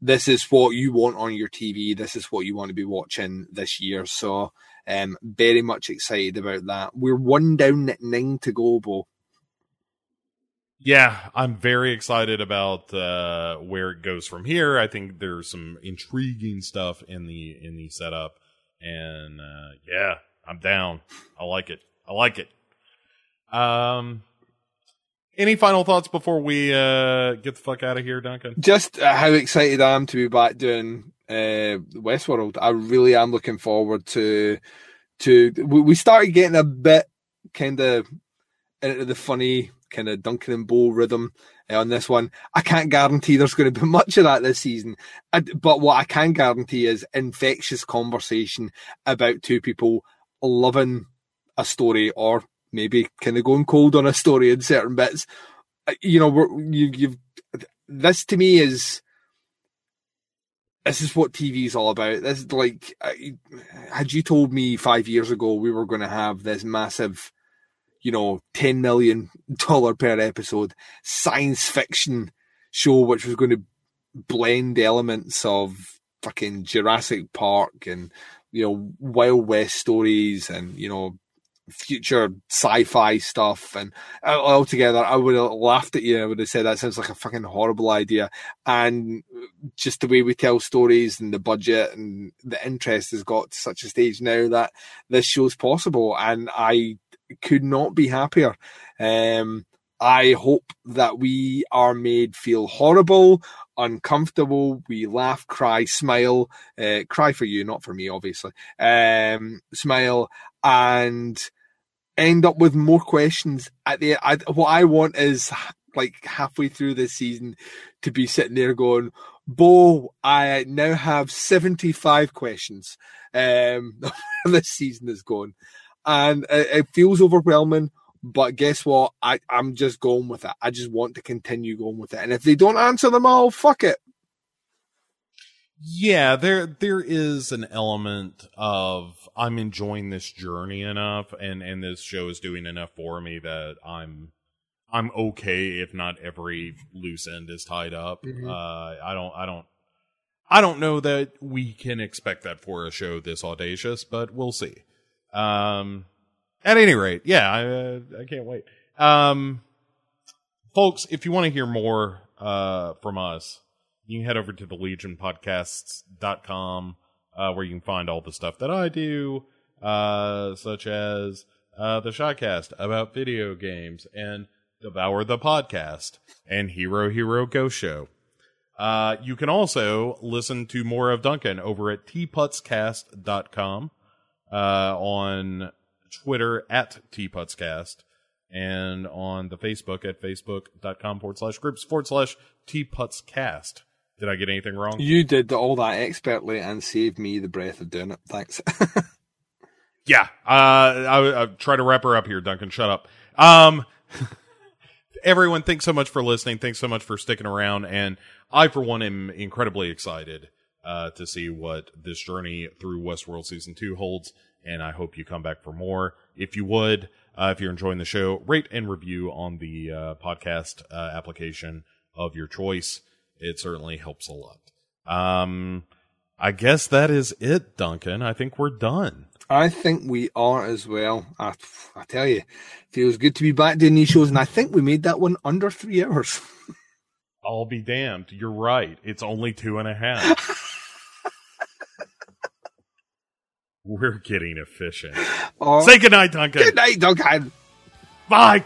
this is what you want on your TV. This is what you want to be watching this year. So, um, very much excited about that. We're one down at nine to go, Bo. yeah, I'm very excited about uh, where it goes from here. I think there's some intriguing stuff in the in the setup, and uh, yeah, I'm down. I like it. I like it. Um, any final thoughts before we uh, get the fuck out of here, Duncan? just uh, how excited I am to be back doing uh, Westworld. I really am looking forward to to. We, started getting a bit kind of into the funny kind of Duncan and Bo rhythm uh, on this one. I can't guarantee there's going to be much of that this season, I, but what I can guarantee is infectious conversation about two people loving a story or maybe kind of going cold on a story in certain bits. Uh, You know, you, you've this to me is this is what TV is all about. This is like, I- had you told me five years ago we were going to have this massive, you know, ten million dollar per episode science fiction show, which was going to blend elements of fucking Jurassic Park and you know Wild West stories and you know future sci-fi stuff and uh, altogether I would have laughed at you I would have said that sounds like a fucking horrible idea. And just the way we tell stories and the budget and the interest has got to such a stage now that this show's possible and I could not be happier. Um I hope that we are made feel horrible uncomfortable we laugh cry smile uh, cry for you not for me obviously. Um smile and end up with more questions at the I, what I want is like halfway through this season to be sitting there going, Bo, I now have 75 questions. Um, this season is gone. and it, it feels overwhelming. But guess what? I, I'm just going with it. I just want to continue going with it. And if they don't answer them all, fuck it. Yeah, there there is an element of I'm enjoying this journey enough and and this show is doing enough for me that I'm I'm okay if not every loose end is tied up. Mhm. Uh I don't I don't I don't know that we can expect that for a show this audacious, but we'll see. Um at any rate, yeah, I uh, I can't wait. Um folks, if you want to hear more uh from us, you can head over to the legionpodcasts.com uh, where you can find all the stuff that I do, uh, such as uh, the Shotcast about video games and Devour the Podcast and Hero Hero Go Show. Uh, you can also listen to more of Duncan over at tputscast.com, uh, on Twitter at tputscast, and on the Facebook at facebook.com forward slash groups forward slash tputscast. Did I get anything wrong? You did all that expertly and saved me the breath of doing it. Thanks. yeah, uh, I, I try to wrap her up here, Duncan. Shut up. Um, everyone, thanks so much for listening. Thanks so much for sticking around. And I, for one, am incredibly excited uh, to see what this journey through Westworld season two holds. And I hope you come back for more. If you would, uh, if you're enjoying the show, rate and review on the uh, podcast uh, application of your choice. It certainly helps a lot. Um, I guess that is it, Duncan. I think we're done. I think we are as well. I, I tell you, feels good to be back doing these shows, and I think we made that one under three hours. I'll be damned. You're right. It's only two and a half. We're getting efficient. Oh, Say goodnight, Duncan. good night, Duncan. Bye.